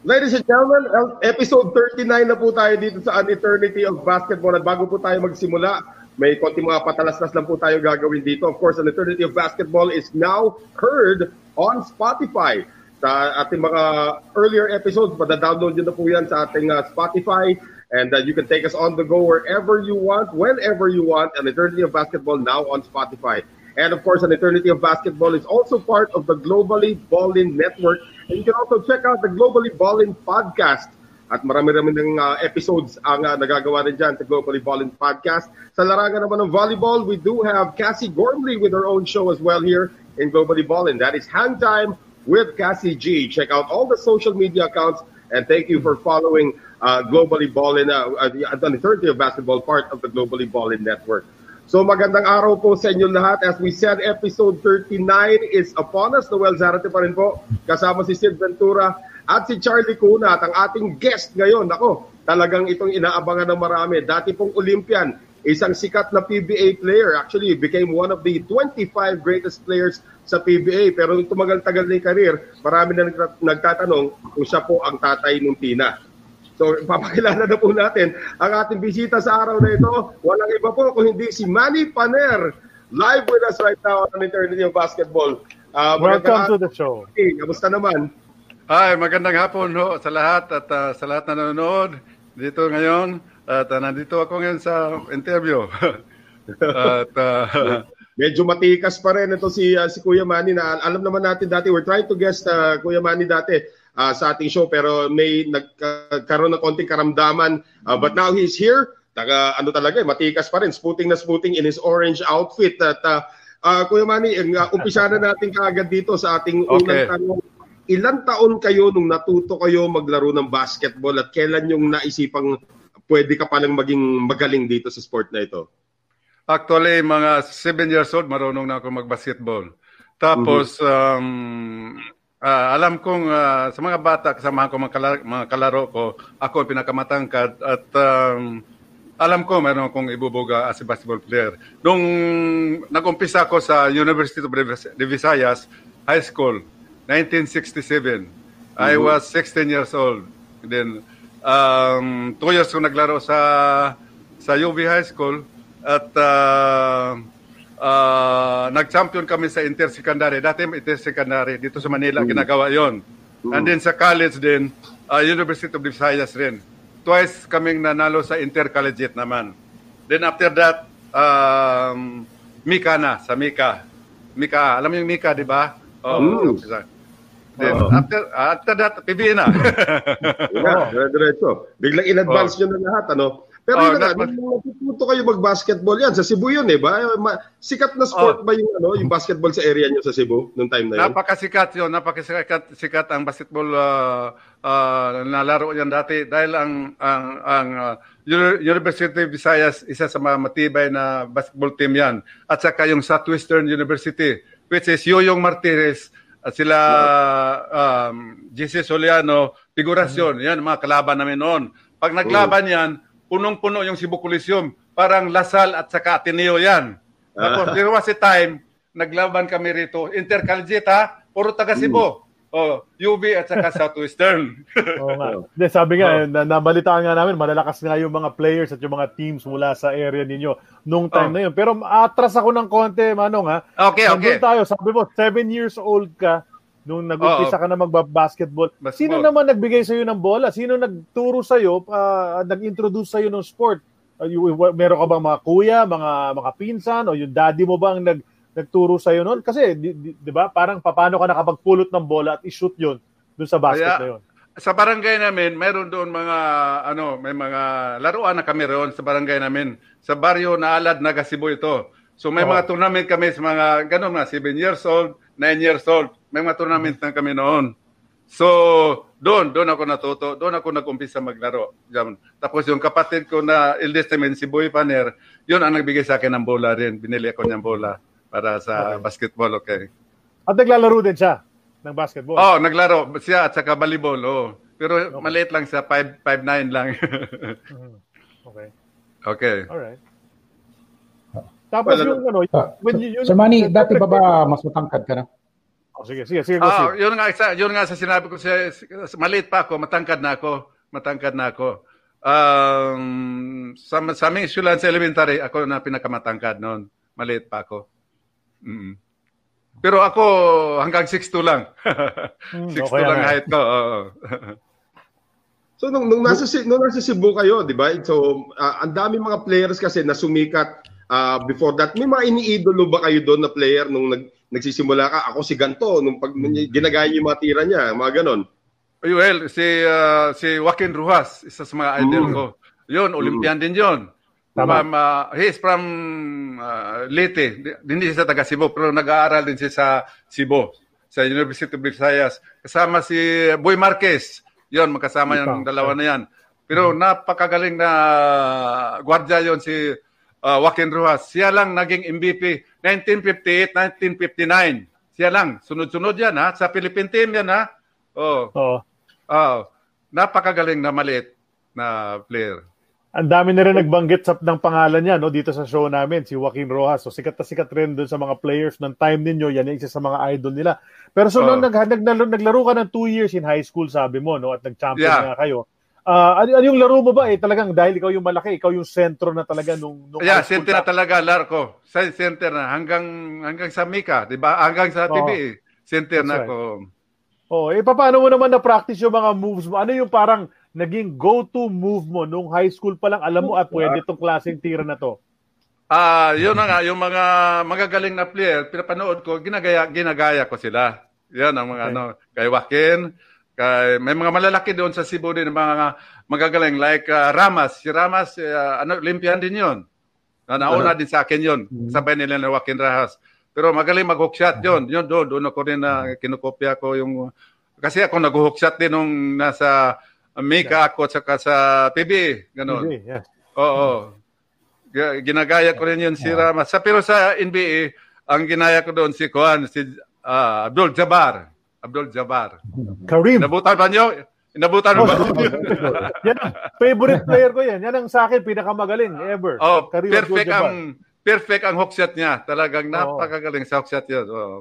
Ladies and gentlemen, episode 39 na po tayo dito sa An Eternity of Basketball. At bago po tayo magsimula, may konti mga patalastas lang po tayo gagawin dito. Of course, An Eternity of Basketball is now heard on Spotify. Sa ating mga earlier episodes, madadownload nyo na po yan sa ating uh, Spotify. And uh, you can take us on the go wherever you want, whenever you want. An Eternity of Basketball now on Spotify. And of course, An Eternity of Basketball is also part of the Globally Ballin Network. And you can also check out the Globally Ballin Podcast. At marami-rami ng uh, episodes ang uh, nagagawa rin dyan sa Globally Ballin Podcast. Sa larangan naman ng volleyball, we do have Cassie Gormley with her own show as well here in Globally Ballin. That is Hang Time with Cassie G. Check out all the social media accounts and thank you for following uh, Globally Ballin, uh, uh, the Eternity of Basketball, part of the Globally Ballin Network. So magandang araw po sa inyo lahat. As we said, episode 39 is upon us. Noel Zarate pa rin po. Kasama si Sid Ventura at si Charlie Cuna at ang ating guest ngayon. Ako, talagang itong inaabangan ng marami. Dati pong Olympian, isang sikat na PBA player. Actually, became one of the 25 greatest players sa PBA. Pero nung tumagal-tagal na yung career, marami na nagtatanong kung siya po ang tatay ng Tina. So, papakilala na po natin ang ating bisita sa araw na ito. Walang iba po kung hindi si Manny Paner. Live with us right now on Eternity of Basketball. Uh, Welcome to the show. Hey, kamusta naman? Hi, magandang hapon ho sa lahat at uh, sa lahat na nanonood dito ngayon. At uh, nandito ako ngayon sa interview. at uh, Medyo matikas pa rin ito si uh, si Kuya Manny na alam naman natin dati we're trying to guest uh, Kuya Manny dati uh, sa ating show pero may nagkaroon ng konting karamdaman. Uh, but now he's here. Taga, ano talaga, eh, matikas pa rin. Sputing na sputing in his orange outfit. At uh, uh, Kuya Manny, uh, umpisa na natin kaagad dito sa ating okay. unang tanong. Ilan taon kayo nung natuto kayo maglaro ng basketball at kailan yung naisipang pwede ka palang maging magaling dito sa sport na ito? Actually, mga 7 years old, marunong na ako mag-basketball. Tapos, mm-hmm. um, Uh, alam kong uh, sa mga bata, kasama ko mga kalaro, mga kalaro ko, ako ang pinakamatangkad at um, alam ko meron akong ibubuga as a basketball player. Nung nag-umpisa ako sa University of the Visayas High School, 1967, mm-hmm. I was 16 years old. Then, um, two years ko naglaro sa sa UV High School at uh, uh, nag-champion kami sa inter-secondary. Dati inter-secondary, dito sa Manila, mm. ginagawa yon. Mm. And then sa college din, uh, University of Visayas rin. Twice kaming nanalo sa intercollegiate naman. Then after that, um, Mika na, sa Mika. Mika, alam mo yung Mika, di ba? Oh, mm. Then uh after, after that, PBA na. yeah, diretso. Biglang in-advance oh. nyo na lahat, ano? Pero oh, yun na, nung natututo kayo mag-basketball yan, sa Cebu yun eh ba? Sikat na sport oh. ba yung, ano, yung basketball sa area nyo sa Cebu nung time na yun? Napakasikat yun, napakasikat sikat ang basketball uh, uh, na laro yan dati dahil ang ang, ang uh, University of Visayas isa sa mga matibay na basketball team yan. At saka yung Southwestern University which is Yoyong Martinez at sila um, JC Soliano, figurasyon, yan mga kalaban namin noon. Pag naglaban yan, punong-puno yung Cebu Coliseum. Parang Lasal at saka Ateneo yan. Tapos, uh. there was a time, naglaban kami rito. Intercollegiate ha, puro taga Cebu. Oh, UV at saka Southwestern. Oo nga. Hindi, sabi nga, na, nabalitaan nga namin, malalakas nga yung mga players at yung mga teams mula sa area ninyo nung time Oh. na yun. Pero atras ako ng konti, Manong ha. Okay, okay. Nandun tayo, sabi mo, seven years old ka nung nag-umpisa ka na magba-basketball. Basketball. Sino naman nagbigay sa'yo ng bola? Sino nagturo sa'yo, ah, nag-introduce sa'yo ng sport? Uh, you, meron ka bang mga kuya, mga mga pinsan, o yung daddy mo bang nag, nagturo sa'yo noon? Kasi, di, di, di ba, parang paano ka nakapagpulot ng bola at i-shoot yun dun sa basket Kaya- na yun? sa barangay namin, mayroon doon mga ano, may mga laruan na kami roon sa barangay namin. Sa baryo na Alad, Nagasibo ito. So may Oo. mga tournament kami sa mga ganun na 7 years old, 9 years old. May mga tournament na kami noon. So, doon, doon ako natuto. Doon ako nag-umpisa maglaro. Diyan. Tapos yung kapatid ko na eldest namin, si Boy Paner, yun ang nagbigay sa akin ng bola rin. Binili ako niyang bola para sa Okay. basketball, okay. At naglalaro din siya ng basketball. Oh, naglaro siya at saka volleyball. Oh. Pero maliit lang siya, 5 5'9 lang. Mhm. Okay. okay. Alright. Tapos Well, yung ano, Ah, when you, yun, Sir Manny, dati ba ba mas matangkad ka na? Oh, sige, sige, sige. Ah, yun nga isa, yun nga sa sinabi ko sa maliit pa ako, matangkad na ako, matangkad na ako. Um, sa, sa aming eskwelahan sa elementary, ako na pinakamatangkad noon. Maliit pa ako. Mm. Pero ako hanggang 6'2 lang. 6'2 Hmm, okay lang height ko. oo. So nung, nung nasa nung nasa Cebu kayo, 'di ba? So ah, ang dami mga players kasi na sumikat ah, before that. May mga iniidolo ba kayo doon na player nung nag, nagsisimula ka? Ako si ganto nung pag nung ginagaya niyo yung mga tira niya, mga ganon. Well, si ah, si Joaquin Rujas, isa sa mga idol Mm. ko. Yun, Olympian din yun. Tama. From, ah, he is from ah, Leyte. Di- Hindi siya taga Cebu, pero nag-aaral din siya sa Cebu, sa University of Visayas. Kasama si Boy Marquez. Yun, magkasama yung dalawa na yan. Pero napakagaling na gwardya yon si ah, Joaquin Rujas. Siya lang naging MVP 1958, 1959. Siya lang. Sunod-sunod yan ha. Sa Philippine team yan ha. Oh. Oo. Oh, napakagaling na maliit na player. Ang dami na rin nagbanggit sa, ng pangalan niya no, dito sa show namin, si Joaquin Rojas. So sikat na sikat rin doon sa mga players ng time ninyo. Yan yung isa sa mga idol nila. Pero so Oo. nung nag, naglaro, naglaro ka ng two years in high school, sabi mo, no, at nag-champion Yeah. nga kayo. Ah, ano, ano yung laro mo ba? Eh, talagang dahil ikaw yung malaki, ikaw yung sentro na talaga nung, nung Yeah, center na talaga Larko. Sa center na hanggang hanggang sa Mika, 'di ba? Hanggang sa Oo. PBA. Center That's na right. ako. Oh, eh paano mo naman na-practice yung mga moves mo? Ano yung parang naging go-to move mo nung high school pa lang alam mo at pwede tong klaseng tira na to? Ah, yun na nga yung mga magagaling na player, pinapanood ko, ginagaya ginagaya ko sila. Yan ang mga Okay. ano, kay Joaquin, kay may mga malalaki doon sa Cebu din mga magagaling like ah, Ramas. Si Ramas ah, ano Olympian din 'yon. Na nauna din sa akin 'yon. Sabay nila ni Joaquin Rajas. Pero magaling mag-hook shot 'yon. Yun doon doon ako rin na kinokopya ko yung kasi ako nag-hook shot din nung nasa Mika ako at saka sa PB, ganun. Hindi, yeah. Oo. G- Ginagaya ko rin yun si Ramas. Sa, pero sa NBA, ang ginaya ko doon si Kuan, si ah, Abdul Jabbar. Abdul Jabbar. Kareem. Inabutan ba niyo? Inabutan mo ba? yan ang favorite player ko yan. Yan ang sa akin pinakamagaling ever. oh, Kareem perfect ang perfect ang hook shot niya. Talagang napakagaling sa hook shot yun. Oo.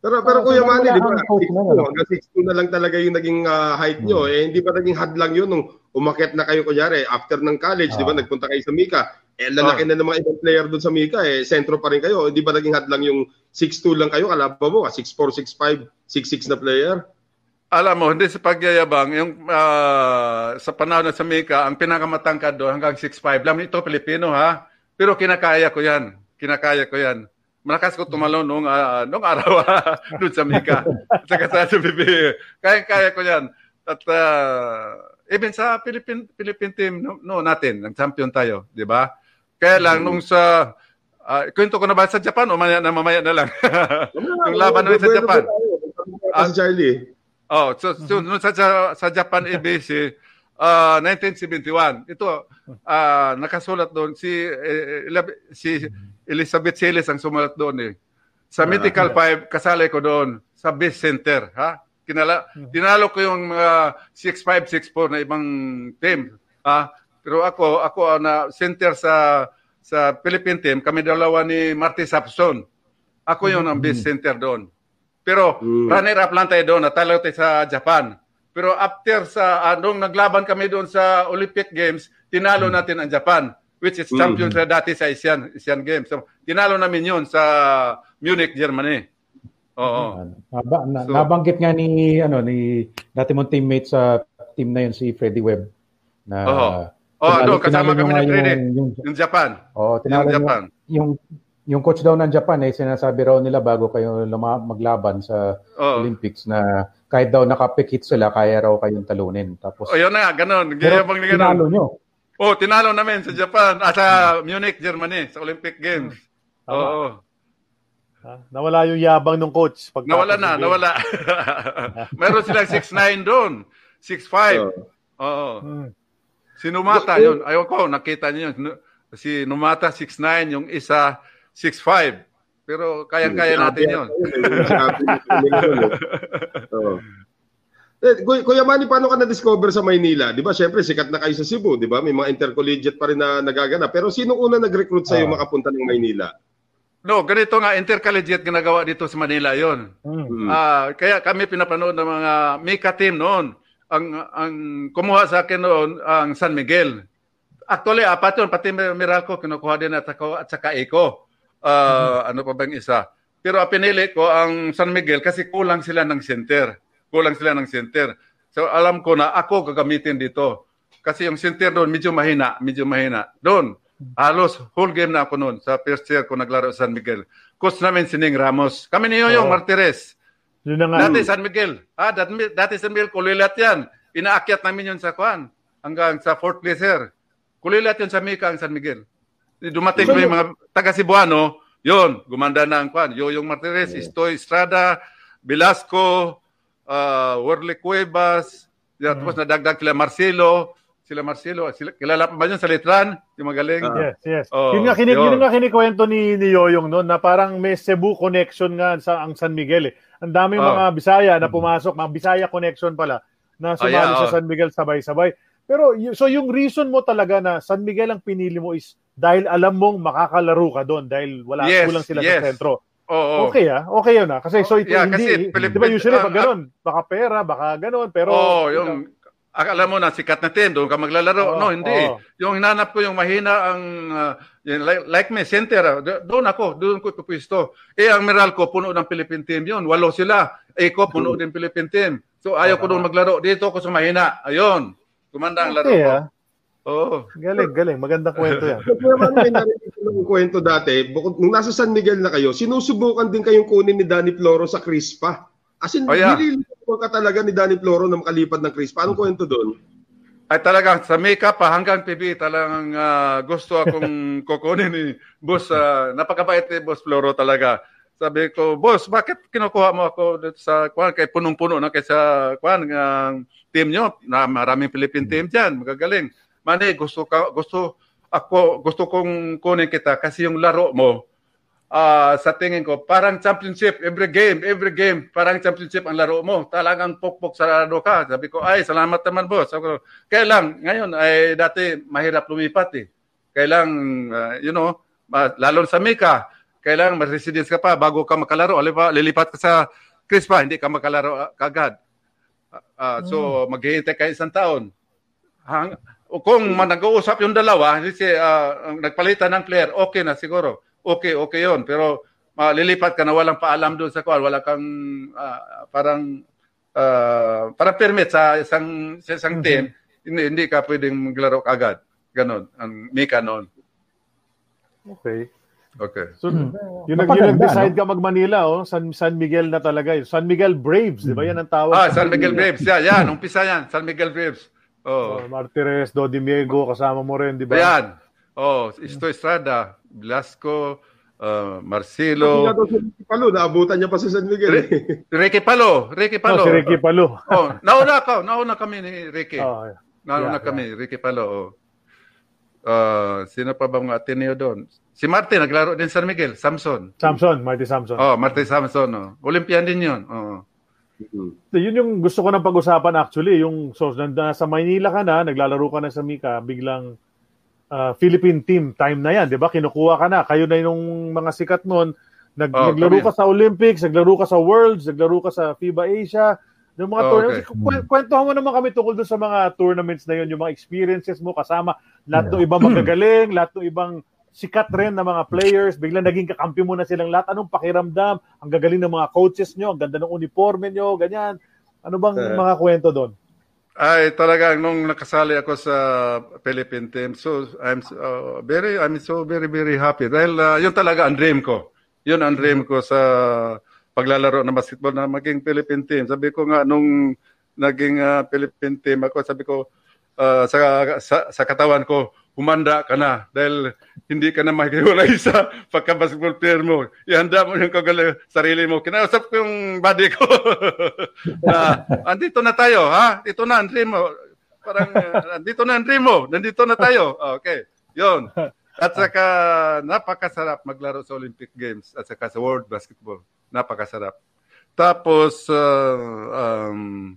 Pero pero Ah, Kuya Manny, di ba? kang coach na, 6'2", no? hanggang 6'2 na lang talaga yung naging ah, height nyo. Eh hindi ba naging hadlang yun nung umakyat na kayo kunyari after ng college, di ba? Ah. Nagpunta kayo sa Mika. Eh lalaki na ng mga ibang player doon sa Mika, eh sentro pa rin kayo. Hindi ba naging hadlang yung 6'2 lang kayo? Kalaban mo, ah, 6'4, 6'5, 6'6 na player? Alam mo, hindi sa pagyayabang, yung ah, sa panahon na sa Mika, ang pinakamatangkad doon hanggang 6'5 lang. Ito, Pilipino ha. Pero kinakaya ko yan. Kinakaya ko yan. Malakas ko tumalon nung, ah, nung araw doon sa Mika. Saka sa SBB. Kaya-kaya ko yan. At ah, even sa Philippine, Philippine team no, no, natin, nag-champion tayo, di ba? Kaya lang, nung sa, ah, kwento ko na ba sa Japan o mamaya na mamaya na lang? Yung laban namin sa Japan. Ah, si Charlie. Oh, so, so nung sa, sa, Japan ABC, uh, 1971, ito, ah, nakasulat doon, si, eh, Elab- si Elizabeth Siles ang sumulat doon eh. Sa Medical 5, kasali ko doon, sa base center, ha? Kinala, tinalo ko yung mga 6'5", 6'4 na ibang team, ha? Pero ako, ako ang na center sa sa Philippine team, kami dalawa ni Marty Sapson. Ako yung ang base center doon. Pero Mm. runner-up lang tayo doon, natalo tayo sa Japan. Pero after sa, anong naglaban kami doon sa Olympic Games, tinalo natin ang Japan, which is champion sa dati sa Asian, Asian Games. So, tinalo namin yun sa Munich, Germany. Oo. Naba, na, So- nabanggit nga ni ano ni dati mong teammate sa team na yun si Freddie Webb na Oo. Oh, tinalo- doon, kasama kami nga Freddy. yung, yung, Yung Japan. oh, Yung Japan. yung yung coach daw ng Japan eh sinasabi raw nila bago kayo luma- maglaban sa Oo. Olympics na kahit daw nakapikit sila kaya raw kayong talunin tapos O, yun na, ganun. pero Gayabang ni tinalo ganun. nyo Oh, tinalo namin sa Japan, ah, sa Munich, Germany, sa Olympic Games. Tama. Oo. Ha? Nawala yung yabang ng coach. Pag Nawala na, nawala. Meron silang 6'9 doon. 6'5. Oo. Oo. Hmm. Si Numata yun. Ayaw ko, nakita niyo yun. Si Numata 6'9, yung isa 6'5. Pero kayang-kaya natin yun. Yun, eh. Oo. Eh, Kuya- Manny, paano ka na-discover sa Maynila? Di ba, syempre, sikat na kayo sa Cebu, di ba? May mga intercollegiate pa rin na nagagana. Pero sino una nag-recruit sa'yo Ah. makapunta ng Maynila? No, ganito nga, intercollegiate ginagawa dito sa Manila yon. Hmm. Hmm. Ah, kaya kami pinapanood ng mga Mika team noon. Ang ang kumuha sa akin noon ang San Miguel. Actually, apat yun, pati Mir- Miracle kinukuha din at saka, at saka Eco. Ah, Ano pa bang isa? Pero pinili ko ang San Miguel kasi kulang sila ng center. Kulang sila ng center. So alam ko na ako gagamitin dito. Kasi yung center doon medyo mahina, medyo mahina. Doon, halos whole game na ako noon sa first year ko naglaro sa San Miguel. Coach namin si Ning Ramos. Kami ni Yoyong Oo. Martires. Yun na nga. Dati San Miguel. Ah, dati, dati San Miguel, kulilat yan. Inaakyat namin yun sa Kwan. Hanggang sa fourth place here. Kulilat yun sa Mika ang San Miguel. Dumating So, so, yung- mga taga Cebuano, yun, gumanda na ang Kwan. Yoyong Martinez, Istoy Estrada, Velasco, uh, Worley Cuevas, yeah, tapos nadagdag sila Marcelo, sila Marcelo, sila, kilala pa ba yun sa Litran? Yung magaling? Yes, yes. Oo, yun nga kini yun. yun nga kinikwento ni ni Yoyong noon na parang may Cebu connection nga sa ang San Miguel eh. Ang daming Oo. mga Bisaya na pumasok, mga Bisaya connection pala na sumali Ah, yeah, sa oo. San Miguel sabay-sabay. Pero so yung reason mo talaga na San Miguel ang pinili mo is dahil alam mong makakalaro ka doon dahil wala Yes, kulang sila yes. sa sentro. Oo. Okay ah, okay yun ah. Kasi so ito Yeah, hindi, kasi di Philippines- ba usually ah, pag ganun, baka pera, baka ganun, pero Oo, yung alam mo na sikat na team, doon ka maglalaro. Oo, no, hindi. oo. Yung hinanap ko yung mahina ang uh, yung like, like me, center. ah, do- Doon ako, doon ko pupisto. Eh, ang Meralco, puno ng Philippine team yun. Walo sila. Eko, puno din Philippine team. So, ayaw ko doon maglaro. Dito ako sa mahina. Ayun. Gumanda ang laro okay ko. ah. Oo. Galing, galing. Magandang kwento yan. Manny, may narinig ko ng kwento dati. Bukod, nung nasa San Miguel na kayo, sinusubukan din kayong kunin ni Danny Floro sa Crispa. As in, Oh, yeah. Nililimutan ka talaga ni Danny Floro na makalipad ng Crispa. Anong kwento doon? Ay talagang sa makeup pa hanggang PB talagang ah, gusto akong kukunin ni Boss. ah, napakabait ni Boss Floro talaga. Sabi ko, Boss, bakit kinukuha mo ako sa kwan? Kay punong-puno na kay sa kwan ng team nyo. Na maraming Philippine team diyan, magagaling. Mani, gusto ka gusto ako gusto kong kunin kita kasi yung laro mo ah, sa tingin ko, parang championship, every game, every game, parang championship ang laro mo. Talagang pokpok sarado ka. Sabi ko, ay, salamat naman boss. Sabi ko, kaya lang, ngayon, ay dati mahirap lumipat eh. Kaya lang, ah, you know, ma- lalo sa Mika, kailangan ma-residence ka pa bago ka makalaro. Alipa, lilipat ka sa Crispa, hindi ka makalaro kagad. Ah, ah, so, maghihintay ka isang taon. Hang, o kung man nag-uusap yung dalawa, ah, ang nagpalitan ng player, okay na siguro. Okay, okay yon Pero malilipat ka na walang paalam doon sa kuwan, wala kang ah, parang ah, parang permit sa isang sa isang team, hindi, hindi ka pwedeng maglaro kagad. Ganon, ang Mika noon. Okay. Okay. So, Hmm. yun nag yun nag-decide ka mag-Manila, oh. San, San Miguel na talaga yun. San Miguel Braves, di ba yan ang tawag? Ah, sa San Miguel Manila? Braves. Yeah, yan, umpisa yan. San Miguel Braves. Oh, Oh. Martires, Dodimiego, kasama mo rin, di ba? Ayan. Oh, Isto Estrada, Blasco, uh, Marcelo, si Ricky Palo, naabutan niya pa si San Miguel. eh. Ricky Palo, Ricky No, Palo. si Ricky Palo. Oh, nauna ka, nauna kami ni Ricky. Oh, nauna yeah, kami, Ricky Palo. Oh. Uh, sino pa ba mga Ateneo doon? Si Martin, naglaro din San Miguel, Samson. Samson, Marty Samson. Oh, Martin Samson. Oh. Olympian din yun. Oh. Yun yung gusto ko nang pag-usapan actually, yung so nasa Maynila ka na, naglalaro ka na sa Mika, biglang ah, Philippine team time na yan, 'di ba? Kinukuha ka na. Kayo na yung mga sikat noon Nag, Oh, naglaro ka sa Olympics, naglaro ka sa Worlds, naglaro ka sa FIBA Asia, yung mga Oh, tournaments. okay. Kwen- Kwentuhan mo naman kami tungkol doon sa mga tournaments na yun, yung mga experiences mo kasama lahat ng ibang magagaling, lahat ng ibang sikat rin na mga players, biglang naging kakampi mo na silang lahat. Anong pakiramdam? Ang gagaling ng mga coaches nyo, ang ganda ng uniforme nyo, ganyan. Ano bang Eh. mga kwento doon? Ay, talagang nung nakasali ako sa Philippine team, so I'm uh, very I'm so very very happy dahil uh, yun talaga ang dream ko. Yun ang dream ko sa paglalaro ng basketball na maging Philippine team. Sabi ko nga nung naging uh, Philippine team ako, sabi ko uh, sa, sa sa katawan ko, humanda ka na dahil hindi ka na makikiwalay sa pagka-basketball player mo. Ihanda mo yung kagaling sarili mo. Kinausap ko yung body ko. na, andito na tayo, ha? Ito na ang mo. Parang, uh, andito na ang mo. Nandito na tayo. Okay. Yon. At saka, napakasarap maglaro sa Olympic Games at saka sa World Basketball. Napakasarap. Tapos, uh, um,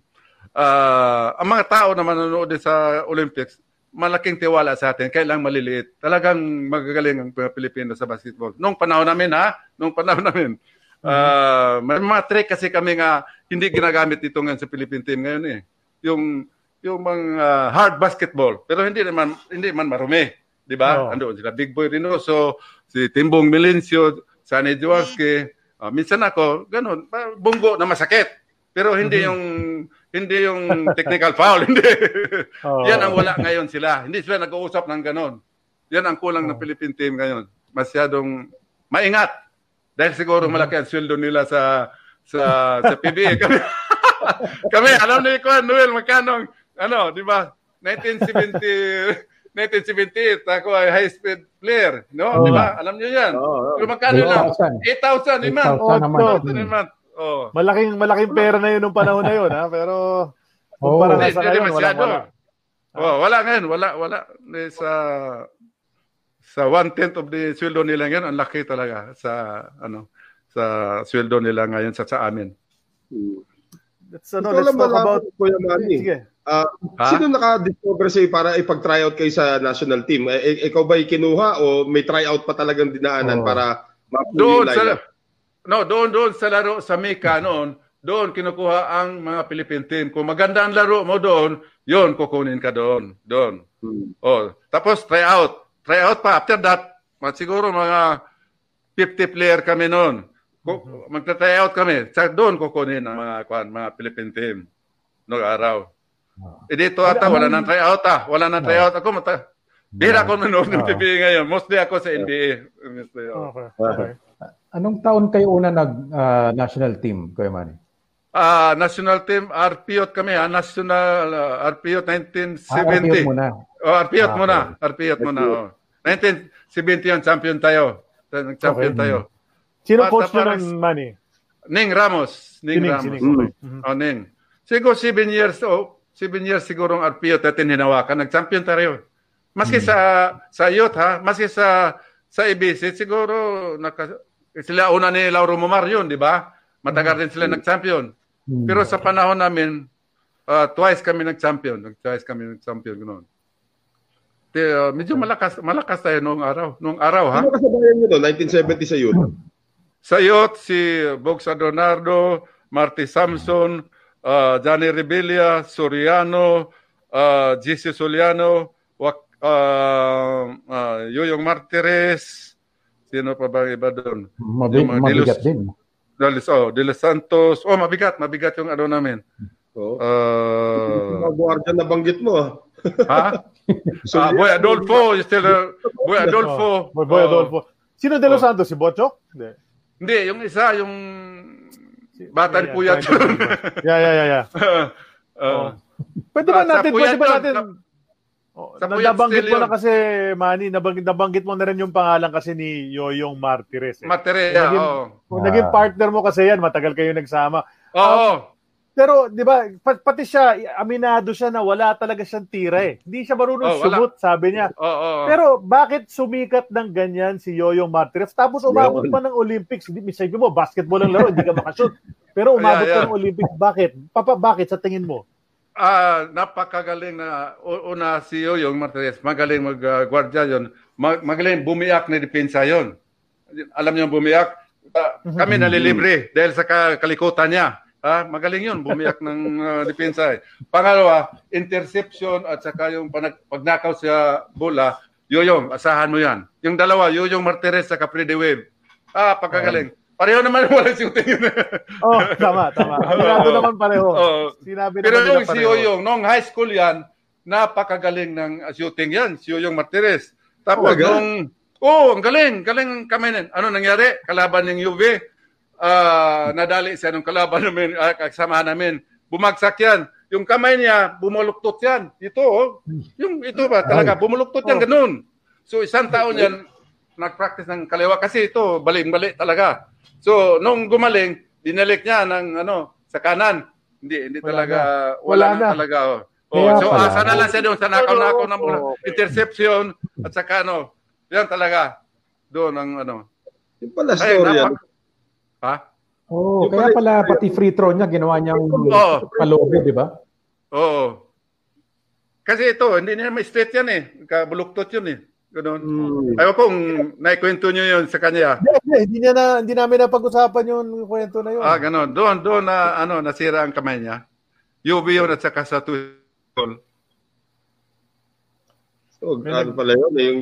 uh, ang mga tao na manonood sa Olympics, malaking tiwala sa atin, kailang maliliit. Talagang magagaling ang mga Pilipino sa basketball. Nung panahon namin, ha? Nung panahon namin. Uh, may mga trick kasi kami nga hindi ginagamit dito ngayon sa Philippine team ngayon eh. Yung yung mga hard basketball pero hindi naman hindi man marumi, 'di ba? Oo. Andoon sila Big Boy Reynoso, si Timbong Melencio, Sunny Jaworski, ah, minsan ako ganun, bunggo na masakit. Pero hindi yung hindi yung technical foul, hindi. Oo. Yan ang wala ngayon sila. Hindi sila nag-uusap ng ganon. Yan ang kulang ng Philippine team ngayon. Masyadong maingat. Dahil siguro malaki ang sweldo nila sa sa sa PBA. Kami, kami alam ni ko Noel magkano ano, di ba? 1970 1978 ako ay high speed player, no? Oo. Di ba? Alam niyo 'yan. Oo, oo. Pero magkano lang? 8,000. 8,000 a month. 8,000 naman. 8,000 a month. Oh. Malaking malaking pera na yun nung panahon na yun, ha? Pero kumpara nga Hindi, sa ngayon, wala, wala. Oh, wala ngayon, wala, wala. Sa sa one-tenth of the sweldo nila ngayon, ang laki talaga sa ano sa sweldo nila ngayon sa sa amin. Let's, ano, Ito let's talk about... Kuya Manny. Sige. Ah, Ha? Sino naka-discover sa'yo para ipag-tryout kayo sa national team? Eh, ikaw ba kinuha o may tryout pa talagang dinaanan Oo. para ma-pull Doon yung sa? No, doon doon sa laro sa Mika noon, doon kinukuha ang mga Philippine team. Kung maganda ang laro mo doon, yon kukunin ka doon. Doon. Hmm. Oh, tapos try out. Try out pa after that, siguro mga 50 player kami noon. Ku- Magta-try out kami. Sa doon kukunin ang mga kwan, mga Philippine team. Noong araw. Eh dito ata wala nang try out ah. Wala nang try out ako mata. Bira ako nanonood ng. PBA ngayon. Mostly ako sa NBA. Oh. Okay. okay. Anong taon kayo una nag-national team, Kuya Manny? Ah, national team RPO kami ah, national uh, RPO Ah, 1970. RPO muna. Oh, RPO Ah, muna. RPO muna. Oh. 1970 yun, champion tayo. Champion Okay. tayo. Sino Bata coach nyo ng Manny? Ning Ramos. Ning Sining, Ramos. sining. Mm. Okay. Mhm. Oh, Ning. Siguro 7 years, oh, 7 years siguro ang RPO natin hinawakan. Nag-champion tayo. Maski Hmm. sa sa youth ha, maski sa sa ABC siguro naka, sila una ni Lauro Momar yun, di ba? Matagal din sila nag-champion. Hmm. Pero sa panahon namin, uh, twice kami nag-champion. Twice kami nag-champion ganoon. Te, uh, medyo malakas malakas tayo noong araw. Noong araw ha. Ano kasabayan nyo doon? 1970 sa youth. Sa youth, si Box Adonardo, Marty Samson, uh, Johnny Rebilla, Soriano, uh, GC Soliano, uh, uh, Yoyong Martires, sino pa ba iba doon? Mabi- Yung mga mabigat Dilos- din. Dalis, oh, De Los Santos. Oh, mabigat, mabigat yung ano namin. Oh. Uh, Mga guardian na banggit mo. ah. ha? Ah, Boy Adolfo, you still, uh, Boy Adolfo. Oh, Boy, Boy Oh. Adolfo. Sino De Los Oh. Santos? Si Bocho? Hindi. Hindi, yung isa, yung bata ni Yeah, Puyat. yeah, yeah, yeah, yeah. Uh, Pwede ba Ah, natin, pwede ba natin, Oh, sa na- nabanggit mo na yun. kasi, Manny, nabanggit, nabanggit mo na rin yung pangalan kasi ni Yoyong Martires. Eh. Naging- oo. Kung Ah. naging partner mo kasi yan, matagal kayo nagsama. Oo. Pero, di ba, pa- pati siya, aminado siya na wala talaga siyang tira eh. Hindi siya marunong Oh, sumut, sabi niya. Oo. Pero bakit sumikat ng ganyan si Yoyong Martires? Tapos umabot pa ng Olympics. Hindi, sabi mo, basketball ang laro, hindi ka makashoot. Pero umabot Yeah, yeah. pa ng Olympics. Bakit? Papa, bakit sa tingin mo? Ah, napakagaling na una si Yoyong Martinez, magaling mag-gwardiya yon. Mag- magaling bumiyak na depensa yon. Alam niyo bumiyak, Ah, kami nalilibre dahil sa ka- kalikutan niya. Ha? Magaling yun, bumiyak ng uh, depensa. Eh. Pangalawa, interception at saka yung panag- pagnakaw sa bola, Yoyong, asahan mo yan. Yung dalawa, Yoyong Martirez sa Capri Wave. Ah, pagkagaling. Pareho naman walang shooting yun. Oh, tama, tama. Aminado Oo. naman pareho. Oo. Sinabi Pero naman yung si. Yoyong, nung high school yan, napakagaling ng uh, shooting yan, si Yoyong Martirez. Tapos Talaga? nung, oh, ang galing, galing kami nun. Ano nangyari? Kalaban ng UV, ah, nadali siya nung kalaban namin, uh, kasamahan namin. Bumagsak yan. Yung kamay niya, bumuluktot yan. Ito, oh. Yung ito ba, talaga, bumuluktot yan, Oh. ganun. So, isang taon yan, nag-practice ng kaliwa. Kasi ito, baling-bali talaga. So, nung gumaling, dinalik niya ng, ano, sa kanan. Hindi, hindi Wala talaga, na. wala, Wala na, na. talaga. Oh. Kaya Oh, so, pala. asa na lang siya doon sa nakaw-nakaw ng. Oh, okay. Interception, at saka, ano, yan talaga. Doon ang, ano. Yung pala Ay, story yan. ha? Oh, Yung kaya pala- pala pati free throw niya ginawa niyang Oo. palobo, di ba? Oo. Kasi ito, hindi niya may straight yan eh. Kabuluktot yun eh. Ganun. Hmm. Ayaw kung naikwento niyo yun sa kanya. Hindi, hindi, hindi, niya na, hindi namin napag-usapan yung kwento na yun. Ah, ganun. Doon, doon na, ano, nasira ang kamay niya. UV yun at saka sa tuol. So, ano pala yun? eh, Yung,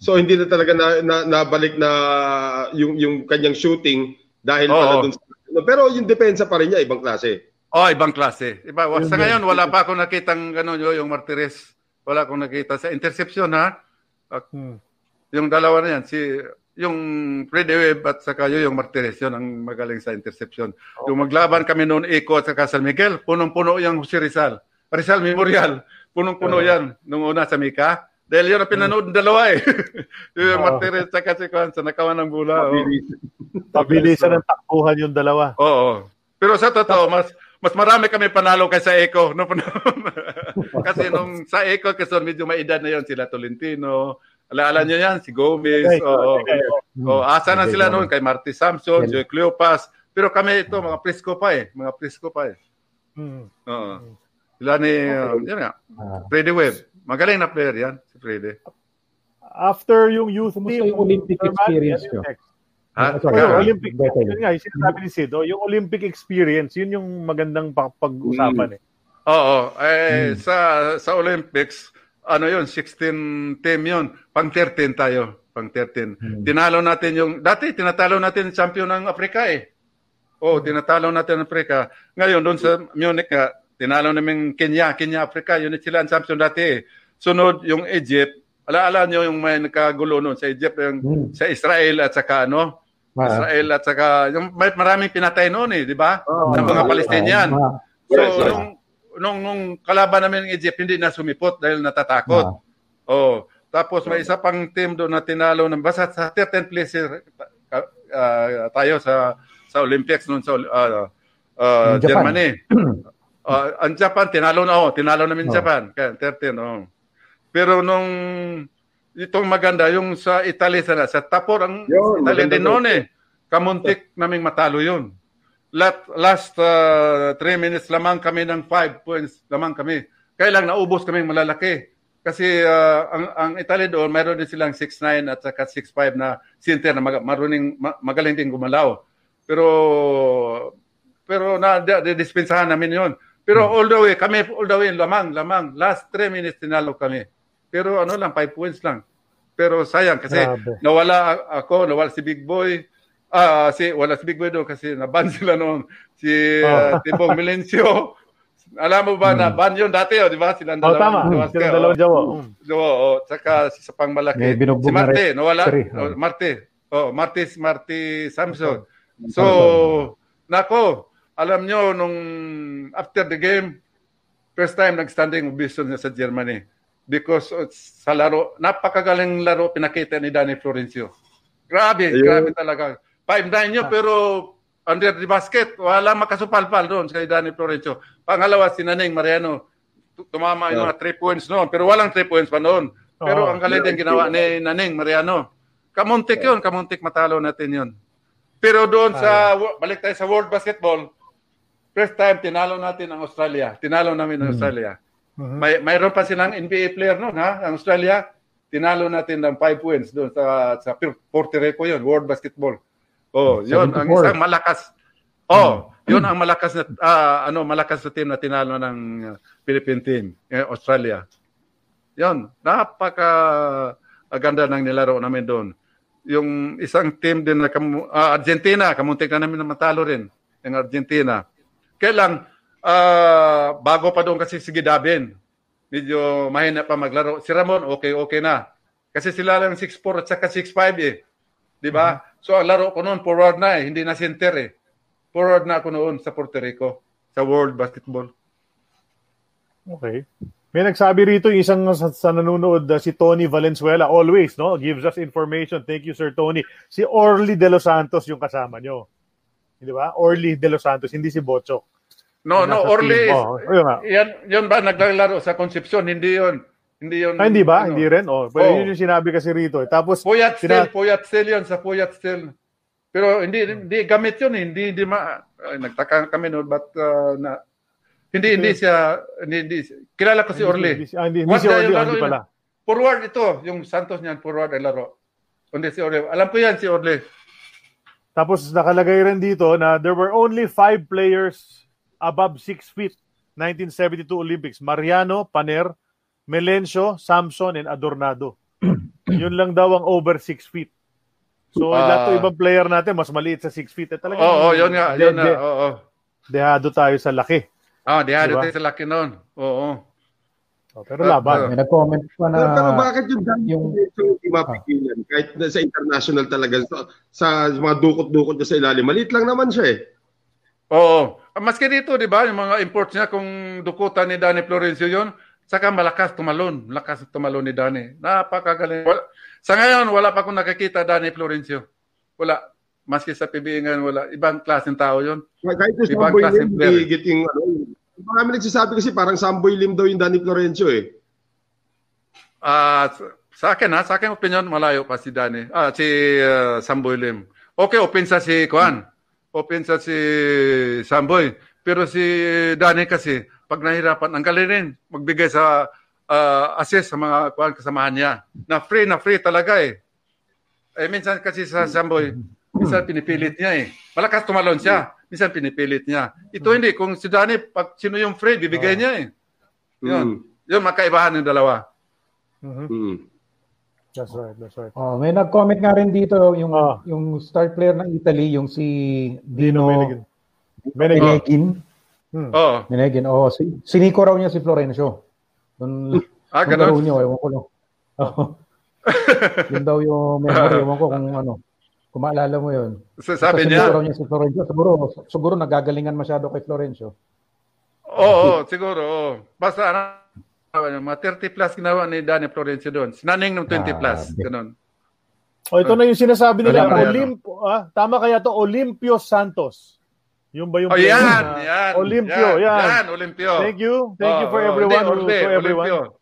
so, hindi na talaga na, na, nabalik na yung, yung kanyang shooting dahil Oo. pala dun sa... Pero yung depensa pa rin niya, ibang klase. Oh, ibang klase. Iba, sa ngayon, wala pa akong nakitang gano'n yo, yung Martires. Wala akong nakita sa interception, ha? Ah, Hmm. Yung dalawa na yan, si yung Freddy Webb at saka yung Martires, yun ang magaling sa interception. Yung maglaban kami noon, Eco at saka San Miguel, punong-puno yung si Rizal. Rizal Memorial, punong-puno yan nung una sa Mika. Dahil yun ang pinanood ng dalawa eh. yung Oo. Martires at saka si sa nakawan ng bula. oh. Pabilisan ng takbuhan yung dalawa. Oo. Pero sa totoo, mas mas marami kami panalo kaysa Eco. No? Kasi nung sa Eco, kasi medyo may edad na yon sila Tolentino. Alaala nyo yan, si Gomez. Okay, Oo. okay. Oo, asa na Okay, sila okay. noon kay Marty Samson, Yan. Joy Cleopas. Pero kami ito, mga presko pa eh. Mga presko pa eh. Hmm. Oo. Sila ni, uh, yun nga, Ah. Freddy Webb. Magaling na player yan, si Freddy. After yung youth team, yung Olympic experience yung next. Ha? Ah, sorry. Oh, Ikaw, Olympic. Better. Yun nga, yung sinasabi ni Sid, oh, yung Olympic experience, yun yung magandang pa- pag-usapan eh. Oo, eh, sa sa Olympics, ano yun, 16 team yun. Pang 13 tayo, pang 13. Tinalo natin yung, dati tinatalo natin champion ng Afrika eh. Oo, tinatalo natin ang Afrika. Ngayon, doon sa Munich nga, tinalo namin Kenya, Kenya, Afrika, yun sila ang champion dati eh. Sunod, yung Egypt, alaala nyo yung may nagkagulo noon sa Egypt, yung, Hmm. sa Israel at saka ano, Ah. Israel at saka, yung may maraming pinatay noon eh, di ba? Oo. ng mga Palestinian. ah, So, Yes, yes. nung, nung, nung kalaban namin ng Egypt, hindi na sumipot dahil natatakot. Ah. Oh. Tapos may isa pang team doon na tinalo ng basta sa 13th place uh, tayo sa sa Olympics noon sa uh, uh, Japan. Germany. uh, ang Japan tinalo na oh, tinalo namin Oh. Japan. Kaya 13 oh. Pero nung itong maganda yung sa Italy sana sa Tapor ang Yun, Italy din noon eh. Kamuntik naming matalo yun. Last, last uh, three minutes lamang kami ng five points lamang kami. Kaya lang naubos kami malalaki. Kasi uh, ang, ang Italy doon, mayroon din silang 6'9 at saka 6'5 na center na mag, maruning, ma- magaling din gumalaw. Pero pero na dispensahan namin yon. Pero all the way, kami all the way, lamang, lamang. Last three minutes tinalo kami. Pero ano lang, five points lang. Pero sayang kasi Grabe. nawala ako, nawala si Big Boy. Ah, si wala si Big Boy doon kasi naban sila noon. Si uh, Tibong Milencio. Alam mo ba na ban yun dati, oh, di ba? Silang Oh, dalawa. tama. Duwas Silang ka, dalawa oh. Jawa. Mm. Oo, oh, tsaka si sa pangmalaki. May binugbog Si Marte, nawala. Oh, oh. Marte. Oh, Marte, Marte Samson. So, nako, alam nyo, nung after the game, first time nag-standing ovation niya sa Germany. Because uh, sa laro, napakagaling laro pinakita ni Danny Florencio. Grabe, Ayun. grabe talaga. 5'9 nyo, pero under the basket, wala makasupalpal doon kay Danny Florencio. Pangalawa, si Naneng Mariano. Tu- Tumama yung mga 3 points noon, pero walang 3 points pa noon. Pero Oo. ang galing din ginawa ni Naneng Mariano. Kamuntik yun, kamuntik matalo natin yun. Pero doon sa, balik tayo sa World Basketball, first time tinalo natin ang Australia. Tinalo namin ang Australia. Mhm. May mayroon pa silang NBA player noon ha, ang Australia. Tinalo natin ng 5 wins doon sa sa Puerto Rico yun, World Basketball. Oh, 'yun ang 74. isang malakas. Oh, 'yun ang malakas na ah, ano, malakas na team na tinalo ng uh, Philippine team, eh, Australia. 'Yun, napaka ah, ganda ng nilaro namin doon. Yung isang team din na ah, Argentina, kamuntik na namin na matalo rin ng Argentina. Kaya lang, ah, bago pa doon kasi si Gidabin, medyo mahina pa maglaro. Si Ramon, okay, okay na. Kasi sila lang 6'4 at saka 6'5 eh. Di ba? So ang laro ko noon, forward na eh, hindi na center eh. Forward na ako noon sa Puerto Rico, sa World Basketball. Okay. May nagsabi rito yung isang sa, sa nanonood uh, si Tony Valenzuela always no gives us information. Thank you Sir Tony. Si Orly De Los Santos yung kasama nyo. Di ba? Orly De Los Santos, hindi si Bochok. No, no, Orly. Oh, ayun nga. yan, yun ba naglalaro sa Concepcion? Hindi yun. Hindi yun. Ah, hindi ba? ano. Hindi rin? Oh, pero Oo. yun yung sinabi kasi rito. eh. Tapos, Puyat sina- still, puyat still yun, sa puyat still. Pero hindi, hindi gamit yun, eh. hindi, hindi ma, ay, nagtaka kami noon, but, uh, na, hindi, hindi siya, hindi, hindi, kilala ko si Orly. Hindi, ah, hindi, hindi si Orly, ah, hindi yun? pala. Forward ito, yung Santos niyan, forward ay laro. Hindi si Orly. Alam ko yan si Orly. Tapos nakalagay rin dito na there were only five players above 6 feet 1972 Olympics. Mariano, Paner, Melencio, Samson, and Adornado. Yun lang daw ang over 6 feet. So, Ah. lahat ng ibang player natin, mas maliit sa 6 feet. Eh, Oo, talagang oh, yun nga, yun de- de- oo. Oh, Dehado tayo sa laki. Ah, di Diba? tayo sa laki noon. Oo. Oh, pero laban. May nag-comment pa na... Pero, pero bakit yung dami yung- yung hindi mapigilan? Kahit na sa international talaga, sa, sa mga dukot-dukot sa ilalim, maliit lang naman siya eh. Oo. Ah, Maski dito, di ba, yung mga imports niya, kung dukutan ni Danny Florencio yon saka malakas tumalon. Malakas tumalon ni Danny. Napakagaling. Wala, sa ngayon, wala pa akong nakakita Danny Florencio. Wala. Maski sa PBA wala. Ibang klaseng tao yon Kahit yung Ibang Samboy klaseng Lim, player. getting, ano, marami nagsasabi kasi parang Samboy Lim daw yung Danny Florencio eh. Ah, sa- sa akin ha, sa akin opinion malayo pa si Danny. Ah, si uh, Samboy Lim. Okay, open sa si Kuan. Open sa si Samboy. Pero si Danny kasi pag nahirapan, ang galing rin magbigay sa ah, assist sa mga kuan kasamahan niya. Na free na free talaga eh. Eh minsan kasi sa Samboy, minsan pinipilit niya eh. Malakas tumalon siya. Minsan pinipilit niya. Ito hindi kung si Danny pag sino yung free, bibigay niya eh. Yun. Yun makaibahan ng dalawa. Mhm. That's right, that's right. Oh, may nag-comment nga rin dito yung Ah. yung star player ng Italy, yung si Dino Meneghin. Meneghin. Meneghin. Hmm. Oo. Meneghin. Oh, si, siniko raw niya si Florencio. Doon Ah, ganun. niyo, ewan ko lang. Oo. yun daw yung memory, ewan ko kung ano. Kung maalala mo yun. So, sabi Kasi niya, raw niya si Florencio. Siguro, siguro nagagalingan masyado kay Florencio. oo, siguro. oo. Basta ano, mga 30 plus ginawa ni Danny Florencio doon. Sinaning ng 20 plus. Grabe. Ganun. Oh, ito na yung sinasabi nila, Wala pa yan, Olimp ah, tama kaya to Olympio Santos. Yung ba yung Oh, player yan, na- yan. Olympio, yan. Yan, Olympio. Thank you. Thank you for Oo, everyone hindi, who, to everyone Olympio.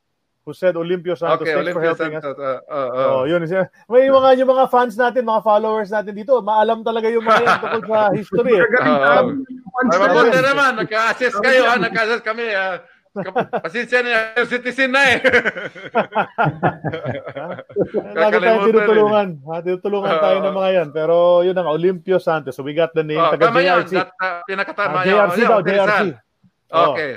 who said Olympio Santos. Okay, Thanks for Olympio helping us. Santos. Uh, uh, uh. Oh, yun. May mga yung mga fans natin, mga followers natin dito, maalam talaga yung mga yan tungkol sa history. Eh. Ay, mabuti naman. Nagka-assist kayo, ha? Nagka-assist kami. ah. Pasensya na, citizen na eh. Lagi tayo Kakalimutan tinutulungan. Ha, tinutulungan tayo Oo. ng mga yan. Pero yun ang Olympio Santos. So we got the name. Oh, taga tama. JRC. That, uh, pinakatama Ah, yun. JRC Oh, daw, JRC. Rizal. Oh. Okay.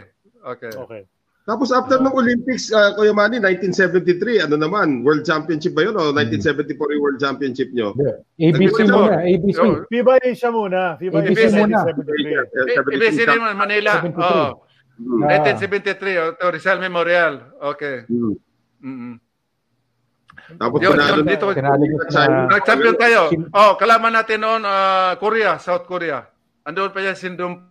Okay. Okay. Tapos after ng Olympics, uh, Kuya Manny, 1973, ano naman, World Championship ba yun o 1974 yung World Championship nyo? ABC Nag- muna, ABC. FIBA Asia muna. FIBA ABC Asia muna. 1973. Ibig naman, Manila. 73. Oh. Mm. Ah. 1973, oh, to Rizal Memorial. Okay. Mm. Mm-mm. Tapos Yun, panalo yun, dito. China. na Nag-champion tayo. Oh, kalaman natin noon, ah, Korea, South Korea. Andoon pa yan, Sindom,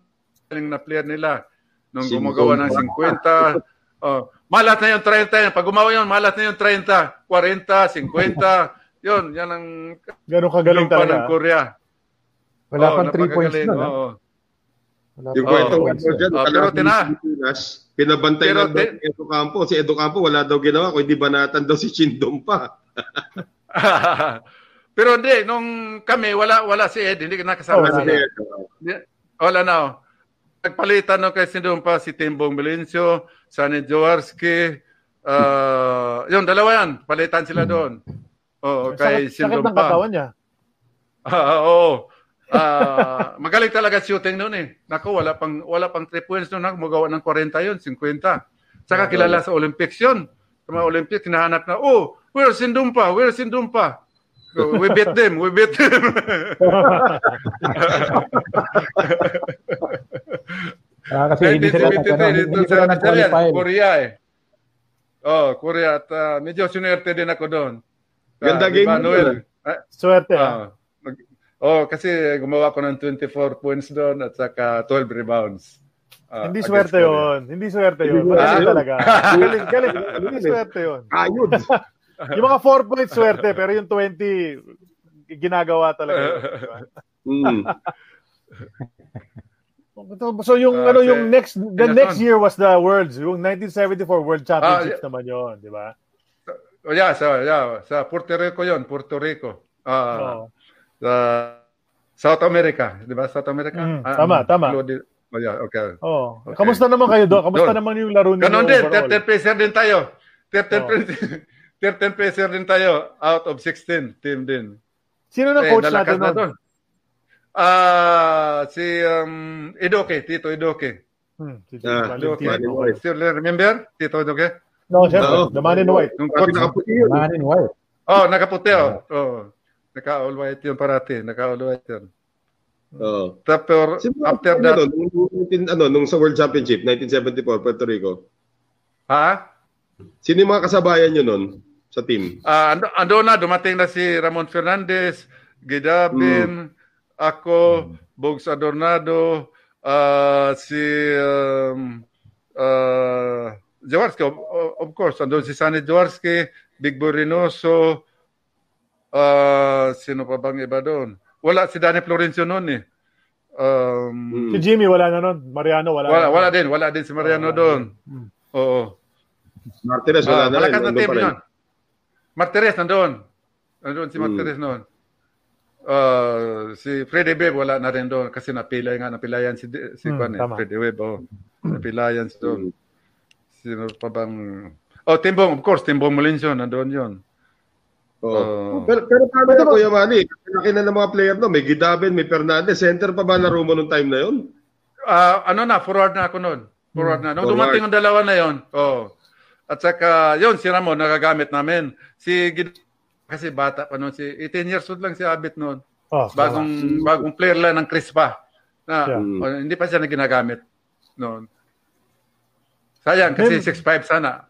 na player nila. Nung gumagawa ng pa. 50. Oh, malat na yung 30 yan. Pag gumawa yun, malat na yung 30, 40, 50. yun, yan ang Ganun kagaling pa ng talaga. Korea. Wala Oh, pang 3 points napakagaling, nun. ah. Wala Yung kwento three ko dyan. Ah, pero tina- ng Pilipinas, pinabantay Pero lang daw si Edo Campo. Si Edo Campo, wala daw ginawa, kundi banatan daw si Chindom pa. Pero hindi, nung kami, wala wala si Ed, hindi nakasama Oh, sila. wala. Kasi, Wala na. oh. Nagpalitan nung kasi doon pa si Timbong Melencio, Sani Jaworski, uh, yun, dalawa yan. Palitan sila doon. Oo, kay Sakit, sakit Sindom ng pa. katawan niya. Ah, oo. Ah, magaling talaga shooting noon eh. Nako, wala pang wala pang 3 points noon, magawa ng 40 'yon, 50. Saka kilala sa Olympics 'yon. Sa mga Olympics hinahanap na, "Oh, where's Sindumpa? Where's Sindumpa?" So, we beat them, we beat them. Ah, kasi hindi sila nag- 1973 hindi sila sa nag-qualify. Korea eh. Oh, Korea at ah, medyo sinwerte din ako doon. Ganda Ah, game diba, Noel? ah. Ah, Swerte. ah. Ah, oh, kasi gumawa ko ng 24 points doon at saka 12 rebounds. Ah, Hindi swerte yon. Hindi swerte yon. Hindi Magaling swerte talaga. Galing, galing. Hindi swerte yon. Ayun. Yung mga 4 points swerte, pero yung 20, ginagawa talaga. yun? Mm. So yung Ah, ano si- yung next the Pinasón. next year was the Worlds, yung 1974 World Championships Ah, naman yon, di ba? Oh, yeah, sa, yeah, sa Puerto Rico yon, Puerto Rico. Ah, Oo. Sa South America, di ba? South America? Mm, Ah, tama, tama. included- Oh, yeah, okay. Oh, Okay. kamusta naman kayo doon? Kamusta Doon. naman yung laro niyo Ganon din, overall? 13 peser din tayo. 13 Oh. peser 13 peser din tayo out of 16 team din. Sino nang Eh, coach natin na doon. Ah, si um, Idoke, Tito Idoke. Hmm, si Ah, Valentin. Idoke. Okay. Still remember? Tito Idoke? No, syempre, Oo. the man in white. Pag coach. nakaputi. Man in white. Oh, nakaputi oh. Oh. Naka-all white yun parati. Naka-all white yun. Oo. Tapos, after ano, that, nung, nung- ano, nung sa World Championship, 1974, Puerto Rico. ha? Sino yung mga kasabayan nyo nun sa team? Ah, ando, ando na, dumating na si Ramon Fernandez, Gidabin, ako, Bogs Adornado, ah, si um, uh, Jaworski, of, of course, andun si Sunny Jaworski, Big Boy Ah, sino pa bang iba doon? Wala si Danny Florencio noon eh. Um, Si Jimmy wala na noon. Mariano wala. wala, na wala din, wala din si Mariano Wala doon. Hmm. Oo. Martinez, wala Ah, na rin. malakas na team yun. Martires nandoon. Nandoon si Hmm. Martires noon. Ah, si Freddy Webb wala na rin doon kasi napilay nga napilayan si si Hmm, Kwan eh. Freddy Webb oh. Napilayan si doon. Sino pa bang Oh, Timbong, of course, Timbong Molincio nandoon 'yon. Oh. Pero, pero paano na, Kuya Manny? Laki na ng mga player no. May Gidaben, may Fernandez. Center pa ba laro mo nung time na yun? Ah, ano na, forward na ako noon. Forward na. Nung Forward. dumating ang dalawa na 'yon. Oh. At saka, yun, si Ramon, nagagamit namin. Si Gid kasi bata pa noon, si 18 years old lang si Abit noon. Oh, bagong bagong player lang ng Crispa na Yeah. Oh, hindi pa siya na ginagamit noon. Sayang kasi Mem- 6'5 sana.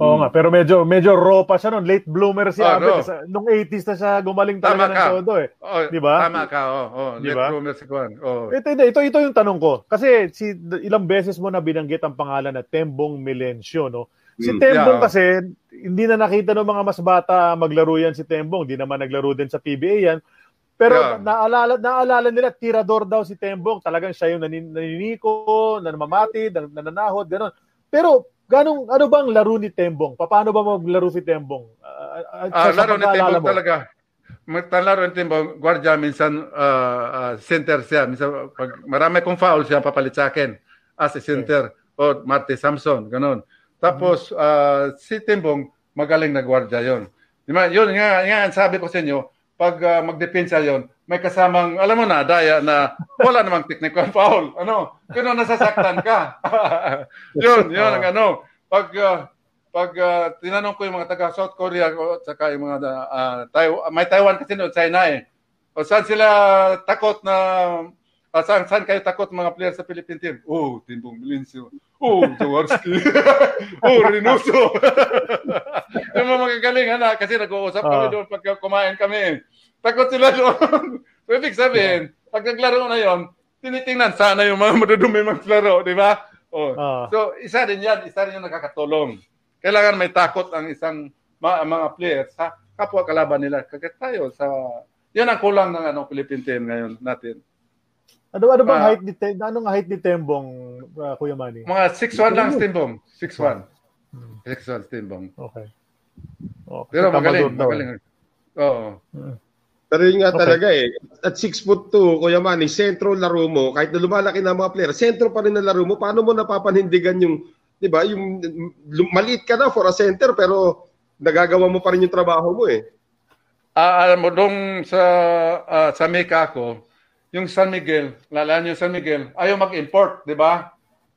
Oo nga, pero medyo medyo raw pa siya noon. Late bloomer si Oh. Sa- Nung 80s na siya gumaling talaga Tama ng ka. todo eh. Oh, Di ba? Tama ka, oh, oh. Di Di ba? ba? si Kwan. Oh. Ito, ito, ito, ito yung tanong ko. Kasi si, ilang beses mo na binanggit ang pangalan na Tembong Melencio, no? Si Mm, Tembong yeah. kasi, hindi na nakita ng mga mas bata maglaro yan si Tembong. Hindi naman naglaro din sa PBA yan. Pero Yeah. naalala, naalala nila, tirador daw si Tembong. Talagang siya yung nanin, naniniko, nanamamatid, nan- nananahod, gano'n. Pero, ganong, ano bang laro ni Tembong? Paano ba maglaro si Tembong? Sa- sa laro ni Timbong mo. talaga. Magtalaro ni Timbong, gwardiya, minsan ah, ah, center siya. Minsan, pag marami kong foul siya, papalit sa akin as a center. O Marte Samson, ganun. Tapos, ah, si Timbong, magaling na gwardiya yon. Di ba? Yun nga, nga, sabi ko sa inyo, pag ah, magdepensa yon, may kasamang, alam mo na, daya na wala namang technical foul. Ano? Pero nasasaktan ka. yun, yun ang ano. Pag, ah, pag ah, tinanong ko yung mga taga South Korea o saka yung mga ah, Taiwan, may Taiwan kasi no, China eh. O saan sila takot na ah, saan, saan kayo takot mga player sa Philippine team? Oh, Timbong Melencio. Oh, Jaworski. oh, Reynoso. yung mga magagaling na kasi nag-uusap kami doon pag kumain kami. Takot sila doon. so, ibig sabihin, pag naglaro na yon, tinitingnan sana yung mga madudumi maglaro, di ba? Oh. Ah. So, isa din yan, isa din yung nakakatulong. Kailangan may takot ang isang ma- mga players sa kapwa kalaban nila. Kagaya tayo sa yan ang kulang ng ano Philippine team ngayon natin. Ano, ano bang Ah. height ni Tem- anong height ni Tembong, ah, Kuya Manny? Mga 6'1 lang Stimbong. 6'1. 6'1 Stimbong. Okay. Oh, kasi Pero magaling, magaling. Oo. Pero yun nga Okay. talaga eh. At 6 foot 2, Kuya Manny, sentro laro mo, kahit na lumalaki na mga player, sentro pa rin na laro mo, paano mo napapanindigan yung, di ba, yung maliit ka na for a center, pero nagagawa mo pa rin yung trabaho mo eh. Ah, alam mo, nung sa, ah, sa Mecca ako, yung San Miguel, lalaan yung San Miguel, ayaw mag-import, di ba?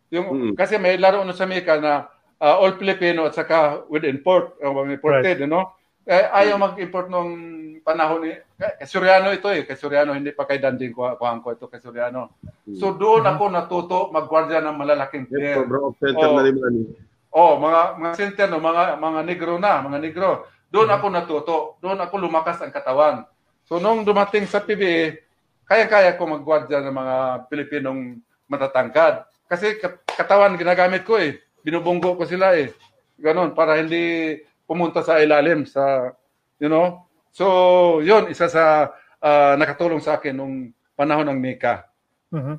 Yung, Mm. Kasi may laro no sa Mika na uh, all Filipino at saka with import, uh, imported, you know? Eh, ayaw mag-import nung panahon ni kay Soriano ito eh, kay Soriano hindi pa kay Danding kuha kuhaan ko ito kay Soriano. So doon ako natuto maggwardya ng malalaking Yes, player. sobrang center Oh. na ni Manny. Oh, mga mga center no, mga mga negro na, mga negro. Doon ako natuto, doon ako lumakas ang katawan. So nung dumating sa PBA, kaya-kaya ko maggwardya ng mga Pilipinong matatangkad. Kasi kat- katawan ginagamit ko eh. Binubunggo ko sila eh. Ganon, para hindi pumunta sa ilalim sa, you know. So, yun, isa sa ah, nakatulong sa akin nung panahon ng Mika. Mhm.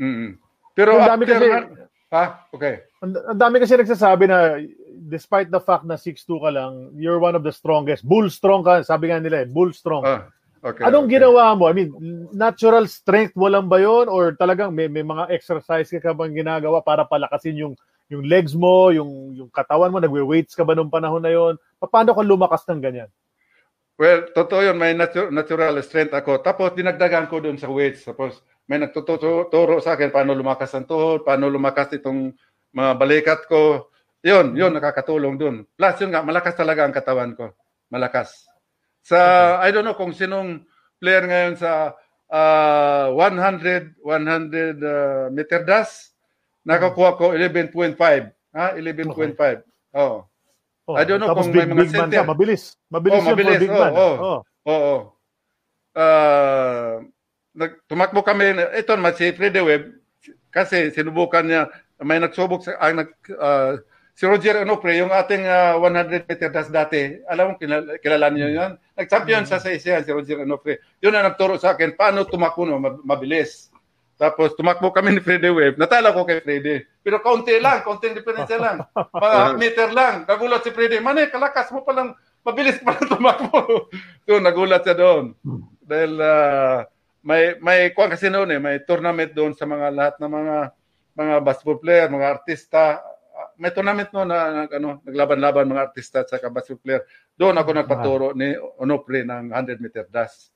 Mm. Pero Ang dami after kasi- ha? Okay. Ang, dami kasi nagsasabi na despite the fact na 6'2 ka lang, you're one of the strongest. Bull strong ka, sabi nga nila eh, bull strong. Ah, okay. Anong okay. ginawa mo? I mean, natural strength mo lang ba yon or talagang may, may mga exercise ka, ka bang ginagawa para palakasin yung yung legs mo, yung yung katawan mo, nagwe-weights ka ba nung panahon na yon? Paano ka lumakas ng ganyan? Well, totoo yun. May natu- natural strength ako. Tapos, dinagdagan ko dun sa weights. Tapos, may nagtuturo sa akin paano lumakas ang tuhod, paano lumakas itong mga balikat ko. Yun, yun, nakakatulong dun. Plus, yun nga, malakas talaga ang katawan ko. Malakas. Sa, I don't know kung sinong player ngayon sa ah, 100, 100 uh, meter dash, nakakuha ko 11.5. Ha? 11.5. Oh. Oh, I don't know tapos kung may big, mga big man center. ka, mabilis. Mabilis Oh, yun mabilis, for big oh, man. oh. Oh. Oo. Ah, nag tumakbo kami ito naman si Freddy Webb kasi sinubukan niya may nagsubok sa ang nag ah, si Roger Onofre yung ating ah, 100 meter dash dati alam mo kilala, kilala niyo yan nag-champion sa sa Asia si Roger Onofre yun ang nagturo sa akin paano tumakbo no mab- mabilis tapos tumakbo kami ni Freddy Webb natalo ko kay Freddy pero kaunti lang kaunting diferensya lang mga meter lang nagulat si Freddy mane kalakas mo palang mabilis pa lang tumakbo so nagulat siya doon dahil ah, may may kuwan kasi noon eh, may tournament doon sa mga lahat ng mga mga basketball player, mga artista. Ah, May tournament noon na nag- ano, naglaban-laban mga artista at saka basketball player. Doon ako nagpaturo ni Onofre ng 100 meter dash.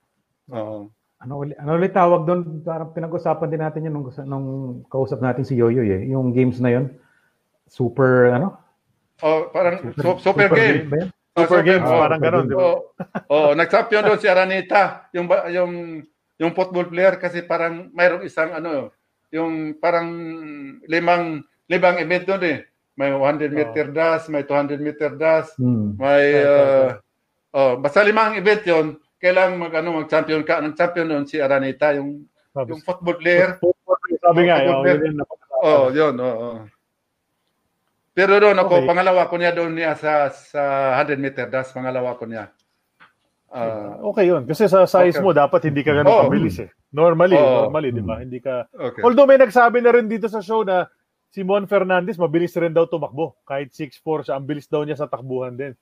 Oo. Ano ulit, ano ulit tawag doon? Parang pinag-usapan din natin yun nung, nung kausap natin si Yoyoy eh. Yung games na yun. Super, ano? Oh, parang super, super, game. ba yan? Oh, Super games, oh, parang ba? Oo. Oh, nag-champion doon si Aranita, yung yung yung football player kasi parang mayroong isang ano, yung parang limang limang event doon eh. May 100 meter dash, may 200 meter dash, Hmm. may uh, oh, basta limang event 'yon. Kailangan mag ano mag-champion ka, ng champion doon si Aranita, yung Sabi, yung football player. sabi nga, Football oh, player. Oh, 'yun, oo. Oh, Pero doon ako, Okay. pangalawa ko niya doon niya sa sa 100 meter dash, pangalawa ko niya. Ah, Okay yun. Kasi sa size Okay. mo, dapat hindi ka ganun Oo. kabilis eh. Normally, Oo. normally, di ba? Hindi ka... okay. Although may nagsabi na rin dito sa show na si Mon Fernandez, mabilis rin daw tumakbo. Kahit 6'4 siya, ang bilis daw niya sa takbuhan din.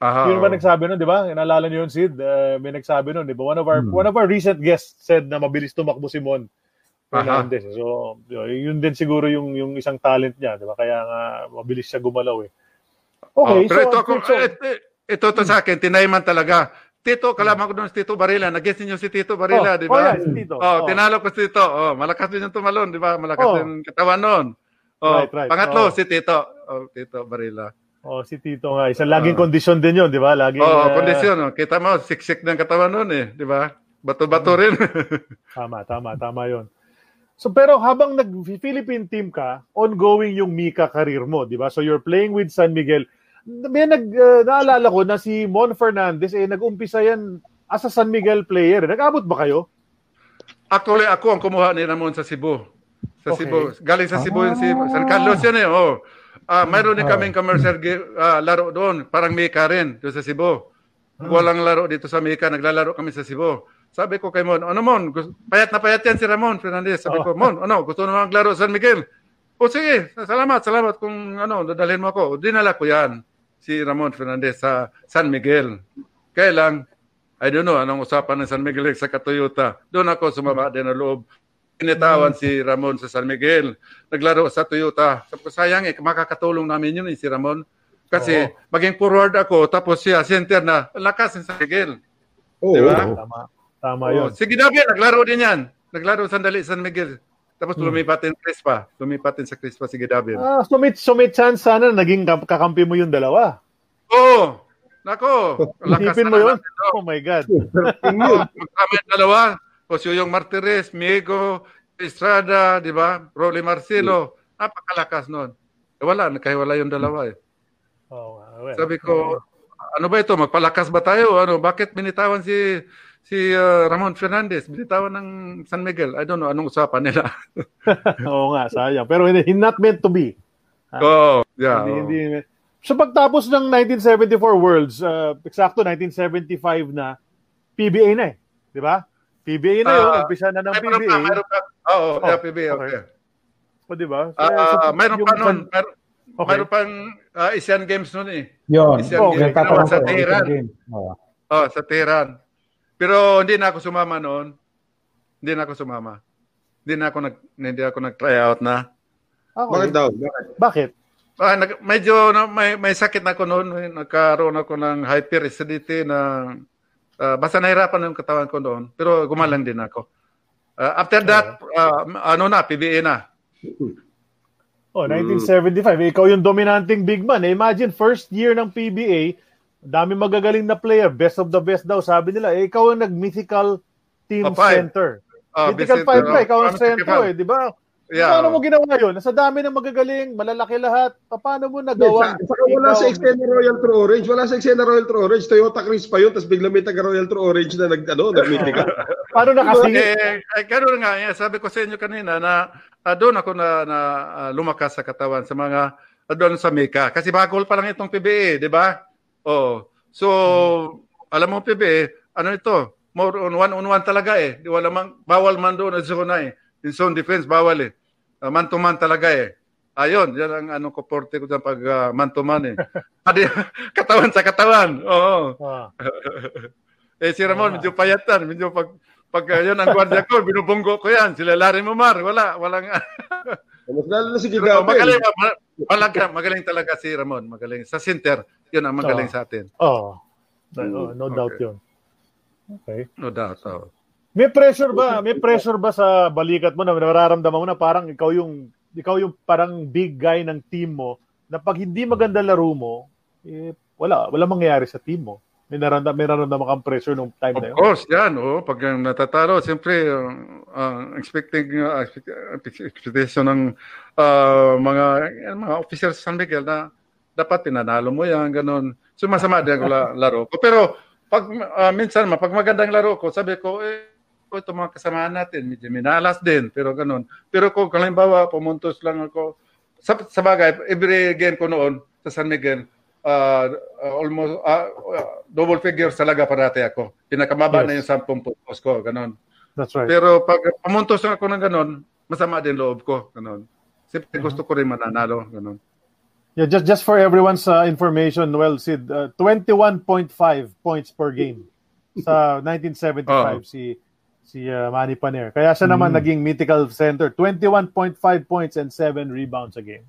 Aha, Yun ba nagsabi nun, di ba? Naalala niyo yun, Sid? Uh, may nagsabi nun, di ba? One of our, Hmm. one of our recent guests said na mabilis tumakbo si Mon. Fernandez. So, yun din siguro yung yung isang talent niya, di ba? Kaya nga, mabilis siya gumalaw eh. Okay, Oh, pero so, ito, ako, so, ito, ito to sa akin, tinayman talaga. Tito, kalaman ko doon si Tito Barila. Nag-guess niyo si Tito Barila, oh, di Oh, ba? yeah, si Tito. Oh, Oh. tinalo ko si Tito. Oh, malakas din yung tumalon, di ba? Malakas Oh. din katawan noon. Oh, Right, right. Pangatlo, Oh. si Tito. Oh, Tito Barila. Oh, si Tito nga. Isang laging Ah. kondisyon din yun, di ba? Laging, Oh, ah, kondisyon. Kita mo, siksik ng katawan noon eh, di ba? Bato-bato rin. Tama, tama, tama yon. So pero habang nag-Philippine team ka, ongoing yung Mika career mo, di ba? So you're playing with San Miguel. May nag uh, naalala ko na si Mon Fernandez eh nag-umpisa yan as a San Miguel player. Nag-abot ba kayo? Actually, ako ang kumuha ni Ramon sa Cebu. Sa Okay. Cebu. Galing sa Cebu yung si San Carlos yun eh. Oh. Ah, mayroon din kaming commercial gi- ah, laro doon. Parang Mika rin doon sa Cebu. Walang laro dito sa Mika. Naglalaro kami sa Cebu. Sabi ko kay Mon, ano Mon, payat na payat yan si Ramon Fernandez. Sabi ko, Mon, ano, gusto naman maglaro sa San Miguel. O sige, salamat, salamat kung ano, dadalhin mo ako. Dinala ko yan, si Ramon Fernandez sa San Miguel. Kaya lang, I don't know, anong usapan ng San Miguel sa Toyota. Doon ako sumama din ang loob. Initawan si Ramon sa San Miguel. Naglaro sa Toyota. Sabi ko, sayang eh, makakatulong namin yun eh, si Ramon. Kasi maging forward ako, tapos siya, center na, lakas ng San Miguel. Oo. Di ba? Tama. Tama Oh, yun. si Ginabi, naglaro din yan. Naglaro sandali San Miguel. Tapos Hmm. lumipat din Crispa. Lumipat din sa Crispa si Gidabin. Ah, so may chance sana na naging kakampi mo yung dalawa. Oo! Nako! Lakas Isipin mo yun? Oh my God. Magkama yung dalawa. Jose yung Martires, Miego, Estrada, di ba? Rolly Marcelo. Napakalakas nun. Eh, wala, nakahiwala yung dalawa eh. Oh, well. Sabi ko, ano ba ito? Magpalakas ba tayo? Ano, bakit binitawan si si uh, Ramon Fernandez? Binitawan ng San Miguel. I don't know anong usapan nila. Oo nga, sayang. Pero hindi, not meant to be. oh, yeah. Hindi, oh. hindi. So pagtapos ng 1974 Worlds, uh, eksakto 1975 na, PBA na eh. Di ba? PBA na yun, Ah, umpisa na ng Ay, meron PBA. pa, meron pa. Oo, Oh, yeah, PBA, okay. okay. O, di ba? So, Ah, so, mayroon pa nun. Meron, Okay. mayroon pang uh, Asian Games nun eh. Yun. Asian Oh, Games tatanong sa Tehran. Oo. Oh, sa Tehran. Pero hindi na ako sumama noon. Hindi na ako sumama. Hindi na ako nag hindi ako nag-try out na. Okay. Bakit daw? Bakit? Bakit? Ah, nag, medyo na, may may sakit na ako noon, nagkaroon ako ng hyperacidity na ah, basta nahirapan yung katawan ko noon, pero gumalang din ako. Ah, after that, ah, ano na, PBA na. Oh, 1975. Ikaw yung dominanting big man. Eh, imagine, first year ng PBA, dami magagaling na player. Best of the best daw, sabi nila. Eh, ikaw ang nag-mythical team Oh, five. center. Ah, mythical five ka, oh, ikaw ang Five. eh, di ba? Yeah. Paano mo ginawa yun? Sa dami ng magagaling, malalaki lahat. Paano mo nagawa? Sa, saka wala sa Extender Royal True Orange. Wala sa Extender Royal True Orange. Toyota Cris pa yun. Tapos bigla may taga Royal True Orange na nag, ano, nag-meeting ka. Paano nakasingit? Eh, eh, ganoon nga, eh, sabi ko sa inyo kanina na ah, doon ako na, na ah, lumakas sa katawan sa mga ah, doon sa Mika. Kasi bagol pa lang itong PBA, di ba? Oh. So, alam mo PBA, ano ito? More on one on one talaga eh. Di wala mang bawal man doon sa zona eh. In zone defense bawal eh. Ah, man to man talaga eh. Ayun, yan ang ano ko forte ko dyan pag ah, man to man eh. Adi, katawan sa katawan. Oo. Ah, Eh si Ramon, medyo payatan, medyo pag pag uh, yun ang gwardiya ko, binubunggo ko yan. Sila Larry Mumar, wala, walang lalo si Pero Gigabe. magaling, ma- malaga, magaling talaga si Ramon, magaling. Sa center, yun ang magaling Oo. sa atin. oh. No, no doubt Okay. yun. Okay. No doubt. Oh. May pressure ba? May pressure ba sa balikat mo na nararamdaman mo na parang ikaw yung ikaw yung parang big guy ng team mo na pag hindi maganda laro mo, eh, wala wala mangyayari sa team mo. May nararamdaman may nararamdaman kang pressure nung time na Of yun. course, yan. Oh, pag natatalo, siyempre, uh, uh, expecting, uh, uh, expectation ng uh, mga yan, mga officers sa San Miguel na dapat pinanalo mo yan, ganun. So, masama din ang la- laro ko. Pero, pag uh, minsan, ma- pag magandang laro ko, sabi ko, eh, ito mga kasamahan natin, medyo minalas din, pero ganun. Pero kung kalimbawa, pumuntos lang ako, sa, sa bagay, every game ko noon sa San Miguel, uh, almost uh, double figures talaga parati ako. Pinakamaba Yes. na yung 10 puntos ko, ganun. That's right. Pero pag pumuntos ako ng ganun, masama din loob ko, ganun. Siyempre Mm-hmm. gusto ko rin mananalo, ganun. Yeah, just just for everyone's uh, information, well, Sid, uh, 21.5 points per game sa 1975 Oh. si si uh, Manny Paner. Kaya siya naman naging mythical center, 21.5 points and 7 rebounds a game.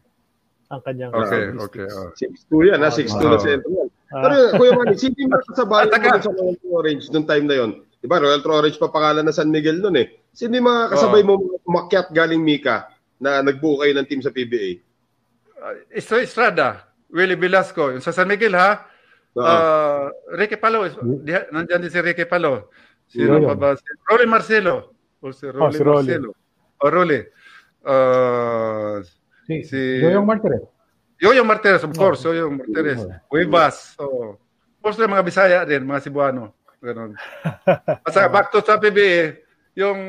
Ang kanyang Okay, statistics. okay. oh. 6'2 yan, ha? 6'2 na Ah. sentro yan. Ah. Pero Kuya Manny, sino yung sa bayan mo sa Royal Orange noong time na yon? Di ba, Royal Orange pa pangalan ng San Miguel noon eh. Sino yung mga kasabay mo umakyat galing Mika na nagbuo kayo ng team sa PBA? Uh, Estrada, Willie Velasco, yung sa San Miguel ha, uh, Ricky Palo, nandyan din si Ricky Palo. Sino Yun, pa yun. ba? Si Rolly Marcelo. O si Rolly si Rolly. Marcelo. O Rolly. Uh, Si, Si- Joyong Martires. Yoyo Martires, of course. Yoyo Martires. Uibas. So, course, mga Bisaya din, mga Cebuano. Ganun. Basta back to sa PBA, yung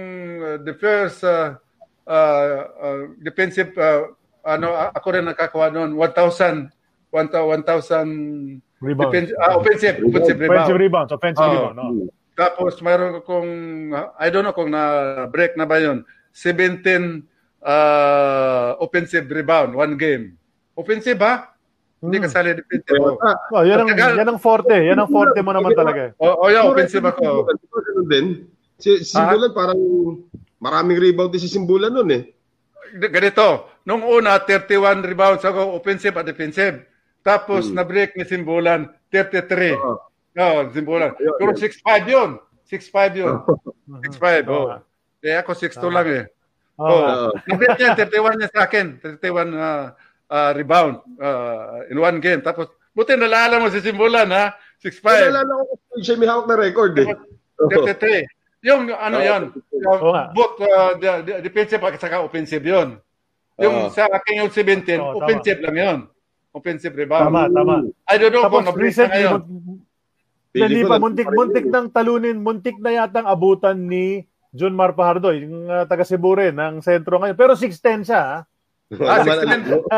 uh, the first uh, uh, uh, defensive, uh, ano, ako rin nakakuha noon, 1,000, 1,000 Rebound. defensive, ah, offensive, offensive Offensive rebound. rebounds, offensive Oh. rebound. No? Tapos mayroon akong, I don't know kung na-break na ba yun, 17 uh, offensive rebound, one game. Offensive ha? Hindi Hmm. kasali defensive. Oh. Ah, Oh, yan ang Tagal. yan ang forte, yan ang forte mo naman talaga. eh. Oh, oh yeah, offensive ito si ako. Simbulan. Di ba ganun din? Si Simbulan parang maraming rebound din si Simbulan noon eh. Ganito, nung una, 31 rebounds ako, offensive at defensive. Tapos, na-break ni Simbulan, 33. Hmm. Oo. No, Simbulan. Yun, Pero yun. 6'5 yun. 6'5 yun. 6'5, Oo oh. Eh, ako 6'2 lang eh. Oo. Oh, Nabit niya, 31 niya sa akin. 31 uh, uh, rebound uh, in one game. Tapos, buti nalala mo si Simbulan, ha? 6'5. Nalala ko kung siya may hawak na record eh. 33. Yung ano yon, Oo nga. both uh, de- de- defensive at saka offensive yon. Yung Oo. sa aking yung 17, Oo, tama. offensive lang yon. Offensive rebound. Tama, tama. I don't know Tapos kung recently, hindi ko pa, nag- muntik, muntik nang talunin, muntik na yatang abutan ni John Mar Pajardo, yung uh, taga Cebu rin, ng sentro ngayon. Pero 6'10 siya, ha? Ah, Naman- 16.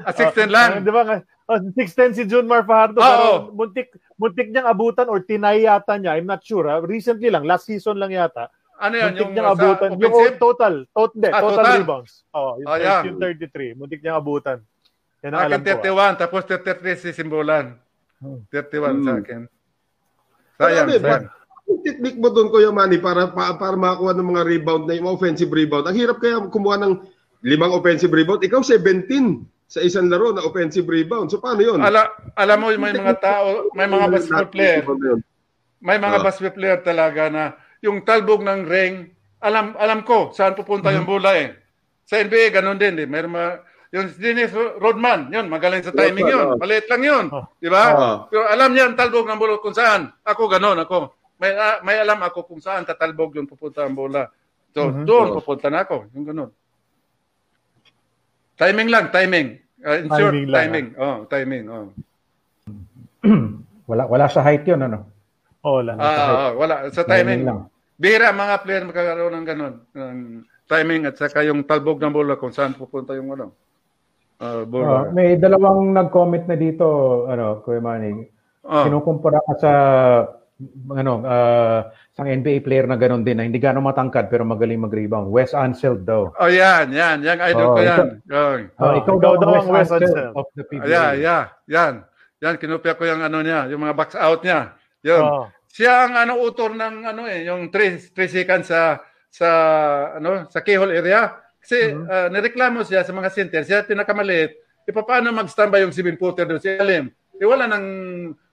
Ah, 16 lang. Ah, di ba? Oh, 6'10 si John Mar Fajardo. Oo. pero muntik, muntik niyang abutan or tinay yata niya. I'm not sure. Ha? Recently lang, last season lang yata. Ano yan? Muntik Yung niyang sa abutan. Yung total. Total, hindi, Ah, total, total. rebounds. Oh, yung, Ah, yeah. yung 33. Muntik niyang abutan. Yan ang alam Akin ko. ah. 31, tapos 33 si Simbulan. Hmm. 31 sa Hmm. akin. Sayang, Marami, sayang. Technique mo doon, Kuya Manny, para, para, para makakuha ng mga rebound na yung mga offensive rebound. Ang hirap kaya kumuha ng limang offensive rebound. Ikaw 17 sa isang laro na offensive rebound. So paano yun? Ala, alam mo, may mga tao, may mga basketball player, may mga Ah. basketball player talaga na yung talbog ng ring, alam alam ko saan pupunta yung bola eh. Sa NBA, ganun din. Eh. Meron ma, yung Dennis Rodman, yun, magaling sa timing yun. oh. Maliit lang yun. Oh. Di ba? Oh. Pero alam niya ang talbog ng bola kung saan. Ako ganun, ako. May, ah, may alam ako kung saan tatalbog yung pupunta ang bola. So, Mhm. doon Oh. pupunta na ako. Yung ganun. Timing lang, timing. Uh, in short, Timing lang, timing. Oh, timing. Oh. wala wala sa height 'yon ano. Oh, lang. Ah, ah, wala. Sa Timing timing. lang. Ang mga player magkakaroon ng ganun. ng timing at saka yung talbog ng bola kung saan pupunta yung ano. Uh, Ah, bola. may dalawang nag-comment na dito ano, Kuya Manny. Oh. Kinukumpara ka sa ano, ah, isang NBA player na gano'n din na hindi gano'ng matangkad pero magaling mag-rebound. Wes Anseld daw. oh, yan, yan. Yan, idol Oh, ko yan. ikaw-. Ah, Oh, ikaw, ikaw daw daw ang Wes Anseld of the PBA. Yeah, yeah. Yan. Yan, kinupya ko yung ano niya, yung mga box out niya. Yun. Oh. Siya ang ano utor ng ano eh, yung 3 3 seconds sa sa ano, sa keyhole area. Kasi ah, nireklamo siya sa mga center, siya pinakamaliit. E paano mag-standby yung 7 footer doon sa ilalim? Eh wala nang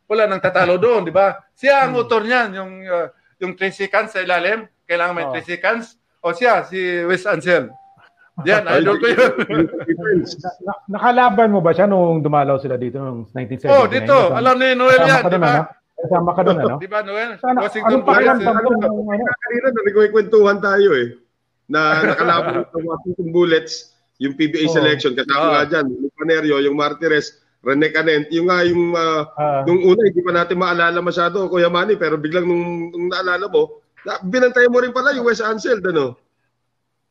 wala nang tatalo doon, di ba? Siya ang utor niyan, yung ah, yung 3 seconds sa ilalim, kailangan may Oh. 3 seconds. O siya, si Wes Ansel. Yan, idol ko yun. Na- nakalaban mo ba siya nung dumalaw sila dito noong 1979? oh, dito, alam ni Noel yan, di ba? ano? Kasama ka doon, ano? Di ba, Noel? Sana, Washington anong pakiramdam Bullets. mo eh. nung ano? Kanina na nagkikwentuhan tayo eh. Na nakalaban sa Washington Bullets, yung PBA Oo. selection. Kasama Ah. nga dyan, yung Panerio, yung Martires, Rene Canent. Yung nga yung, ah, Ah. nung una, hindi pa natin maalala masyado, Kuya Manny, pero biglang nung, nung naalala mo, na, binantayan mo rin pala yung Wes Anseld, ano?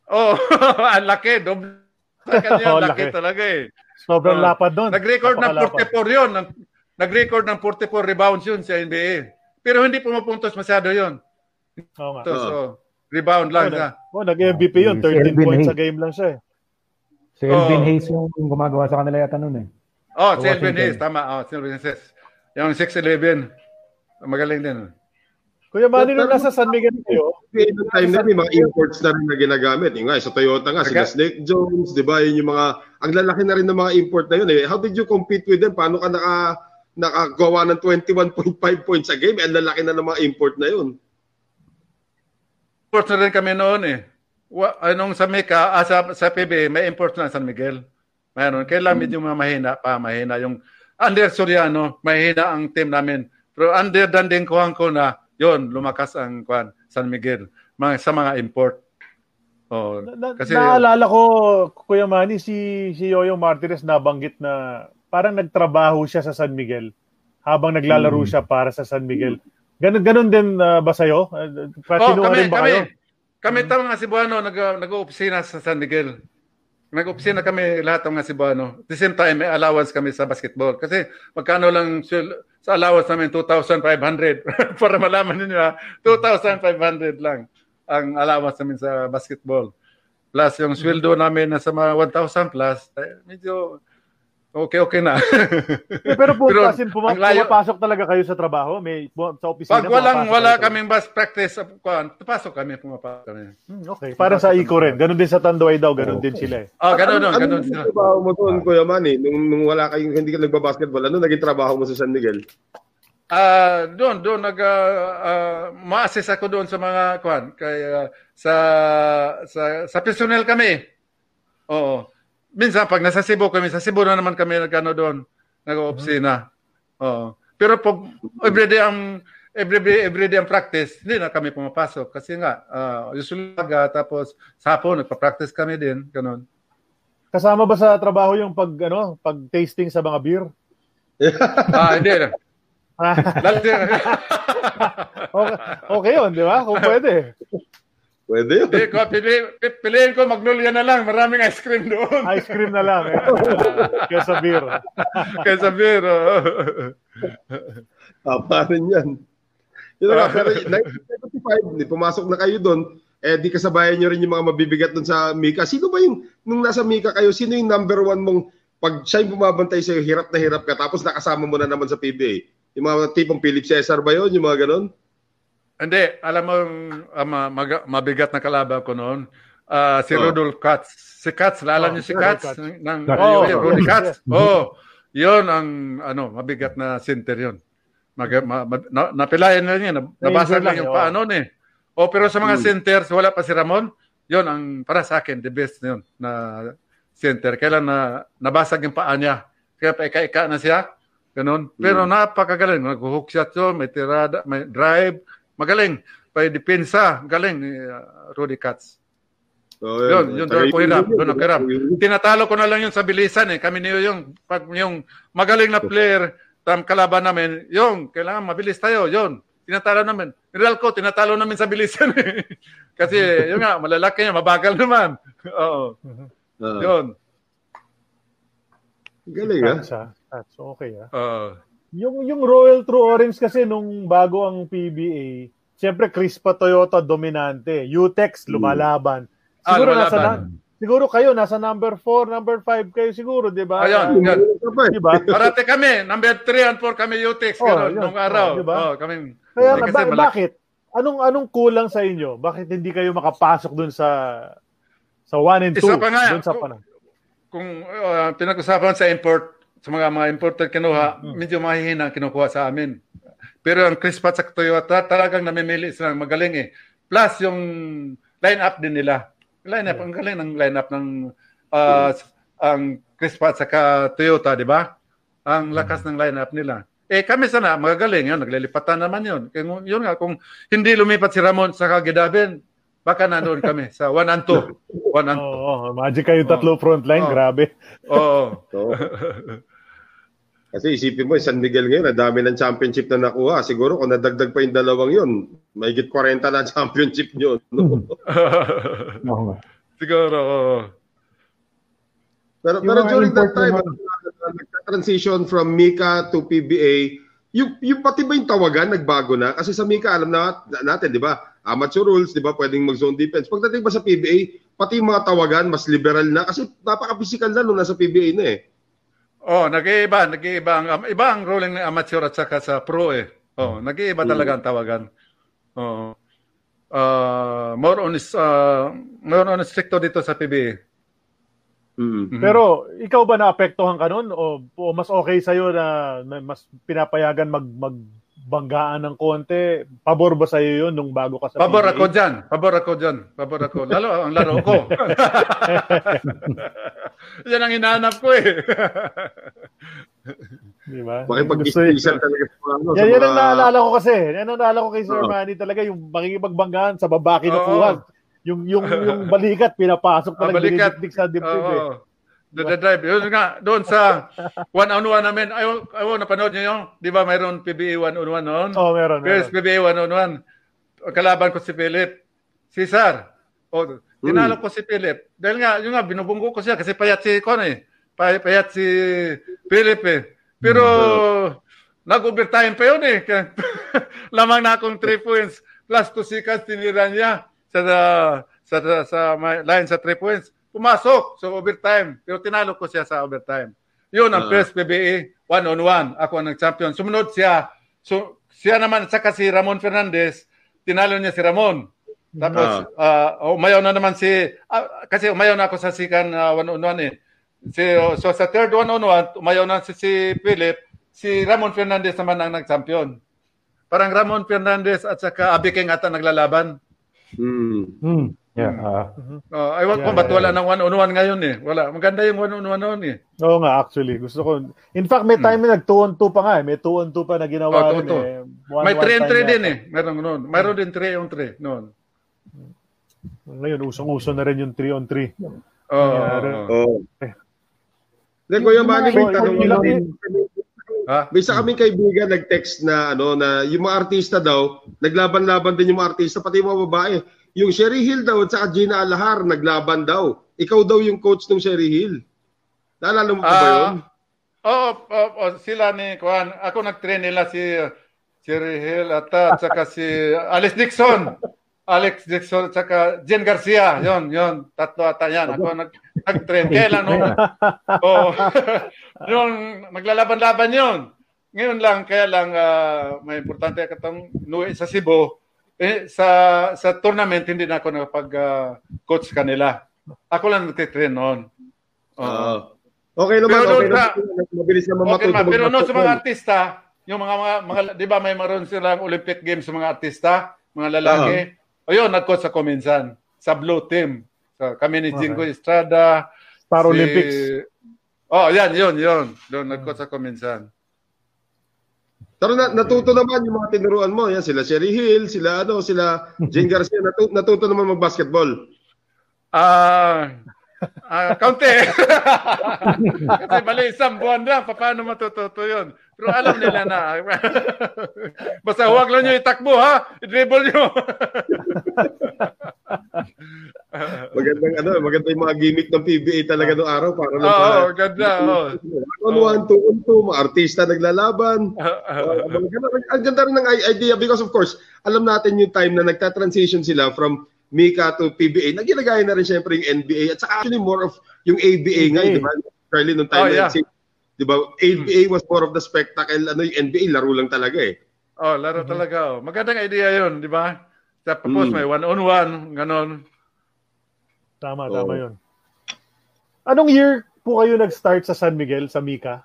Oh, ang laki. Doble kanya, Oh, laki laki. talaga eh. Sobrang Oh. lapad doon. Nag-record ng Napakalapad. 44 yun. Nag- Nag-record ng 44 rebounds yun sa NBA. Pero hindi pumupuntos masyado yun. Oo nga. So, Oo. so, rebound lang Oh, siya. nag- oh, nag-MVP yun. Si 13 Elvin points Hayes. sa game lang siya eh. Si Elvin Oh. Hayes yung gumagawa sa kanila yata noon eh. Oh, si Washington. Elvin Hayes. Tama. Oh, si Elvin Hayes. Yung 6'11". Magaling din. Kuya Manny, nung nasa San Miguel kayo, noong time na yun, may mga imports na rin na ginagamit. Yung nga, sa Toyota nga, sila Snake Jones, di ba? Yun yung mga, ang lalaki na rin ng mga import na yun eh. How did you compete with them? Paano ka naka, nakagawa ng 21.5 points a game? Eh, ang lalaki na ng mga import na yun. Imports na rin kami noon eh. Wa, anong sa Mecca, ah, sa, sa PBA, may imports na San Miguel. Mayroon. Kailan medyo mga mahina pa, mahina. Yung under Soriano, mahina ang team namin. Pero under Danding Kuhang ko na, yon lumakas ang Kuhan, San Miguel. Mga, sa mga import. Oh, na, kasi, naalala ko, Kuya Manny, si, si Yoyo Martinez nabanggit na parang nagtrabaho siya sa San Miguel habang naglalaro Hmm. siya para sa San Miguel. Ganun, ganun din ah, ba sa'yo? Uh, oh, kami, ba kami, kayo? kami tama nga Cebuano, nag, nag-opisina sa San Miguel. Nag-opisina kami lahat ng mga Cebuano. At the same time, may allowance kami sa basketball. Kasi magkano lang sa allowance namin, 2,500. Para malaman ninyo ha, 2,500 lang ang allowance namin sa basketball. Plus yung sweldo namin nasa mga 1,000 plus, eh, medyo okay-okay na. Eh, pero po, Pero as in, puma- layo- pumapasok talaga kayo sa trabaho? May sa opisina? Pag walang wala kayo? kaming bus practice, pasok kami, pumapasok kami. Hmm, okay. Parang sa Ico rin. Ganun din sa Tanduay daw. Ganun din sila eh. Oh, ganun ano, ganun ano sila. yung trabaho mo doon, Kuya Manny? Nung, nung wala kayong, hindi ka nagbabasketball, ano naging trabaho mo sa San Miguel? Ah, doon doon nag uh, uh, ma-assess ako doon sa mga kwan kay uh, sa sa sa personnel kami. Oo. Minsan pag nasa Cebu kami, sa Cebu na naman kami nagano doon, nag-opisina. Oo. Pero pag everyday ang everyday everyday ang practice, hindi na kami pumapasok kasi nga uh, usually uh, tapos sa hapon nagpa-practice kami din, ganun. Kasama ba sa trabaho yung pag ano, pag tasting sa mga beer? ah, hindi na. okay, okay yun, di ba? Kung pwede. Pwede yun. Hindi ko, pili, piliin ko Magnolia na lang. Maraming ice cream doon. Ice cream na lang. Eh. Kesa beer. Kesa beer. Oh. Tama rin yan. Yun nga, pero 1975, pumasok na kayo doon, eh di kasabayan nyo rin yung mga mabibigat doon sa Mika. Sino ba yung, nung nasa Mika kayo, sino yung number one mong, pag siya yung bumabantay sa'yo, hirap na hirap ka, tapos nakasama mo na naman sa PBA? Yung mga tipong Philip Cesar ba yun? Yung mga ganon? Hindi. Alam mo, um, mag- mabigat na kalaban ko noon. Uh, si oh. Rudolph Katz. Si Katz, alam oh, niyo si Katz? Katz. Ng, oh, oh, Rudy Katz. Oh, yun ang ano, mabigat na center yun. Mag, ma, ma, na, napilayan na niya. Nabasag lang yung paano eh. Oh, pero sa mga hmm. centers, wala pa si Ramon. Yun ang para sa akin, the best na yun na center. Kailan na nabasag yung paa niya. Kaya paika-ika na siya. Ganun. Pero mm. napakagaling. Nag-hook shot yun, may tirada, may drive. Magaling. May depensa. Galing ni uh, Rudy Katz. Oh, yun, yun, doon ko hirap. Doon ako hirap. Tinatalo ko na lang yun sa bilisan eh. Kami niyo yung, pag, yung magaling na player, tam kalaban namin, yung, kailangan mabilis tayo, yun. Tinatalo namin. Real ko, tinatalo namin sa bilisan eh. Kasi, yun nga, malalaki niya, mabagal naman. Oo. Uh, yun. Galing ah. That's okay ah. Uh, yung yung Royal True Orange kasi nung bago ang PBA, siyempre Crispa Toyota dominante, Utex lumalaban. Ah, siguro ah, nasa na, siguro kayo nasa number 4, number 5 kayo siguro, 'di ba? Ayun, uh, di ba? Parate kami, number 3 and 4 kami Utex oh, ganun, nung araw. Oh, diba? oh kami. Kaya eh, ba- bakit? Anong anong kulang sa inyo? Bakit hindi kayo makapasok dun sa sa 1 and 2 dun sa panahon? kung uh, pinag-usapan sa import, sa mga mga imported kinuha, mm-hmm. medyo mahihina kinukuha sa amin. Pero ang Chris Pat sa Toyota, talagang namimili sila magaling eh. Plus yung line-up din nila. Line-up, ang galing ng line-up ng uh, ang Chris Pat sa Toyota, di ba? Ang lakas ng line-up nila. Eh kami sana, magagaling yun, naglilipatan naman yun. Yun nga, kung hindi lumipat si Ramon sa Kagidabin, Baka nandoon kami sa 1 and 2. 1 and 2. Oo, oh, magic kayo tatlo oh. front line, oh. grabe. Oo. Oh. Kasi isipin mo, San Miguel ngayon, ang dami ng championship na nakuha. Siguro kung nadagdag pa yung dalawang yun, may 40 na championship nyo. No? Siguro. Pero, pero during that time, nag-transition from Mika to PBA, yung, yung pati ba yung tawagan nagbago na? Kasi sa Mika, alam na natin, di ba? amateur rules, di ba, pwedeng mag-zone defense. Pagdating ba sa PBA, pati yung mga tawagan, mas liberal na kasi napaka-physical na nung nasa PBA na eh. Oh, nag-iiba, nag-iiba ang um, iba ang ruling ng amateur at saka sa pro eh. Oh, nag-iiba mm. talaga ang tawagan. Oh. Uh, more on is uh, more on stricto dito sa PBA. Mm-hmm. Pero ikaw ba naapektuhan ka noon o, o mas okay sa iyo na mas pinapayagan mag mag banggaan ng konti. Pabor ba sa iyo yun nung bago ka sa Pabor PBA? ako diyan. Pabor ako diyan. Pabor ako. Lalo ang laro ko. Yan ang hinahanap ko eh. Di ba? Makipag-istisan talaga sa ano. Yan, yan ang naalala ko kasi. Yan ang naalala ko kay Sir oh. Manny talaga yung makikipagbanggaan sa baba kinukuha. Oh. Yung yung yung balikat pinapasok talaga ah, balikat. sa dibdib oh. eh. The, the drive. Yun nga, doon sa one-on-one namin, ayaw, ayaw napanood nyo yung, di ba mayroon PBA one-on-one noon? Oo, oh, meron. Yes, PBA one-on-one. Kalaban ko si Philip. Cesar. O, tinalo ko si Philip. Dahil nga, yun nga, binubunggo ko siya kasi payat si Con eh. Pay, payat si Philip eh. Pero, mm-hmm. nag-overtime pa yun eh. Lamang na akong 3 points. Plus, to sikas, tinira niya sa, sa, sa, sa line sa 3 points pumasok sa overtime. Pero tinalo ko siya sa overtime. Yun ang uh, first PBA, one-on-one. Ako ang nag-champion. Sumunod siya. So, siya naman, saka si Ramon Fernandez, tinalo niya si Ramon. Tapos, uh, umayaw na naman si, uh, kasi umayaw na ako sa sikan uh, one-on-one eh. Si, so, sa third one-on-one, umayaw na si, si Philip, si Ramon Fernandez naman ang nag-champion. Parang Ramon Fernandez at saka Abi King ata naglalaban. Hmm. Hmm. Yeah. ah. Uh, aywan ko, Yeah, ba't yeah, wala ng one-on-one ngayon eh? Wala. Maganda yung one-on-one noon eh. Oo nga, actually. Gusto ko. In fact, may time na nag 2 on 2 pa nga eh. May 2 on 2 pa na ginawa Oh, rin two on two. eh. One- May one 3 and time 3 din eh. Meron noon. Meron din 3 on 3 noon. Ngayon, usong-uso na rin yung 3 on 3. Oo. Oo. Oh. Hindi, Kuya Manny, may tanong natin. Ha? May isa kaming kaibigan nag-text na ano na yung mga artista daw, naglaban-laban din yung mga artista pati yung mga babae. Yung Sherry Hill daw at saka Gina Alahar naglaban daw. Ikaw daw yung coach ng Sherry Hill. Naalala mo pa ba Ah, yun? Oo, oo, oo, sila ni Kuan. Ako nag-train nila si Jerry Hill at at saka si Alex Dixon. Alex Dixon at saka Jen Garcia. Yon, yon. Tatlo ata yan. Ako nag, nag-train. Kaya lang nung, oh, nung maglalaban-laban yon. Ngayon lang, kaya lang ah, may importante katong nuwi sa Cebu. Eh, sa sa tournament, hindi na ako nakapag-coach kanila. Ako lang nagtitrain noon. Oo. Oo. okay naman, Pero okay naman. Mabilis naman Okay matuto ma, pero no sa mga artista, yung mga mga, mga 'di ba may maroon silang Olympic Games sa mga artista, mga lalaki. O yun, nag-coach ako minsan sa Blue Team. So, kami ni Jingo Estrada. Para si- Olympics. Oh, yan, yun, yun. Doon nag-coach ako minsan. Pero na, natuto naman yung mga tinuruan mo. Yan, sila Sherry Hill, sila ano, sila Jane Garcia. Natuto, natuto naman mag-basketball. Ah, ah, kaunti. Kasi bali isang buwan lang, paano matututo yun? Pero alam nila na. Basta huwag lang nyo itakbo, ha? I-dribble nyo. Magandang ano, maganda yung mga gimmick ng PBA talaga noong araw para lang Oo, para- oh, ganda. Oh. One, one, two, on two, mga artista naglalaban. Uh, ang, ganda, ang ganda rin ng idea because of course, alam natin yung time na nagta-transition sila from Mika to PBA, na ginagaya na rin syempre yung NBA at saka actually more of yung ABA nga, ABA. di ba? Charlie, nung time Oh, na yeah. di ba? ABA was more of the spectacle, ano yung NBA, laro lang talaga eh. Oh, laro talaga. Oh. Magandang idea yun, di ba? Tapos Mm. may one-on-one, ganon. Tama, Oo. tama yun. Anong year po kayo nag-start sa San Miguel, sa Mika?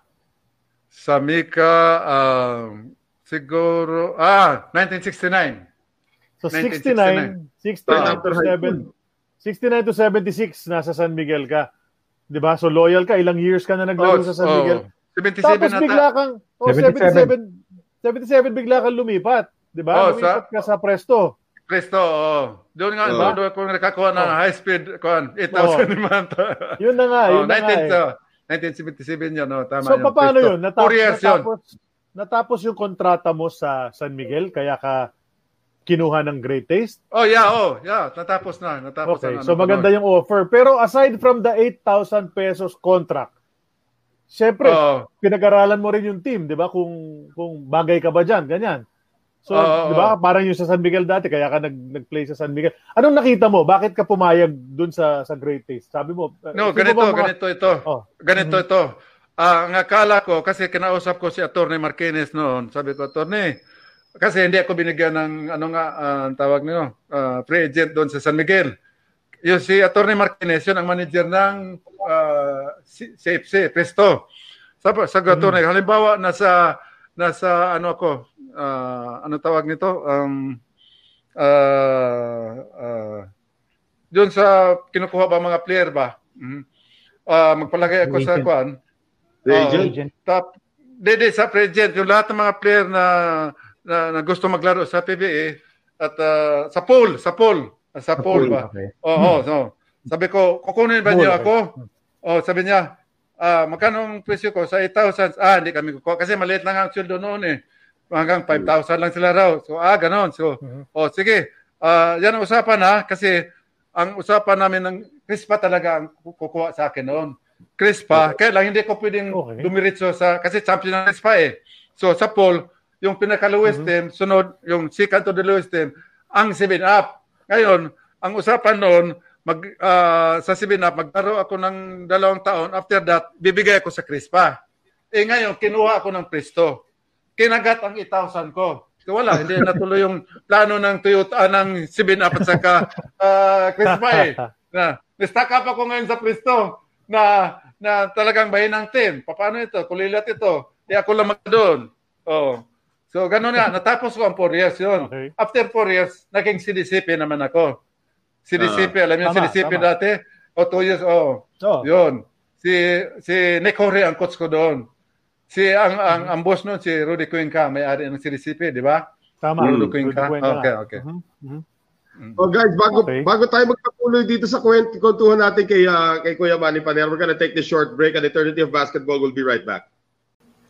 Sa Mika, um, siguro, ah, 1969. So 1969. 69, 69 Right to after high 7, 69 to 76 nasa San Miguel ka. 'Di ba? So loyal ka, ilang years ka na naglaro sa San Miguel. 77 Tapos ata. bigla kang oh 77 77 bigla kang lumipat, 'di ba? Oh, lumipat sa- ka sa Presto. Presto, oo. Doon nga, Oo. doon ako nakakuha ng Oh. high speed, kuhan, 8,000 a month. Yun na nga, Oh, yun na nga. 19, eh. oh, 1977 yun, no? tama So yun. paano Presto. yun? Natapos, Four years yun. natapos, natapos yung kontrata mo sa San Miguel kaya ka kinuha ng Great Taste? Oh, yeah, oh, yeah, natapos na, natapos Okay, na. so ano, maganda yung offer. Pero aside from the 8,000 pesos contract, syempre, Oh, pinag-aralan mo rin yung team, di ba? Kung, kung bagay ka ba dyan, ganyan. So, Oo, di ba? Parang yung sa San Miguel dati, kaya ka nag, nag-play sa San Miguel. Anong nakita mo? Bakit ka pumayag dun sa sa Great Taste? Sabi mo, uh, No, ganito, mga- ganito ito. Oh. Ganito ito. Ah, ang akala ko, kasi kinausap ko si Attorney Marquez noon, sabi ko, Attorney, kasi hindi ako binigyan ng, ano nga, ah, ang tawag nyo, ah, free agent doon sa San Miguel. Yung si Attorney Marquez, yun ang manager ng ah, C- CFC, Presto. Sa Attorney, halimbawa, nasa, nasa, ano ako, ah, ano tawag nito, um, ah, ah, doon sa kinukuha ba mga player ba? Mhm. Ah, magpalagay ako sa Agent. kwan. Oo. agent. Agent. Tap, hindi, sa present, yung lahat ng mga player na, na, na gusto maglaro sa PBA at ah, sa pool, sa pool, sa pool ba? Okay. Oo, so, sabi ko, kukunin ba Pool, niyo okay. ako? Oh, sabi niya, ah, magkano ang presyo ko? Sa 8,000. Ah, hindi kami kukuha kasi maliit lang ang sweldo noon eh. Hanggang 5,000 lang sila raw. So, ah, ganon. So, oh, sige. Ah, yan ang usapan ha kasi ang usapan namin ng Crispa talaga ang kukuha sa akin noon. Crispa, kaya lang hindi ko pwedeng Okay. dumiritso sa, kasi champion ng Crispa eh. So sa poll, yung pinaka-lowest team, sunod, yung second to the lowest team, ang 7-up. Ngayon, ang usapan noon, mag, ah, sa 7-up, maglaro ako ng dalawang taon. After that, bibigay ako sa Crispa. Eh ngayon, kinuha ako ng Presto. Kinagat ang 8,000 ko. So wala, hindi natuloy yung plano ng Toyota, ah, ng 7-up at saka ah, Crispa eh. Na, na-stack up ako ngayon sa Presto na na talagang bahin ng team. Paano ito? Kulilat ito. Eh ako lang doon. Oh. So ganun nga, natapos ko ang 4 years yun. Okay. After 4 years, naging CDCP naman ako. CDCP, alam niyo CDCP tama. dati? O 2 years, oh. Oh. Yun. Si si Nick Hore ang coach ko doon. Si ang ang ang boss noon si Rudy Cuenca, may-ari ng CDCP, di ba? Tama. Rudy Rudy Cuenca. Okay, okay. Mhm, mhm. Oh guys, bago Okay. bago tayo magpatuloy dito sa kwent kwentuhan natin kay ah, kay Kuya Manny Paner, we're gonna take this short break and Eternity of Basketball will be right back.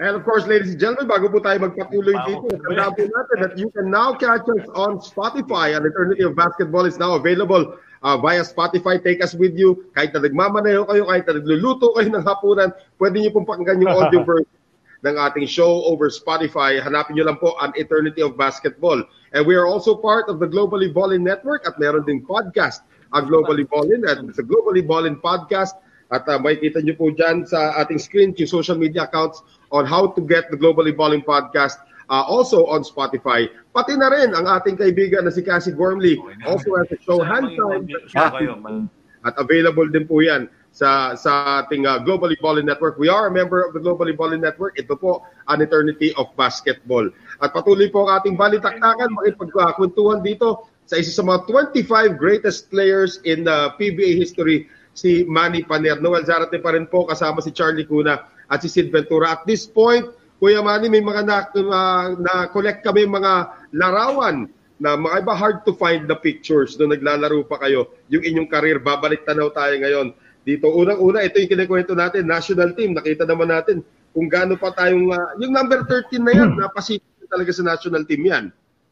And of course, ladies and gentlemen, bago po tayo magpatuloy dito, tandaan po natin that you can now catch us on Spotify. And Eternity of Basketball is now available uh, via Spotify. Take us with you. Kahit na nagmamaneho kayo, kahit na nagluluto kayo ng hapunan, pwede niyo pong pakinggan yung audio version ng ating show over Spotify. Hanapin nyo lang po ang Eternity of Basketball. And we are also part of the Globally Ballin Network at meron din podcast ang Globally Ballin at sa Globally Ballin Podcast at uh, makikita nyo po dyan sa ating screen yung social media accounts on how to get the Globally Ballin Podcast uh, also on Spotify. Pati na rin ang ating kaibigan na si Cassie Gormley also has a show Hand Time at available din po yan sa sa ating uh, Globally Ballin Network. We are a member of the Globally Ballin Network. Ito po an eternity of basketball. At patuloy po ang ating balitaktakan, makipagkwentuhan dito sa isa sa mga 25 greatest players in the PBA history, si Manny Paner. Noel Zarate pa rin po kasama si Charlie Cuna at si Sid Ventura. At this point, Kuya Manny, may mga na, uh, na-collect kami mga larawan na mga iba hard to find the pictures nung naglalaro pa kayo, yung inyong career. Babalik tanaw tayo ngayon. Dito, unang-una, ito yung kinikwento natin, national team. Nakita naman natin kung gaano pa tayong, uh, yung number 13 na yan, napasipin talaga sa national team yan.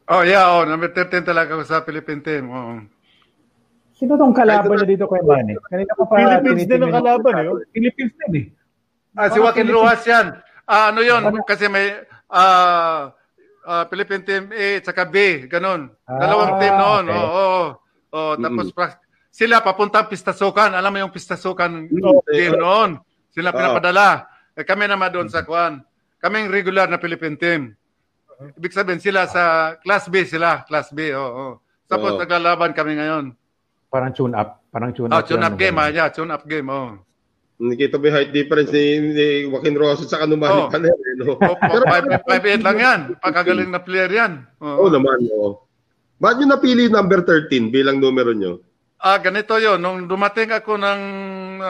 Oh, yeah, oh, number 13 talaga ako sa Philippine team. Oh. Sino tong kalaban niya dito kay Manny? Kanina ko pa Philippines din ang kalaban eh. oh. Philippines din eh. Ah, si Joaquin. Rojas yan. Ah, ano yun? Kasi may ah ah, Philippine team A at saka B, ganun. Dalawang Ah, team noon. okay. Oo, oo. Oh, tapos pra- sila papuntang pistasukan. Alam mo yung pistasukan team noon. Sila pinapadala. Eh, kami naman doon sa Kwan. Kaming regular na Philippine team. Ibig sabihin sila sa Class B sila, Class B. Oo. Oh, Tapos Oo. naglalaban kami ngayon. Parang tune up. Parang tune Ah, up. tune yan, up game, ah, yeah, tune up game, oh. Nakita mo yung height difference ni, ni Joaquin Rosas sa Kanumani Oh. Paner. Eh, no? Oh, 5'8 lang yan. Pagkagaling na player yan. Oo Oo. naman, oo. Ba't nyo napili number 13 bilang numero nyo? Ah, ganito yon Nung dumating ako ng,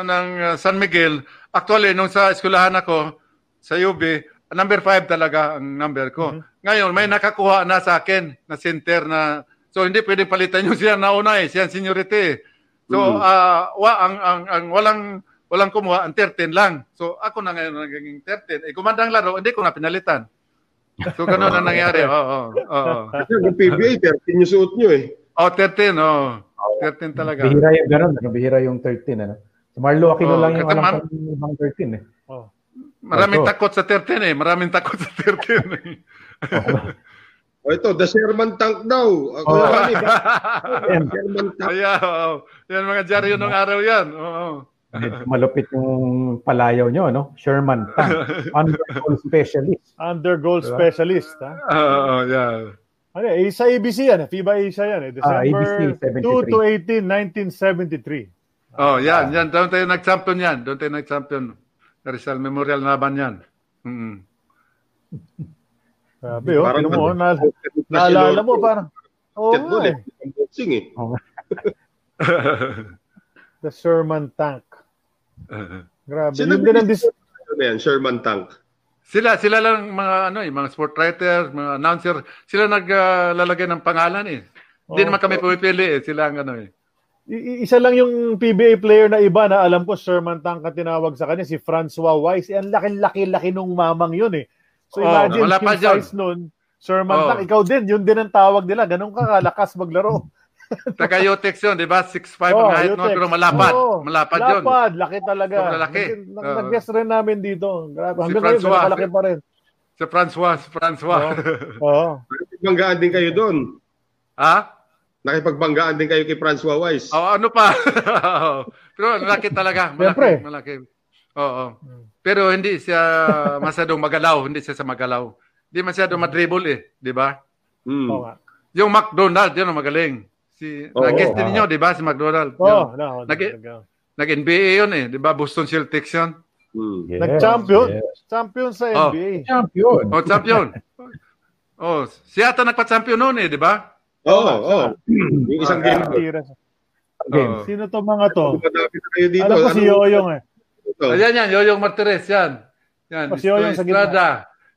ng uh, San Miguel, actually, nung sa eskwelahan ako, sa UB, number 5 talaga ang number ko. Ngayon, may nakakuha na sa akin na center na, so hindi pwedeng palitan yung siya nauna eh, siya ang seniority. So, ah, wa, ang, ang, ang walang, walang kumuha, ang 13 lang. So, ako na ngayon naging 13. Eh, kumandang laro, hindi ko na pinalitan. So, ganun ang nangyari. Oo, oo, oo. Kasi yung PBA, 13 yung suot nyo eh. Oh, 13, oh. 13 talaga. Bihira yung ganun. Ano? Bihira yung 13. Ano? Si Marlo Aquino Oh, lang yung alam man- kong ibang 13 eh. Oh. Maraming Ito. takot sa 13 eh. Maraming takot sa 13 eh. O ito, the Sherman Tank daw. Ako Oh. eh. Yan. Sherman Tank. Ayan, oo. Yan mga dyaryo nung araw yan. Oo. Medyo malupit yung palayaw nyo, no? Sherman Tank. Undergoal specialist. Under goal Diba? specialist. Ha? Oo, yeah. Ano, eh, sa ABC yan. eh. FIBA Asia yan. Eh. Ah, December ABC, 2 to 18, 1973. Oh, yan, yan. Doon tayo nag-champion yan. Doon tayo nag-champion. Rizal Memorial Laban yan. Mm. Sabi, oh. Parang mo, ano, na, naalala mo, parang, nga eh. eh. Boxing eh. Oh, The Sherman Tank. Grabe. Sino Yun din ang dis- Ano yan, Sherman Tank. sila, sila lang mga ano eh, mga sport writers, mga announcer, sila naglalagay ng pangalan eh. Hindi Oh. naman kami pumipili eh. Sila ang ano eh. I- isa lang yung PBA player na iba na alam ko Sherman Tank ang tinawag sa kanya si Francois Weiss. Eh, ang laki-laki-laki nung mamang yun eh. So Oh, imagine wala pa size nun, Sherman Oh. Tank, ikaw din, yun din ang tawag nila. Ganun ka kalakas maglaro. Taga Yotex yun, di ba? 6'5 Oh, ang height Yotex. pero malapad. Oo, malapad yun. Lapad, laki talaga. Sobrang laki. Nag-. Nag-guess rin namin dito. Grabe. Si Hanggang ngayon, Francois. ganun kalaki pa rin. Si Francois, si Francois. Oo. Nakipagbanggaan din kayo doon. ha? Nakipagbanggaan din kayo kay Francois Weiss. Oh, ano pa? Pero malaki talaga. Malaki. Siyempre. Malaki. Oo. Pero hindi siya masyadong magalaw. Hindi siya sa magalaw. Hindi masyadong madribble eh. Di ba? Hmm. Oo nga. Yung McDonald, yun ang magaling. Si, Oo. nag-guest din ninyo, di ba? Si McDonald. Oo, Yun. no, Nag- talaga. Nag-NBA yun eh. Di ba? Boston Celtics yun. Hmm. Yes, Nag-champion. yes. Champion sa Oh. NBA. Champion. Oh, champion. oh, si ata nagpa-champion noon eh, di ba? Oo, oo. Yung isang game. Tira. Game. Oh. Sino to mga to? Kayo dito. Alam ko si Ano- Yoyong eh. ito? Ayan yan, Yoyong Martirez, yan. Yan, Oh, si Yoyong sa gitna. Estrada,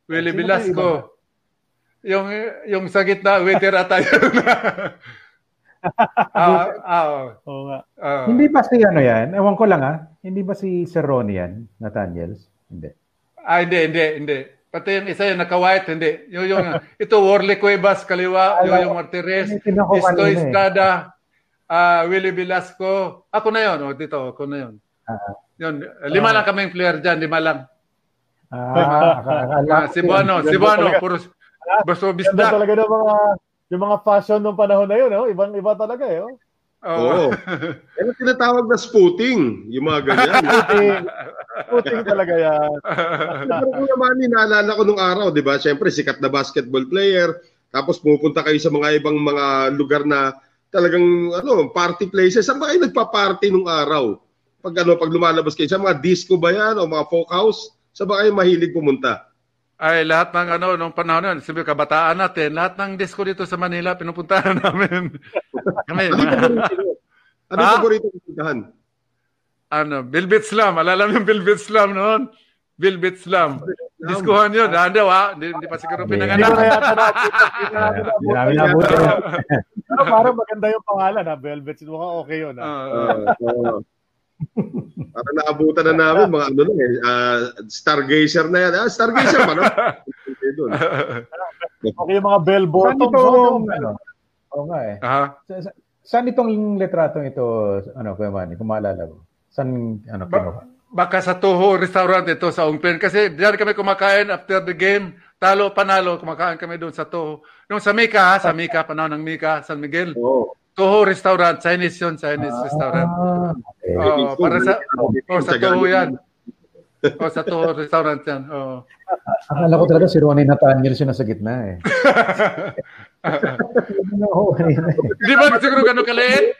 Willie ba Velasco. Yung, yung sa gitna, waiter ata yun. ah, ah, Oo nga. ah. Hindi ba si ano yan? Ewan ko lang ah. Hindi ba si Cerrone yan? Nathaniels? Hindi. Ah, hindi, hindi, hindi. Pati yung isa yung naka-white, hindi. Yung, yung, ito, Worley Cuevas, kaliwa, yung Tinitin ako Esto kanina eh. Estrada, ah, Willie Velasco. Ako na yun, oh, dito, ako na yun. Ah. Yun, lima lang kaming player dyan, lima lang. Ah, Ah, ko si Buano, Ganda si Buano, talaga. puro baso Ganda bisda. talaga ng mga yung mga fashion nung panahon na yun, oh. ibang iba talaga eh. Oh. Oo. Yan ang tinatawag na spooting. Yung mga ganyan. Puting, puting talaga yan. Pero kung naman, naalala ko nung araw, di ba? Siyempre, sikat na basketball player. Tapos pupunta kayo sa mga ibang mga lugar na talagang ano, party places. Saan ba kayo nagpa-party nung araw? Pag ano, pag lumalabas kayo, sa mga disco ba yan o mga folk house? Saan ba kayo mahilig pumunta? Ay, lahat ng ano, nung panahon na yun, sabi kabataan natin, lahat ng disco dito sa Manila, pinupuntahan namin. Kami, Ano yung paborito? Ano Ha? nyo puntahan? ano, Velvet Slam. Alala mo yung Velvet Slam noon? Velvet Slam. Diskuhan yun. Hindi, wa. Hindi, hindi pa siguro Hindi. Hindi ko na pinanganak. yata na. Pero parang maganda yung pangalan ha, Velvet. Mukhang okay yun ha. Ah, Uh, uh, Parang naabutan na namin mga ano na eh, ah, Stargazer na yan. Ah, Stargazer ba, no? Okay, dun. Okay yung mga bell Saan bottoms. itong, oh. ano? Oo nga eh. Aha. Sa, sa, saan itong litratong ito, ano, Kuya Manny, kung maalala mo? Saan, ano, Ba- kinuha? Baka sa Toho restaurant ito sa Ungpen. Kasi diyan kami kumakain after the game. Talo, panalo, kumakain kami doon sa Toho. Nung sa Mika, ha, sa Mika, panahon ng Mika, San Miguel. Oo. Toho restaurant, Chinese yun, Chinese restaurant. Ah, okay. Oo, para sa, oh, sa Toho yan. Oh, sa Toho restaurant yan. Oh. Akala ko talaga si Ronnie Nathaniel siya nasa gitna eh. Eh. Di ba siguro gano'ng kaliit?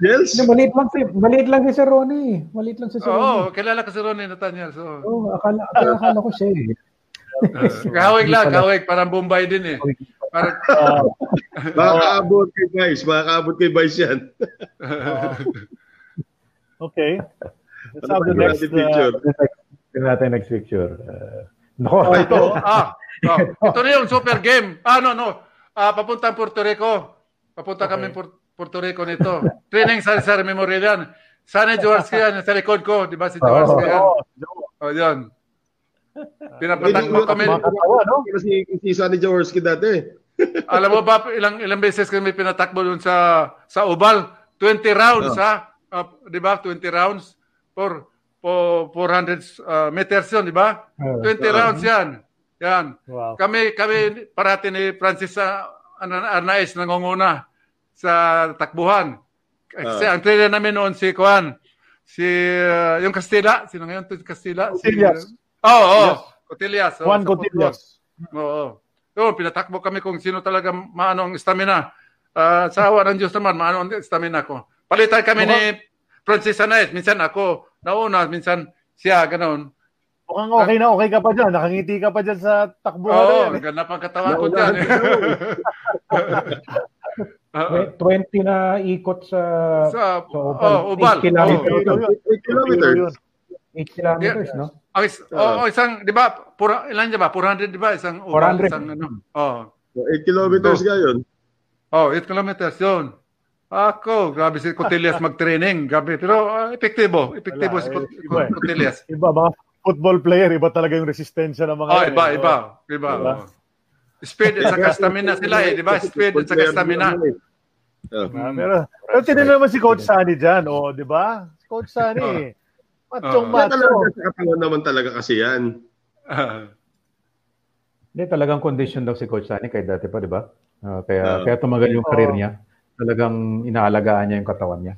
Yes? Hindi, maliit lang si, maliit lang si Sir Ronnie. Maliit lang si Sir Oo, Ronnie. kilala ko si Ronnie Nathaniel. So, Oo, akala, akala, akala ko siya eh. uh, kahawig lang, kahawig. Parang Bombay din eh. Parang, Ah, Makakaabot kay Vice. Makakaabot kay Vice yan. okay. Let's have the Ano next. picture? Uh, Tingnan natin next picture. Uh, nako, oh, ito, ah, oh, ito na yung super game. Ah, no, no. Ah, papuntang Puerto Rico. Papunta kami Pur- Puerto Rico nito. Training sa Sir Memorial yan. Sana Jaworski yan, sa likod ko. Di ba si Jaworski yan? oh, Oh, yan. Pinapatakbo kami. mga katawa, no? Si, si Sonny Jaworski dati. Alam mo ba, ilang ilang beses kami pinatakbo dun sa sa Oval. 20 rounds, ha? Ah, di ba? 20 rounds for for 400 uh, meters yun, di ba? 20 rounds yan. Yan. Wow. Kami kami parati ni Francis uh, Arnaez nangunguna sa takbuhan. Kasi ang trainer namin noon si Juan, si uh, yung Castilla, sino ngayon to Castilla? Cotillas. Si, oh, oh, Cotillas. oh, Juan Cotillas. Oo. So, pinatakbo kami kung sino talaga maano ang stamina. Ah, sa awa ng Diyos naman, maano ang stamina ko. Palitan kami ni Francis Arnaez. Minsan ako, nauna, minsan siya, ganoon. Mukhang okay na okay ka pa dyan. Nakangiti ka pa dyan sa na Oo, oh, ganda pang katawan ko dyan. eh. Oo. 20 na ikot sa, Sa, sa Oval. oh, Oval. Eight kilometers. Biro yun. 8 kilometers. Biro yun. 8 kilometers, no? Ang is, oh, isang, di ba, pura, ilan di ba? 400, di ba? Isang oval, 400. isang ano. Oh. 8 kilometers nga yun. Oh, 8 kilometers yun. Ako, grabe si Cotillas mag-training. Grabe. Pero uh, epektibo. Epektibo si eh, Cot- iba eh. Cotillas. Iba, mga football player, iba talaga yung resistensya ng mga Oh, iba, eh. iba. Iba. Diba? oh. Speed at saka stamina sila eh, di ba? Speed at saka stamina. Oh. Ah, pero, pero tinignan naman si Coach Sunny dyan, oh, di ba? Si Coach Sunny, machong Oh. Kaya macho. talaga sa katawan naman talaga kasi yan. Hindi, talagang condition daw si Coach Sani kay dati pa, di ba? Ah, kaya, Ah. kaya tumagal yung Oo. career niya. Talagang inaalagaan niya yung katawan niya.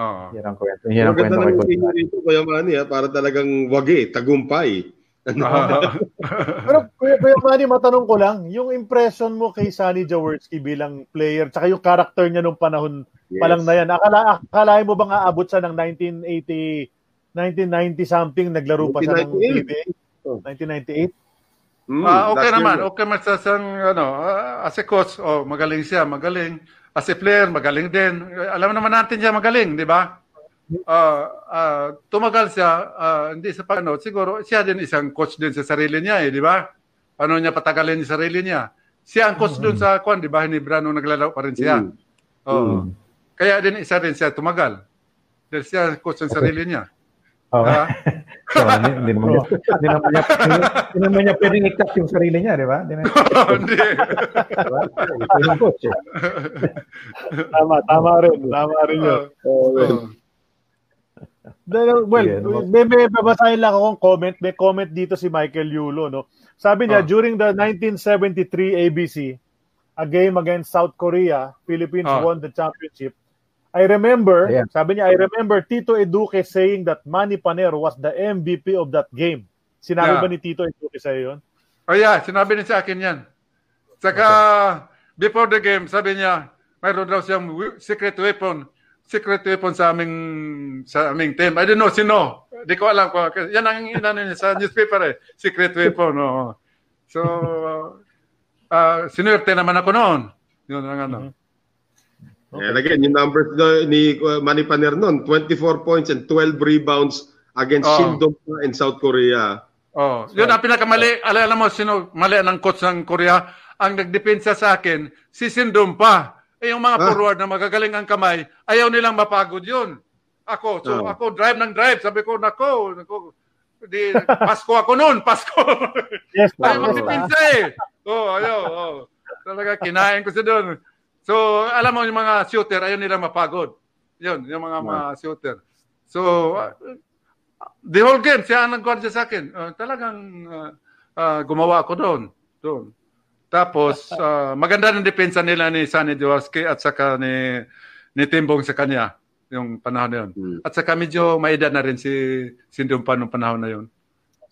Oh. Yan ang kwento. Yan ang kwento kay Coach Sani. Kuya Manny, ha? para talagang wagi, tagumpay. Pero Kuya, Kuya Manny, matanong ko lang, yung impression mo kay Sunny Jaworski bilang player, tsaka yung character niya nung panahon Yes. pa lang na yan, akala, akalain mo bang aabot siya ng 1980, 1990 something naglaro pa siya ng 1998. PBA. 1998. Mm, Ah, okay naman. year. Okay man sa sang ano, ah, as a coach, oh, magaling siya, magaling. As a player, magaling din. Alam naman natin siya magaling, di ba? Ah, ah, tumagal siya, ah, hindi sa pano, siguro siya din isang coach din sa sarili niya, eh, di ba? Paano niya patagalin yung sarili niya? Siya ang coach doon sa kwan, di ba? Hinibra nung naglalaro pa rin siya. Mm. Oo. Kaya din isa din siya tumagal. Dahil siya ang coach ng sarili niya. Oh. Ah. so, hindi, hindi naman niya, hindi naman niya, hindi, hindi naman niya pwedeng i-cut yung sarili niya, di ba? Hindi eh. Tama, tama rin. Tama rin yun. Oo. Then, well, Yeah, no? may, may babasahin lang akong comment. May comment dito si Michael Yulo. No? Sabi niya, Ah. during the 1973 ABC, a game against South Korea, Philippines Ah. won the championship. I remember, Ayan. sabi niya, I remember Tito Eduque saying that Manny Panero was the MVP of that game. Sinabi Yeah. ba ni Tito Eduque sa'yo yun? Oh yeah, sinabi niya sa akin yan. Saka, before the game, sabi niya, mayroon daw siyang secret weapon. Secret weapon sa aming sa aming team. I don't know sino. Di ko alam ko. Yan ang inano niya sa newspaper eh. Secret weapon. oo. So, uh, sinuwerte naman ako noon. Yun ang ano. And again, yung numbers na, ni uh, Manny Paner noon, 24 points and 12 rebounds against Oh. Shindong in South Korea. Oh, yun ang pinakamali. Alam, alam mo sino mali ng coach ng Korea? Ang nagdepensa sa akin, si Sindom pa. Eh, yung mga Ah. forward na magagaling ang kamay, ayaw nilang mapagod yun. Ako, so Ah. ako drive ng drive. Sabi ko, nako, nako, di, Pasko ako noon, Pasko. Yes, ayaw tama. magdepensa eh. Oh, ayaw, oh. Talaga, kinain ko siya doon. So, alam mo yung mga shooter, ayaw nilang mapagod. Yun, yung mga, mga shooter. So, uh, the whole game, siya ang nag-guard sa akin. Uh, talagang uh, uh, gumawa ako doon. doon. Tapos, uh, maganda ng depensa nila ni Sunny Jaworski at saka ni, ni Timbong sa kanya yung panahon na yun. Hmm. At saka medyo may edad na rin si Sindumpa nung panahon na yun.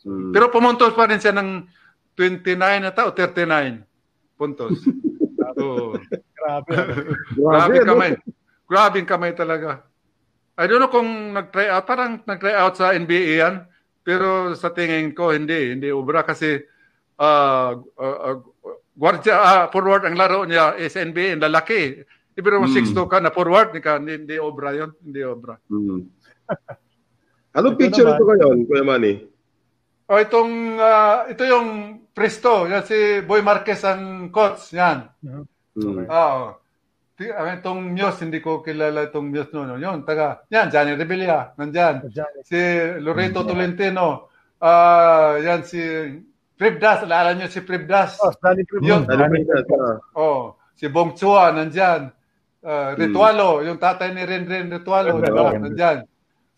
Hmm. Pero pumuntos pa rin siya ng 29 na tao, 39 puntos. Oo. Grabe. Grabe ano? kamay. Grabe kamay talaga. I don't know kung nag-try out, parang nag-try out sa NBA yan. Pero sa tingin ko, hindi. Hindi ubra kasi uh, uh, uh, guardia, ah, forward ang laro niya is NBA, ang lalaki. Ibig mo Hmm. 6'2 ka na forward, hindi, ka, hindi, hindi obra yun. Hindi obra. Hmm. Anong Ito picture ito ngayon, Kuya Manny? O itong, ah, ito yung Presto. Yan si Boy Marquez ang coach. Yan. Hmm. Oo. Ti- ah, Itong Muse, hindi ko kilala itong Muse noon. Yun, taga, yan, Johnny Rebilla, nandyan. Si Loreto Tolentino. Ah, yan si Pribdas, alala niyo si Pribdas. Oh, yan? Ah. Oh, si Bong Chua, nandyan. Ah, Ritualo, yung tatay ni Renren Ritualo, di ba? Oo. Nandyan.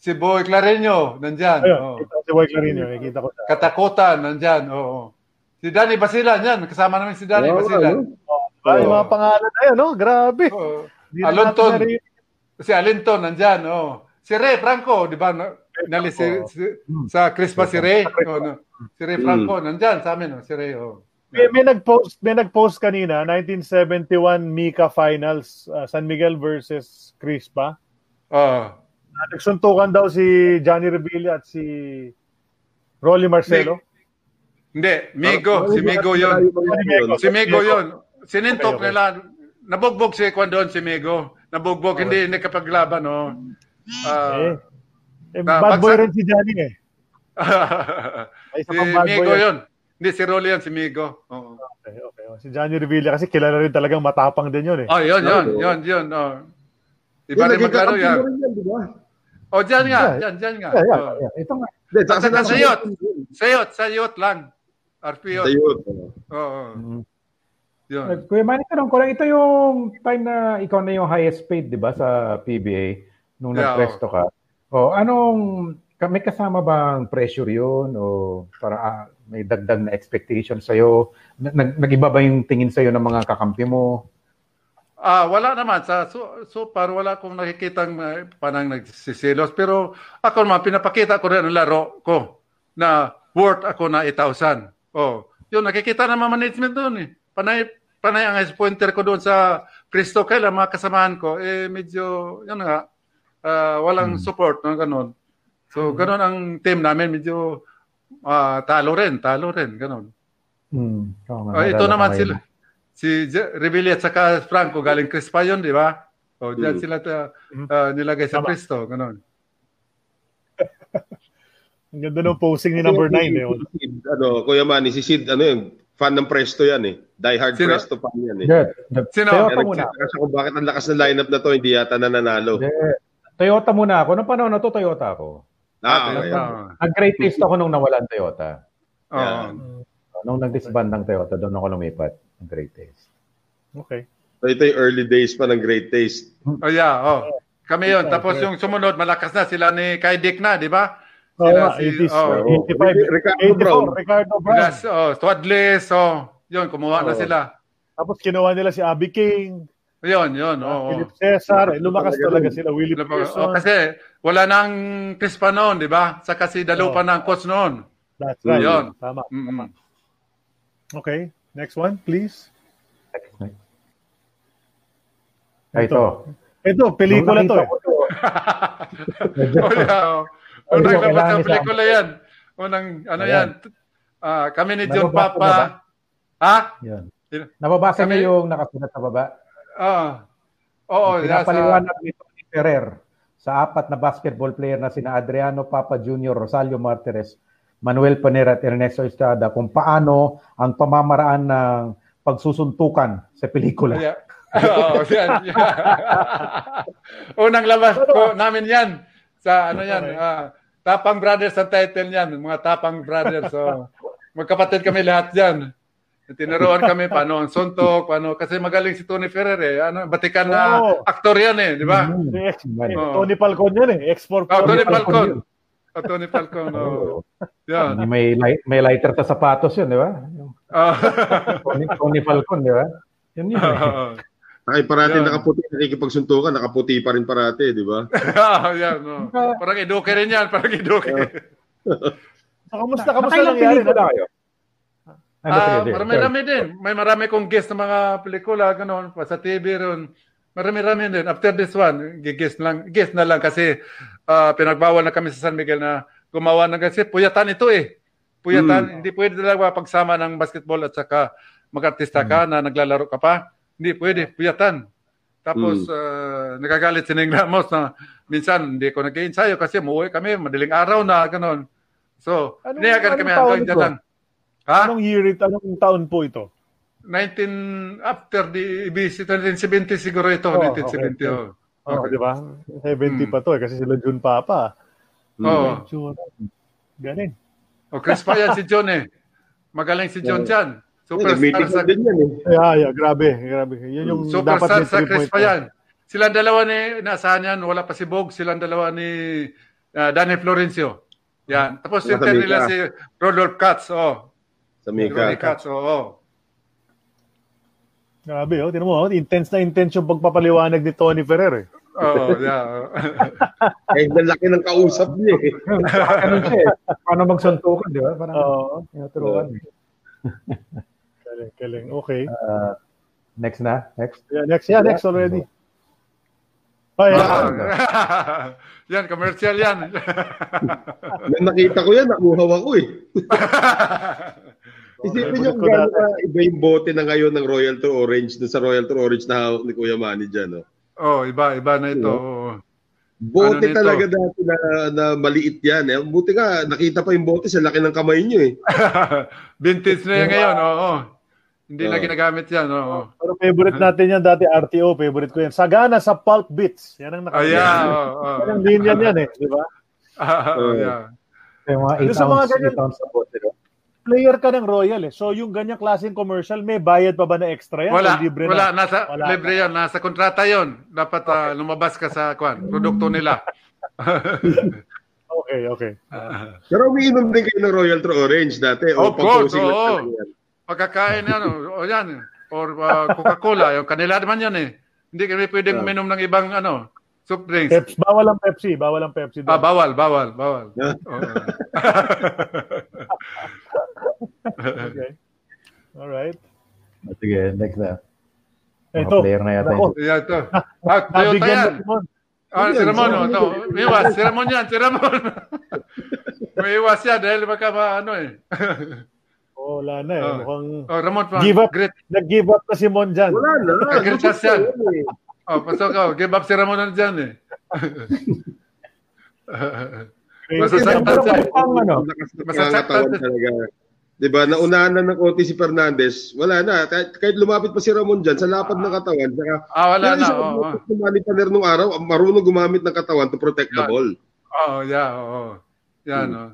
Si Boy Clareño, nandyan. Ayun, Oh. si Boy Clarino. Nakikita ko siya. Katakutan, nandyan. Oo. Si Danny Basilan, yan. Kasama namin si Danny Oo, Basilan. ano? Ay, Oo. mga pangalan na yun, no? Grabe. Na Alonton. Si Alinton, nandyan. Oh. Si Ray Franco, di ba? No? Nali si, si- sa Christmas si Ray. Oh, no? Si Ray Franco, nandyan sa amin. Oh. Si Ray. Oh. May, may nag-post, may nag-post kanina, 1971 Mika Finals, uh, San Miguel versus Crispa. Oh. Uh, nagsuntukan daw si Johnny Revilla at si Rolly Marcelo. Hindi, Migo. Si Migo yun. Si Migo yun. Sinintok Okay, okay. nila. Nabugbog si Kwan doon, si Migo. Nabugbog, hindi hindi kapaglaban. Oh. Ah, Eh, eh, na- bad boy rin si Johnny eh. Si Migo yun. Hindi, si Rolly yan, si Migo. Oo. Okay, okay. Si Johnny Revilla kasi kilala rin talagang matapang din yun eh. Oh, yun, yun, yun, yun. Oh. Iba rin maglaro yan. Oh, dyan nga, dyan, dyan nga. Yeah, yeah, Oh. yeah. Ito nga. Sa youth. Sa youth, sa youth lang. RP Sa youth. youth. Oo. Yun. Uh, Kuya Manny, tanong ko lang, ito yung time na ikaw na yung highest paid, di ba, sa PBA, nung Yeah, nag-presto ka. O, anong, may kasama bang pressure yun? O para ah, may dagdag na expectation sa'yo? Na- Nag, nag-iba ba yung tingin sa'yo ng mga kakampi mo? Ah, wala naman sa so, so par wala akong nakikitang uh, panang nagsisilos pero ako naman pinapakita ko rin ang laro ko na worth ako na 8,000. Oh, yun nakikita naman management doon eh. Panay panay ang pointer ko doon sa Cristo kailan mga kasamahan ko eh medyo yun nga ah, walang support ng ganun. So, ganun ang team namin. Medyo ah, talo rin, talo rin. Ganun. Hmm. Oh, ito naalala naman sila. Si Je- Rebili at saka Franco, galing Crispa yun, di ba? O, diyan Mm. sila ta- ah, nilagay sa Tama. Cristo. Ganun. Ang ganda ng posing ni number 9 eh. Sid, ano, Kuya Manny, si Sid, ano yun, fan ng Presto yan eh. Die hard Sino? Presto fan yan eh. Good. The- Sino? Toyota Kaya muna. siya kung bakit ang lakas ng lineup na to, hindi yata nananalo. Hindi. Toyota muna ako. Noong panahon na to, Toyota ako. Ah, okay. Ah, Nag-great taste ako nung nawalan Toyota. oo. Yeah. Nung nag-disband ng Toyota, doon ako lumipat. Nag-great taste. Okay. So ito yung early days pa ng Great Taste. Oh, yeah, oh. Kami yun. Tapos yung sumunod, malakas na sila ni Kai Dick na, di ba? Oh, Sila si, 80s, oh, 85, Ricardo Brown. 84, Ricardo Brown. Sila, oh, Swadless, oh. Yun, kumuha na Oo. sila. Tapos kinuha nila si Abby King, Yun, yun, oo. Philip Cesar. Eh, lumakas Talaga sila. Willie Oh, Pearson. kasi wala nang Crispa noon, di ba? Saka si Dalupa Oo. ng coach noon. That's right. Yun. Tama. Mm-mm. Okay. Next one, please. Ay, ito. Ito, pelikula to eh. Oh, yeah, oh. Unang labas ng pelikula yan. Unang, ano Ayan. yan? Ah, kami ni John Nababasa? Papa. Ha? Yun. Nababasa Kami- niyo yung nakasulat sa baba? Ah. Oo, nasa, Pinapaliwanag ni Tony Ferrer sa apat na basketball player na sina Adriano Papa Jr., Rosalio Martires, Manuel Panera at Ernesto Estrada kung paano ang pamamaraan ng pagsusuntukan sa pelikula. Yeah. Oo, yan. Unang labas ko namin yan. Sa ano yan, Okay. Tapang Brothers ang title niyan, mga Tapang Brothers. So, magkapatid kami lahat diyan. Tinuruan kami paano ang suntok, paano kasi magaling si Tony Ferrer eh. Ano, batikan na Oo. aktor yan eh, di ba? Mm. Diba? Oo. Tony Falcon yan eh. Export Oh, Tony Falcon Falcon. Oh, Tony Falcon. Oh. Yan. May, light, may lighter sa sapatos yun, di ba? Yung Ah. Tony, Tony Falcon, di ba? Yun yun. eh. Ay, parati Yan. nakaputi, nakikipagsuntukan, nakaputi pa rin parati, di ba? Ah, yan. Oh. Parang iduke rin yan, parang iduke. So, kamusta, kamusta Nakailang nangyari? kayo? Ano, sige, Ah, sige. marami-rami din. May marami kong guest na mga pelikula, gano'n, pa sa TV ron. Marami-rami din. After this one, gigest lang, guest na lang kasi ah, pinagbawal na kami sa San Miguel na gumawa ng kasi puyatan ito eh. Puyatan, hindi pwede talaga pagsama ng basketball at saka mag-artista ka na naglalaro ka pa. Hindi pwede, puyatan. Tapos ah, nagagalit si Ning Ramos na minsan hindi ko nag-ensayo kasi umuwi kami, madaling araw na, gano'n. So, Anong- niyagan kami hanggang dyan lang. Ha? Anong year ito? Anong taon po ito? 19 after the EBC 1970 siguro ito Oh, 1970 okay. oh. Oh, Okay. di ba? 70 Hmm. pa to eh, kasi sila June Papa. Oh. Medyo, ganin. oh Chris pa yan si John eh magaling si John Nag-meeting superstar sa din yan eh. Yeah, yeah, grabe, grabe. Yan yung dapat superstar may sa Chris point pa yan silang dalawa ni naasahan yan wala pa si Bog silang dalawa ni uh, Danny Florencio yan tapos center Mika. nila si Rodolph Katz oh Sa Rodolph Mika. Katz oh, oh. Grabe, oh. Tinan mo, oh. intense na intense yung pagpapaliwanag ni Tony Ferrer eh. oh yeah Eh, lalaki ng kausap niya eh. Ano siya eh. Paano magsuntukan, di ba? Parang Oo. tinuturuan. eh. Galing, galing. Okay. Ah, next na? Next? Yeah, next, yeah, next already. Oh, yeah. Ah. yan commercial yan Nung nakita ko yan, nakuhaw ako eh. Isipin niyo kung gano'n ka iba yung bote na ngayon ng Royal to Orange, dun sa Royal to Orange na hawak ni Kuya Manny dyan. No? oh iba iba na ito oh. Bote Ano nito? talaga dati na, na maliit yan. Eh. Buti nga, nakita pa yung bote sa laki ng kamay niyo eh. Vintage na yan ngayon, oo. Hindi na Oo. ginagamit yan, oo. Pero favorite natin yan dati, RTO, favorite ko yan. Sagana sa Pulp Bits. Yan ang nakalagay. Ayan, oo. oo. Yan ang linya yan eh, di ba? Ah, oo, yeah. Yung mga 8 Yung sa mga ounce, ganyan- 8 ounce no? Player ka ng Royal eh. So yung ganyang klaseng commercial, may bayad pa ba na extra yan? Wala, O libre wala, na? nasa, Wala. libre yan, nasa kontrata yon. Dapat ah, lumabas ka sa, kwan, produkto nila. Okay, okay. Ah. Pero umiinom din kayo ng Royal to Orange dati. Of course, pag-posing lang oo. yan. Pagkakain yan, o yan, or ah, Coca-Cola, yung kanila naman yan eh. Hindi kami pwedeng Ah. minom ng ibang, ano, soft drinks. Peps, bawal ang Pepsi, bawal ang Pepsi. Ah, doon. bawal, bawal, bawal. Ah. Oo. okay. Alright. Sige, next na. Mga Ito. player na yata. Ako, yun. Yan to. Ah, yan. si Mon. Ah, si Ramon, oh, to. Miwas, si Ramon yan, si Ramon. May iwas siya dahil baka ano eh. Oh, wala na eh. Oh. Mukhang oh, Ramon pa. Give up. Great. nag-give up na si Mon dyan. Wala na. Nag-great yun eh. Oh, pasok ka. Give up si Ramon na dyan eh. Masasaktan siya. ano, Masasaktan siya. Diba, naunahan na ng konti si Fernandez, wala na. Kahit, kahit lumapit pa si Ramon dyan, sa lapad ng katawan, saka, Ah, wala Yan na. siya, Oo, oo. Si Manny Paner nung araw, marunong gumamit ng katawan to protect the Yan. ball. Oo, yeah, oo. Yan, oh.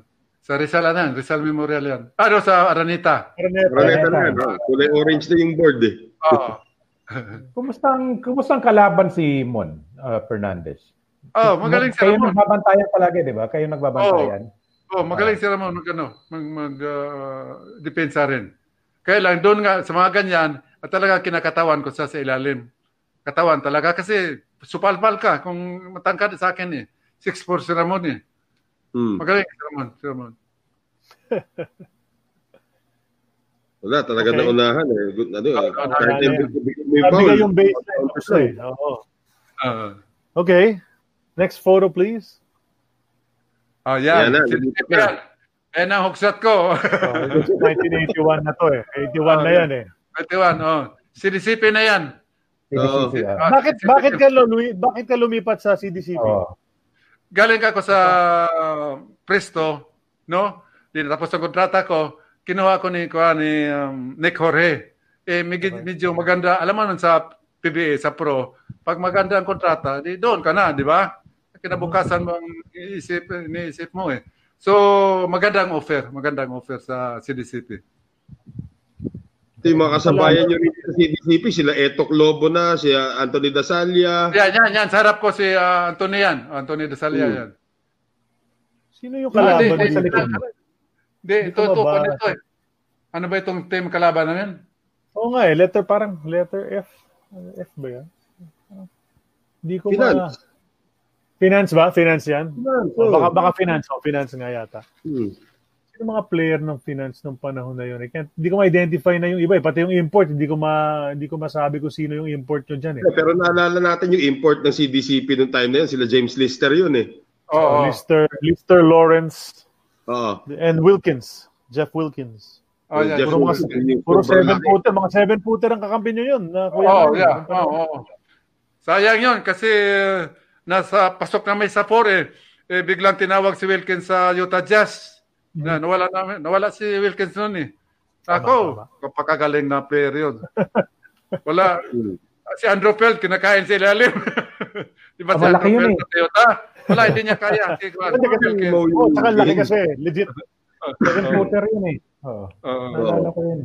Sa Rizal yan. Rizal Memorial yan. Ano sa Aranita? Araneta. Maraneta na yan. oh. Kulay orange na yung board eh. Oo. kumusta ang, kumusta ang kalaban si Mon uh, Fernandez? Oh, magaling si Kayo Ramon. nagbabantayan palagi, di ba? Kayo nagbabantayan. Oh, magaling si Ramon mag ano, mag, mag ah, depensa rin. Kaya lang doon nga sa mga ganyan, at talaga kinakatawan ko sa sa ilalim. Katawan talaga kasi supalpal ka kung matangkad sa akin eh. 6'4 si Ramon eh. Hmm. Magaling si Ramon, si Ramon. Wala, talaga Okay. na unahan eh. Good, ano, Ah, eh. ah, Kahit ah, yung ah. may foul. yung baseline gusto eh. Oo. Ah. Okay. Next photo, please. Oh, yan. Yan na, Yan, na. ang huksat ko. Oh, this is 1981 na to eh. 81 na yan eh. 21, oh. CDCP na yan. Ah, Bakit bakit ka lumi, bakit ka lumipat sa CDCP? Oo. Galing ako sa Presto, no? Di tapos ang kontrata ko, kinuha ko ni, kuha ni um, Nick Jorge. Eh, medyo, medyo maganda. Alam mo nun sa PBA, sa Pro, pag maganda ang kontrata, di doon ka na, di ba? Kinabukasan mo ang iisip, iniisip mo eh. So, magandang offer. Magandang offer sa CDCP. Ito yung mga kasabayan nyo rin sa CDCP, sila Etok Lobo na, si ah, Anthony Dasalia. Yan, yan, yan. Sa harap ko si ah, Anthony yan. Anthony Dasalia Hmm. yan. Sino yung Ah, kalaban di, sa di, likod mo? Hindi, ito, ito, ano ito eh. Ano ba itong team kalaban namin? Oo nga eh, letter parang letter F. F ba yan? Hindi ko ma... Finance. Finance ba? Finance yan? Finance, Oh, baka, baka finance. Oh, finance nga yata. Hmm. Sino mga player ng finance nung panahon na yun? I can't, hindi ko ma-identify na yung iba. Eh. Pati yung import, hindi ko ma hindi ko masabi kung sino yung import nyo dyan eh. Pero naalala natin yung import ng CDCP nung time na yun, sila James Lister yun eh. Oo. Lister, Lister Lawrence Oo. and Wilkins. Jeff Wilkins. Oh, yan. Jeff Puro, mga, yung puro seven footer. Mga seven footer ang kakampi nyo yun. Na, Kuya Oo, Carl. yeah. Yung. Oo, oo. Sayang yun kasi uh, nasa pasok na may sapor eh. eh. Biglang tinawag si Wilkins sa Utah Jazz. Na, nawala, namin, nawala si Wilkins noon eh. Ako, kapakagaling na player yun. Wala. Si Andrew Feld, kinakain sa ilalim. Di ba Ah, si malaki Andrew Feld eh. sa Toyota? Wala, hindi niya kaya. Si kasi, Wilkins. oh, saka laki kasi. Legit. Seven footer yun eh. Oo. Naalala ko yun.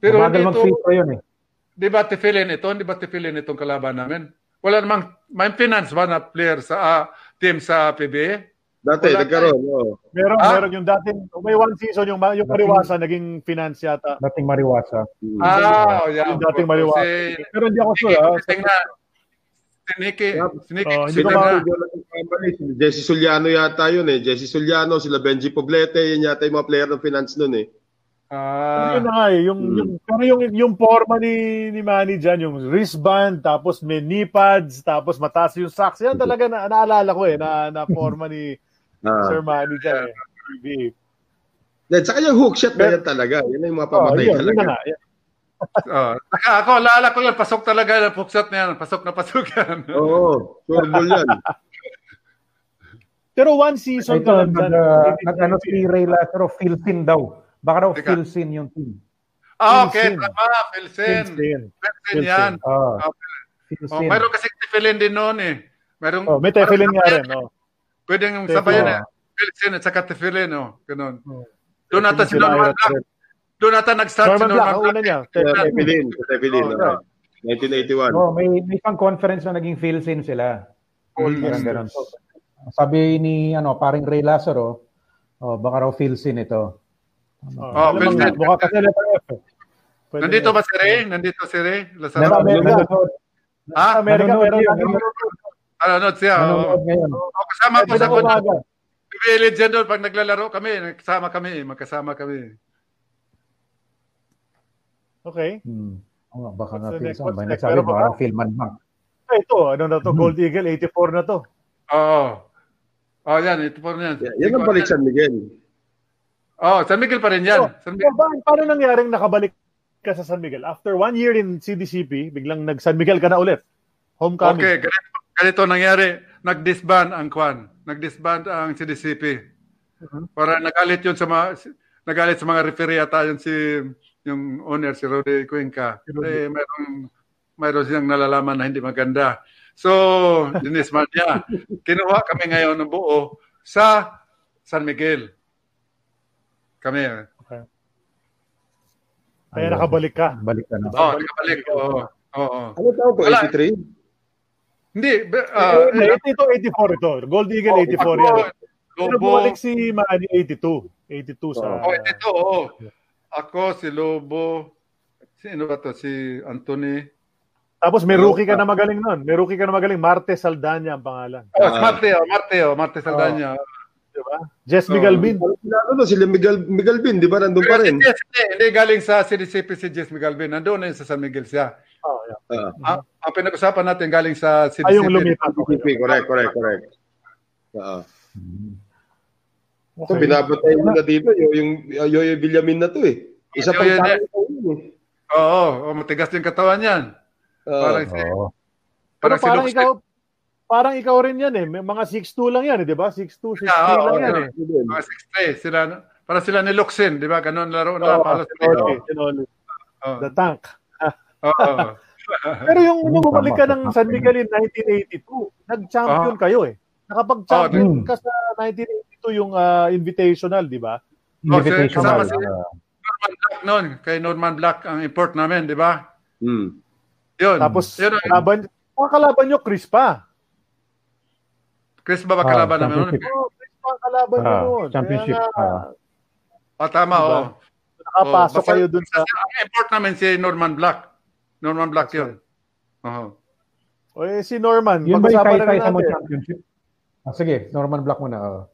Pero Pero mag-free throw yun eh. di ba tifilin ito? Di ba tifilin itong kalaban namin? Wala namang maintenance ba na player sa ah, team sa PBA? Dati, Wala nagkaroon. oo. Meron, Ah? meron yung dating, may one season yung, yung Mariwasa naging finance yata. Dating mariwasa. Hmm. Ah, oh, yeah. Yung dating maliwanag. Si, Pero hindi ako sure. Nicky, ah. Nicky, si Nicky, Oh, hindi si ko Tingnan. ma- Jonathan Cambali, si Jesse Suliano yata yun eh. Jesse Suliano, sila Benji Poblete, yun yata yung mga player ng finance nun eh. Ah, Yun na nga eh, yung, Hmm. yung, pero yung, yung forma ni, ni Manny dyan, yung wristband, tapos may knee pads, tapos mataas yung socks. Yan talaga na, naalala ko eh, na, na forma ni Ah. Sir Manny dyan eh. PBA. Then, saka yung hook shot na yan talaga. Yan yung mga Oh, pamatay yun, yun talaga. na nga. Yan. oh. Saka ako, laala ko yan, pasok talaga yung puksat na yan. Pasok na pasok yan. Oo, sure ball yan. Pero one season Ito, ka lang nag, uh, nag, ano si Ray Lazaro, Philsin daw. Baka daw. Philsin yung team. Ah, okay, tama. Pilsen. Pilsen yan. Oh, Ah, Philsin. Oh, mayroon kasi Tefilin din noon eh. Mayroong, Oh, may tefilin nga rin. Oh. Pwede yung sabayan Oh. eh. Pilsen at saka Tefilin, oh. Ganun. Oh. Doon nata si Norman Black. Doon nata nag-start si Norman Black, Norman ang Black. una niya. Tefilin, Tefilin. Oh, okay. 1981. Oh, may may pang conference na naging Philsin sila. Mm. Parang ganun. Sabi ni ano, paring Ray Lazaro, oh, baka raw Philsin ito. Oh, Oh, Pilsen. Mukha kasi letter F. eh. Pwede Nandito na- ba si Ray? Nandito si Ray? Nasa Lazaro? Amerika, nanonood, Ha? Amerika, Nanonood nanonood. Nanonood siya. oo. nanonood ngayon. Oh, kasama ko sa na umaga. Legend doon. Pag naglalaro kami, kasama kami. Magkasama kami. Okay. Hmm. Oh, baka What's nga what's May nagsabi, baka ba? Philman Bank. Ah, Ito, ano na to? Gold Eagle, 84 na to. Oo. Oh, yan. Ito pa rin yan. Yeah, yan ang balik San Miguel. Oh, San Miguel pa rin yan. So, San Miguel. ba- paano nangyaring nakabalik ka sa San Miguel? After one year in CDCP, biglang nag San Miguel ka na ulit. Homecoming. Okay, ganito, ganito nangyari. Nag-disband ang Kwan. Nag-disband ang CDCP. Para nagalit yun sa mga nagalit sa mga referee ata yun si yung owner si Rudy Cuenca. Eh, mayroong mayroon siyang nalalaman na hindi maganda. So, dinisband niya. Kinuha kami ngayon ng buo sa San Miguel. Kami. Kaya nakabalik ka. Balik ka na. Oh, nakabalik. Oo. Oo. Ano tawag po? Wala. 83? Hindi. Uh, ah, eh, ito, 84 ito. Gold Eagle 84 yan. ako, Pero Lobo, bumalik si Manny 82. 82 sa... Oh, ito, oo. Ako, si Lobo, sino ba to? Si Anthony. Tapos may rookie ka na magaling nun. May rookie ka na magaling. Marte Saldana ang pangalan. Oh, si Marte, oh, Marte, oh, Marte Saldana. Diba? Jess Miguel Oh. Bin. Ano ano, sila Miguel, Miguel Bin, di ba? Nandun pa rin. Yes, hindi, hindi galing sa CDCP si Jess Miguel Bin. Nandun na yun sa San Miguel siya. Oh, yeah. Ah, Ang, ang pinag-usapan natin galing sa CDCP. Ay, yung lumipat. Correct, correct, correct. So, Okay. binabatay mo na dito, yung, yung Yoyo Villamin na to eh. Isa pang Yoyo tao na- ito yun eh. Oo, oh, matigas yung katawan yan. Oo. Parang si. Pero parang si parang ikaw, parang ikaw rin yan eh. May mga 6'2 lang yan eh, di ba? 6'2, 6'3 Yeah, oo, lang oo, yan oo. eh. Mga 6'3, sila, parang sila ni Luxin, di ba? Ganon laro na. Para Sinoli, Sinoli. Oo. The tank. Oo. Pero yung nung bumalik ka ng. San Miguel in 1982, nag-champion kayo eh. Nakapag-champion Oh, ka sa 1982 yung ah, invitational, di ba? Invitational. kasama si- ah, Norman Black noon. Kay Norman Black ang import namin, di ba? Hmm. Yun. Tapos, Yun kalaban, mga kalaban nyo, Chris pa. Chris ba ba ah, kalaban namin noon? championship. Oh, Chris pa ang kalaban nyo Ah, noon. championship. Kaya ah. Oh, tama, Diba? oo. nakapasok Oo, basta- kayo dun sa... Ang import namin si Norman Black. Norman Black yun. Oo. O eh, si Norman, Yun ba yung pag-usapan na rin sa mo natin. championship? Ah, sige, Norman Black muna. Oh.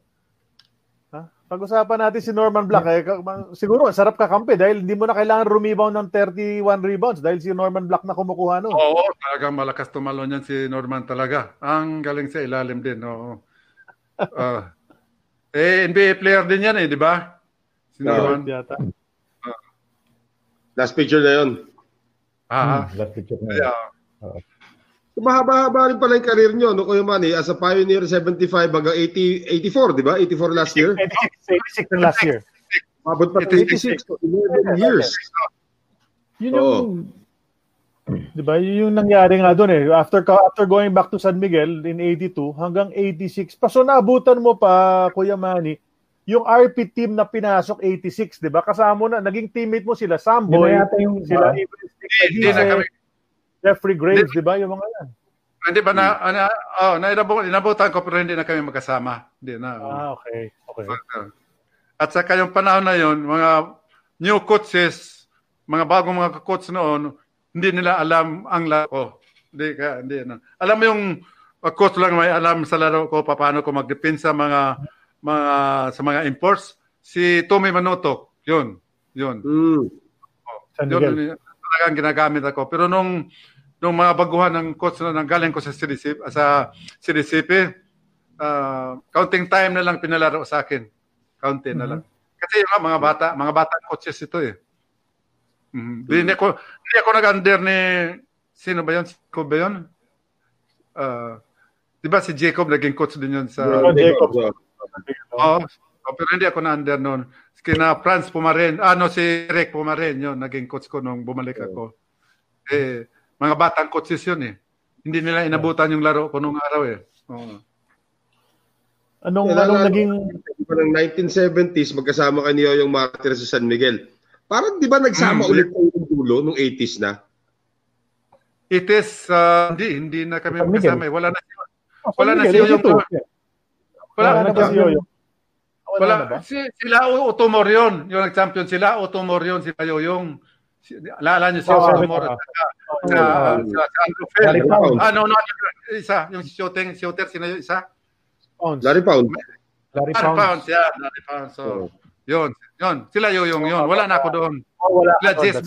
Ha? Pag-usapan natin si Norman Black. Eh, siguro, sarap kakampi dahil hindi mo na kailangan rebound ng 31 rebounds dahil si Norman Black na kumukuha nun. Oo, talagang malakas tumalon yan si Norman talaga. Ang galing sa ilalim din. Oo. Ah. eh, NBA player din yan eh, di ba? Si. Norman. Yata. Last picture na yun. Ah, Hmm, last picture na. yeah. So, mahaba-haba rin pala yung career nyo, no, Kuya Manny? As a pioneer, 75 hanggang 80, 84, di ba? 84 last year? 86, 86 ng last year. Mabot pa 86. 86. So, 11 years. Yun yung, di ba, yun yung nangyari nga doon eh. After, after going back to San Miguel in 82 hanggang 86, pa so naabutan mo pa, Kuya Manny, yung RP team na pinasok 86, di ba? Kasama mo na, naging teammate mo sila, Yun Samboy, na yata yung sila Hindi na kami, Jeffrey Graves, di ba? Yung mga yan. hindi ba na, ano, oh, nainabot, inabutan ko pero hindi na kami magkasama. Hindi na. oh. Ah, okay. Okay. At sa kayong panahon na yon, mga new coaches, mga bagong mga coach noon, hindi nila alam ang laro. Hindi ka, hindi na. Alam mo yung uh, coach lang may alam sa laro ko paano ko magdepensa mga mga sa mga imports. Si Tommy Manutok, yun. Yun. Hmm. San Yun yung talagang ginagamit ako. Pero nung nung mga baguhan ng coach na nanggaling ko sa CDCP, sa CDCP, ah, counting time na lang pinalaro sa akin. Counting na lang. Kasi yung mga bata, mga bata coaches ito eh. Mhm. Hindi ako hindi ako nag-under ni sino ba 'yon? Jacob ba 'yon? Ah, 'di ba si Jacob naging coach din 'yon sa Oh, Jacob. Oo. Oh, pero hindi ako na-under noon. Kina Franz Pumaren, ano si Rick Pumaren, yun, naging coach ko nung bumalik ako. Eh, mga batang coaches yun eh. Hindi nila inabutan yung laro ko nung araw eh. Oo. Anong, Kailangan- anong naging... Di ba ng 1970s, magkasama kayo ni Yoyong Martir sa San Miguel. Parang di ba nagsama Hmm. ulit kayo ng dulo nung 80s na? It is, uh, hindi, hindi na kami San Miguel. magkasama eh. Wala na siya. Oh, Wala San na Miguel, si Yoyong. 82. Wala, Wala na ba Wala si Yoyo? Wala wala. na ba? Si, sila Utomor yun. Yung nag-champion sila, Utomor yun, sila Yoyong. Si- Alala niyo si Oh, Utomor ah. at saka Oh, sa, ah. sa, sa Andrew Fell. Ah, no, no, isa. Yung shooting, shooter, sino yung isa? Pounds. Larry Pound. Larry Larry Pounds. Pounds, yeah, Larry Pounds. So, yun, yun. Sila yoyong yun. Wala na ako doon. Oh, wala. Sila Oh, Jess.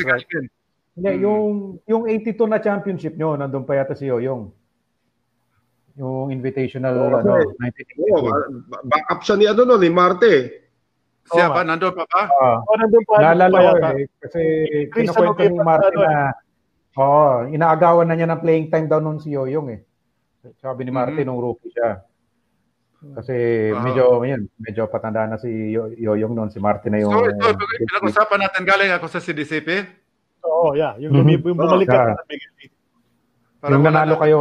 Hindi, yung, yung 82 na championship nyo, nandun pa yata si Yoyong. Yung invitational Oo, ano, kasi- 1982. Oo, ba- backup siya ni ano no, ni Marte. Siya Oo ba? Nandun pa ba? Ah, O, nandun pa, naalala nandun pa ko eh, kasi kinukwento ni Martin ano, na oh, inaagawan na niya ng playing time daw noon si Yoyong eh. Sabi ni Martin Mhm. nung rookie siya. Kasi Ah. medyo yun, medyo patanda na si Yo- Yoyong noon, si Martin na yung So, ito, pinag-usapan natin galing ako sa CDCP. Oo, yeah. Yung, Mhm. lumi- yung bumalik ka Ah. sa San Miguel. Yung nanalo na- kayo.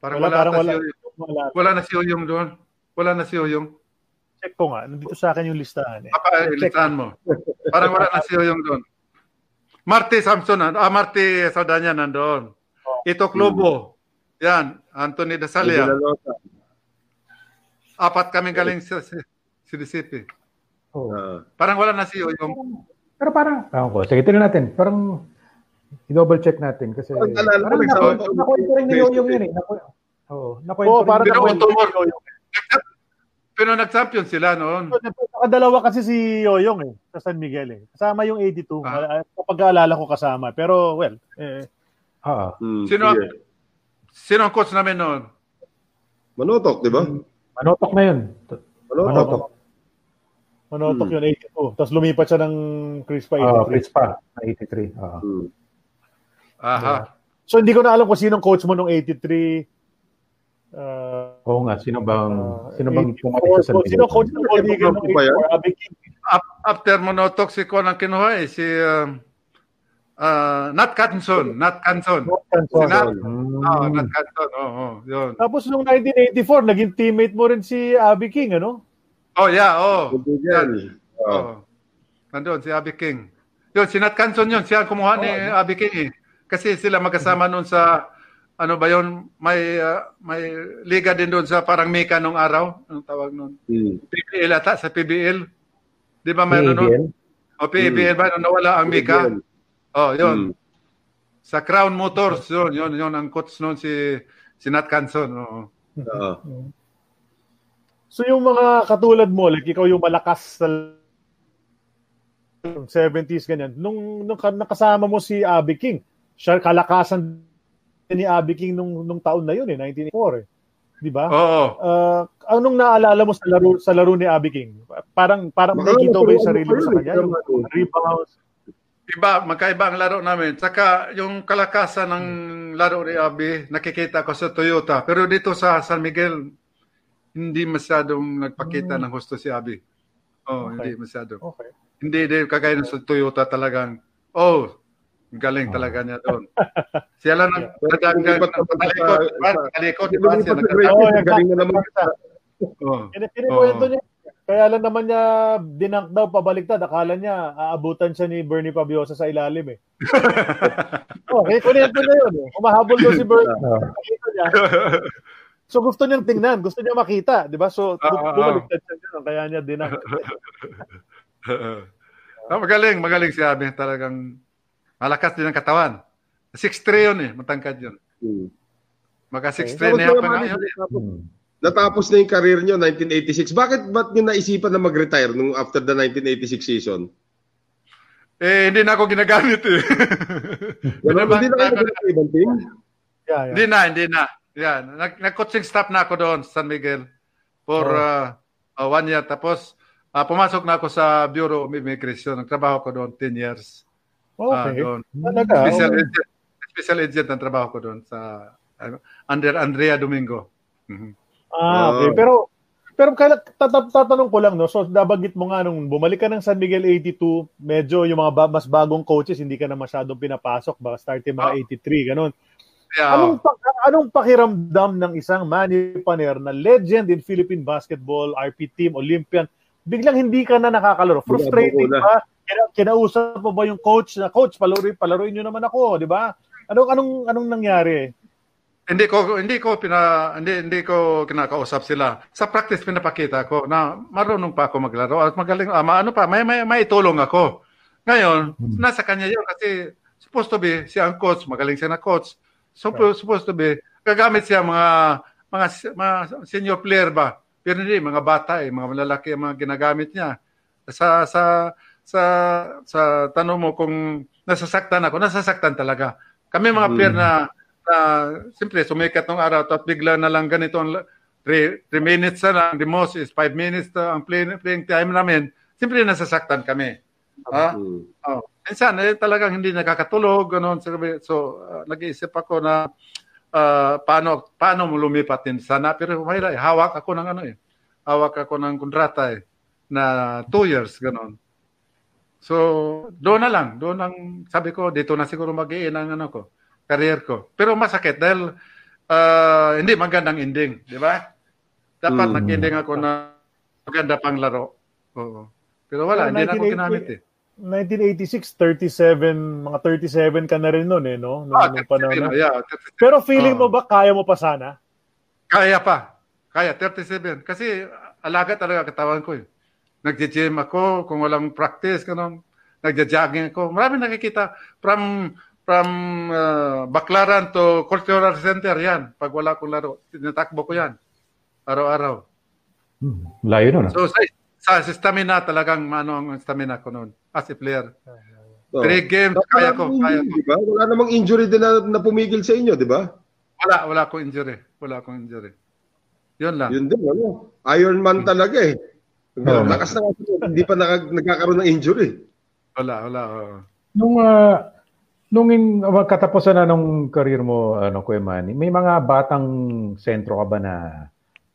Parang Wala, wala, parang wala. si, Wala. wala na si Oyong doon. Wala na si Oyong. Check ko nga. Nandito sa akin yung listahan eh. Papa, ilitan mo. Parang wala na si Oyong doon. Marty Samson, ah, Marty Saldanya nandoon. Ito Klobo. Yan, Anthony Dasalia. Apat kami galing sa CDCP. Oh. Ah. Parang wala na si Oyong. Pero parang, tawag ko, sige, tingnan natin. Parang, i-double check natin kasi Ang alala ko, ko- nakwento rin ni Yoyong yun eh. Oo, nakwento parang ni Pero nakwento tumor. ni Yoyong. Pero nag-champion sila noon. Nakadalawa kasi si Yoyong eh, sa San Miguel eh. Kasama yung 82. Ah. Ah. Kapag aalala ko kasama. Pero, well, eh, Oo. Hmm, Sino- sige. Sino ang coach namin noon? Manotok, di ba? Manotok na yun. Manotok. Manotok. manotok Hmm. yun 82. Tapos lumipat siya ng Chris pa Oo, 83. Chris pa, na 83. Oo. Hmm. Aha. So, hindi ko na alam kung sinong coach mo nung 83. Uh, Oo nga, sino bang, Ah, sino bang 84. pumalit sa San Sino coach ng Eagle nung Ba yan? 84? Abby King. Ap- After Kon ang kinuha eh. Si um, ah, Nat Canson. Nat Canson. Si Nat. Hmm. Oh, Nat Canson. Oo, oh, yun. Tapos nung 1984, naging teammate mo rin si Abby King, ano? Oh, yeah, oh. Kaibigan. Ah. Oh. Nandun, si Abby King. Yun, si Nat Canson yun. Siya ang kumuha ni Abby King eh. Kasi sila magkasama noon sa, ano ba yun, may, ah, may liga din doon sa parang Mika nung araw. Anong tawag noon? Hmm. PBL ata, sa PBL. Di ba mayroon noon? O PBL ba? Nung nawala ang Mika? Oh, yun. Hmm. Sa Crown Motors, yun, yun, yun ang coach noon si si Nat Canson. Oo. Ah. So yung mga katulad mo, like ikaw yung malakas sa 70s ganyan, nung, nung ka- nakasama mo si Abby King, siya kalakasan ni Abby King nung, nung taon na yun eh, 1984 eh. Di ba? Oo. Ah, anong naalala mo sa laro sa laro ni Abby King? Parang parang nakikita mo ba yung sarili mo sa kanya? eh. Yung rebounds. Iba, magkaiba ang laro namin. Saka yung kalakasan ng laro ni Abi, nakikita ko sa Toyota. Pero dito sa San Miguel, hindi masyadong nagpakita ng gusto si Abi. Oh, Okay. hindi masyado. Okay. Hindi din kagaya ng sa Toyota talagang, oh, galing talaga niya doon. Siya lang ang Pero nagdagang lumipat na pa talikod, Talikod, diba? lumipat Siya East, galing na naman. Oh. Niya. Kaya lang naman niya dinank daw pabaliktad. Akala niya aabutan siya ni Bernie Pabiosa sa ilalim eh. oh, kaya kunento niya yun. Eh. Umahabol daw si Bernie. Niya. So gusto niyang tingnan, gusto niya makita, 'di ba? So Ah, ah, ah. bumaliktad siya dyan, kaya niya dinank. ah, magaling, magaling si Abi. Talagang malakas din ang katawan. 6'3 yun eh, matangkad yun. Hmm. Maka Okay. 6'3 na Tapos pa natapos- Hmm. Natapos na yung career nyo, 1986. Bakit ba't nyo naisipan na mag-retire nung after the 1986 season? Eh, hindi na ako ginagamit eh. Wala ba Binaban- din na kayo nag sa ibang team? Yeah, yeah. Hindi na, hindi na. Nag- Nag-coaching staff na ako doon sa San Miguel for Oh. uh, uh, one year. Tapos, uh, pumasok na ako sa Bureau of Immigration. Nagtrabaho ko doon 10 years. Ah, Okay. doon. Talaga. Special okay. agent. Special agent ang trabaho ko doon sa ano, under Andrea Domingo. Mhm. Ah, okay. Oh. Pero pero kaya tatanong ko lang no. So nabanggit mo nga nung bumalik ka ng San Miguel 82, medyo yung mga ba- mas bagong coaches hindi ka na masyadong pinapasok, baka starting mga Ah. 83 ganun. Yeah, Anong anong pakiramdam ng isang Manny Paner na legend in Philippine basketball, RP team, Olympian, biglang hindi ka na nakakalaro? Frustrating ba? Kina- kinausap mo ba yung coach na coach, palaruin palaruin niyo naman ako, di ba? Anong anong anong nangyari? Hindi ko hindi ko pina hindi hindi ko kinakausap sila. Sa practice pinapakita ko na marunong pa ako maglaro at magaling ah, ano pa may may may itulong ako. Ngayon, nasa kanya 'yon kasi supposed to be siya ang coach, magaling siya na coach. So supposed to be gagamit siya mga mga mga senior player ba. Pero hindi mga bata eh, mga malalaki ang mga ginagamit niya. Sa sa sa sa tanong mo kung nasasaktan ako, nasasaktan talaga. Kami mga player na na, siyempre, sumikat ng araw, at bigla na lang ganito, 3 minutes na lang, the most is 5 minutes to, ang playing, playing time namin, siyempre nasasaktan kami. Ha? Oh. Minsan, eh, talagang hindi nakakatulog, ganun. So, uh, nag-iisip ako na uh, paano, paano mo lumipat din sana. Pero mahirap, eh, hawak ako ng ano eh. Hawak ako ng kontrata eh, na 2 years, ganun. So, doon na lang. Doon ang, sabi ko, dito na siguro mag ang ano ko, career ko. Pero masakit dahil uh, hindi magandang ending, di ba? Dapat mm. nag-ending ako na maganda pang laro. Oo. Pero wala, hindi na ako ginamit eh. 1986, 37, mga 37 ka na rin noon eh, no? Nung, ah, nung panahon. Yeah, Pero feeling uh, mo ba, kaya mo pa sana? Kaya pa. Kaya, 37. Kasi alaga talaga katawan ko eh. Nagje-gym ako, kung walang practice, ganun. Nagja-jogging ako. Marami nakikita from from uh, Baklaran to Cultural Center yan. Pag wala akong laro, tinatakbo ko yan. Araw-araw. Hmm, layo nun. Ah. So, sa, sa stamina talagang ano ang stamina ko noon as a player. So, Three games, kaya ko. Kaya ko. Diba? Wala namang injury din na, na pumigil sa inyo, di ba? Wala, wala akong injury. Wala akong injury. Yun lang. Yun din, ano? Iron Man talaga eh. Oh. Lakas na hindi pa nag, nagkakaroon ng injury. Wala, wala. Oh. Nung uh, nung in, katapusan na nung career mo, ano, Kuya Manny, may mga batang sentro ka ba na,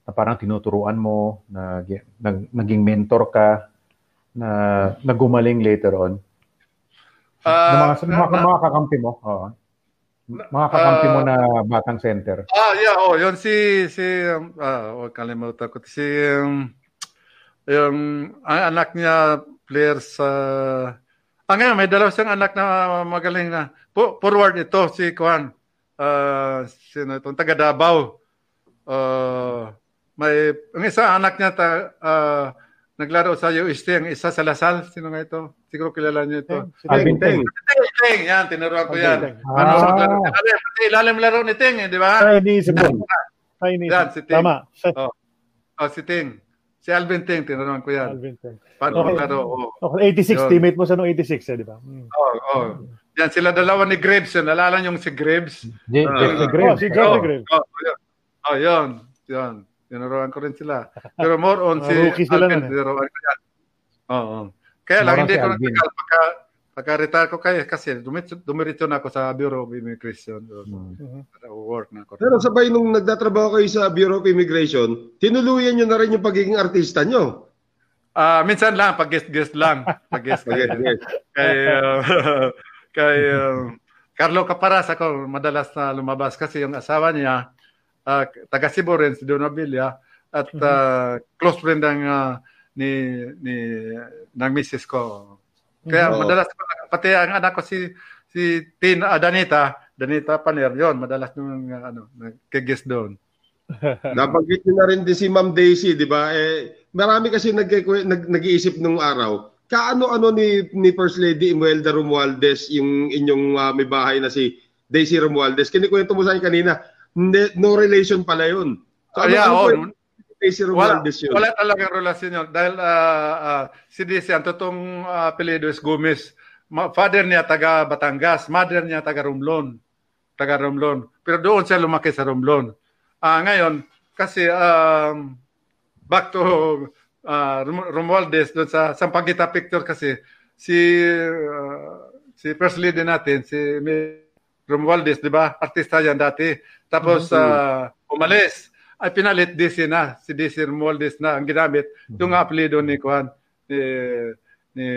na parang tinuturuan mo, na, na naging mentor ka, na nagumaling later on? Uh, mga, mga, uh, mga kakampi mo? Oo. Mga kakampi uh, mo na batang center. Ah, yeah, oh, yun si si um, ah, oh, kalimutan ko si um, yung ang anak niya player sa Ah, ngayon, may dalawa siyang anak na magaling na. forward ito, si Kwan. Uh, sino itong taga Davao. Uh, may, ang isa anak niya, ta, uh, naglaro sa UST, ang isa sa Lasal. Sino nga ito? Siguro kilala niyo ito. Si Alvin Teng. Teng, yan, tinuruan ko yan. Ah. Ano sa laro? Pati ilalim laro ni Teng, eh, di ba? Ay, ko. Ay, iniisip. Yan, si Teng. Tama. oh. oh, si Teng. Si Alvin Teng, tinuruan ko yan. Alvin Teng. Paano okay. laro? Oh. Okay, 86, yun. teammate mo sa nung 86, eh, di ba? Hmm. Oh, oh. Yan, sila dalawa ni Graves yun. Nalala niyo si Graves? J- uh, si Graves. Oh, si Johnny oh, Graves. Oh, yun. Oh, yun. Yun. Tinuruan ko rin sila. Pero more on si Alvin, eh. tinuruan ko yan. Oo. Oh, Kaya lang, hindi si ko nagtagal pagka, pagka-retire ko kaya kasi dumiretso na ako sa Bureau of Immigration. So, mm-hmm. work na ako. Pero sabay nung nagtatrabaho kayo sa Bureau of Immigration, tinuluyan nyo na rin yung pagiging artista nyo. Ah, uh, minsan lang pag guest-guest lang, pag guest guest. kay uh, kay uh, Carlo Caparas ako madalas na lumabas kasi yung asawa niya uh, taga Cebu rin, si Donabilia, at uh, close friend ng uh, ni ni ng misis ko. Kaya mm-hmm. madalas pati ang anak ko si si Tin uh, Danita, Danita Paner yon, madalas nung uh, ano, nagke-guest doon. Nabanggit niyo na rin din si Ma'am Daisy, di ba? Eh, marami kasi nag, nag, nag-iisip nung araw, kaano-ano ni, ni First Lady Imelda Romualdez, yung inyong uh, may bahay na si Daisy Romualdez. Kinikwento mo sa akin kanina, no relation pala yun. So, ano, yeah, ano, oh, Daisy Romualdez wala, yun? Wala talagang relasyon yun. Dahil uh, uh, si Daisy, ang totoong uh, apelido is Gomez. Father niya taga Batangas, mother niya taga Romblon. Taga Romblon. Pero doon siya lumaki sa Romblon. Uh, ngayon, kasi um, back to uh, Romualdez doon sa Sampaguita picture kasi si uh, si first lady natin si Romualdez, 'di ba? Artista yan dati. Tapos uh, umalis. Ay pinalit DC na. Si DC Romualdez na ang ginamit. Mm-hmm. Yung apelyido ni Juan ni, ni,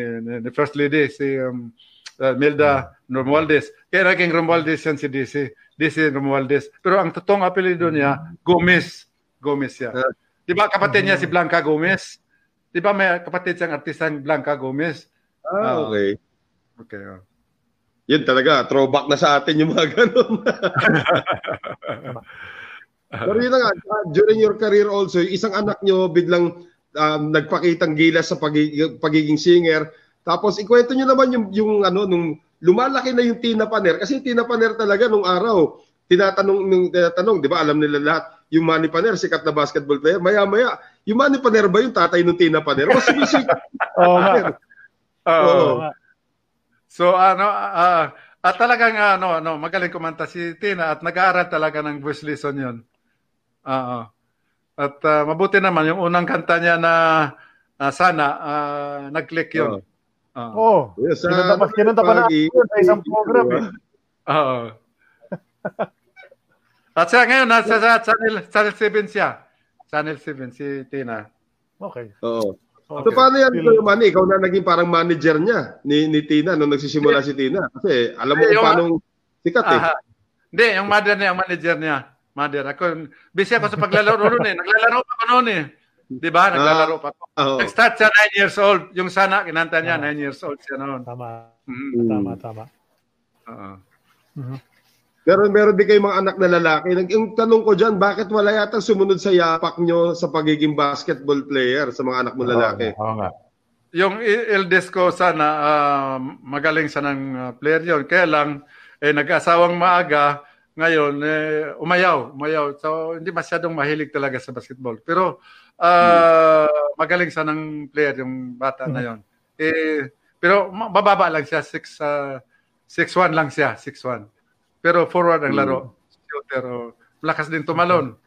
ni, First Lady, si um, uh, Milda mm-hmm. Romualdez. Kaya naging Romualdez yan si DC. DC Romualdez. Pero ang totoong apelyido niya, Gomez. Gomez siya. Uh, Di ba kapatid niya si Blanca Gomez? Di ba may kapatid siyang artistang Blanca Gomez? Ah, okay. Okay. Oh. Yun talaga, throwback na sa atin yung mga ganun. Pero yun nga, uh, during your career also, isang anak nyo biglang um, nagpakitang gilas sa pagiging, pagiging singer. Tapos ikwento nyo naman yung, yung ano, nung lumalaki na yung Tina Paner. Kasi Tina Paner talaga nung araw, tinatanong, nung tinatanong, di ba, alam nila lahat, yung Manny Paner, sikat na basketball player. Maya-maya, yung Manny Paner ba yung tatay ng Tina Paner? O sumisikat. Oo. oh. So ano uh, At talagang ano, ano, magaling kumanta si Tina at nag-aaral talaga ng voice lesson 'yon. Oo. At uh, mabuti naman yung unang kanta niya na uh, sana uh, nag-click 'yon. Oo. Oh. Yes, kinanta pa, kinanta pa na sa isang program eh. Oo. At siya ngayon, nasa sa Channel, Channel 7 siya. Channel 7, si Tina. Okay. Oo. Okay. So paano yan, Kuya Manny? Ikaw na naging parang manager niya ni, ni Tina nung nagsisimula si Tina. Kasi alam mo kung paano sikat eh. Uh, hindi, yung mother niya, yung manager niya. Mother. Ako, busy ako sa paglalaro noon eh. Naglalaro pa ako noon eh. Di ba? Naglalaro pa ako. Uh, Nag-start siya 9 years old. Yung sana, kinanta niya, 9 uh, years old siya noon. Tama. Mm-hmm. Tama, tama. Oo. Uh-huh. Pero meron din kayong mga anak na lalaki. Yung tanong ko dyan, bakit wala yata sumunod sa yapak nyo sa pagiging basketball player sa mga anak mo lalaki? Oo, oo nga. Yung eldest ko sana, uh, magaling sa ng uh, player yon Kaya lang, eh, nag-asawang maaga, ngayon, eh, umayaw, umayaw. So, hindi masyadong mahilig talaga sa basketball. Pero, uh, hmm. magaling sa ng player yung bata na yon eh, Pero, mababa lang siya, 6 uh, 6'1 lang siya, 6'1. Pero forward ang laro. Mm. Shooter. Oh, lakas din tumalon.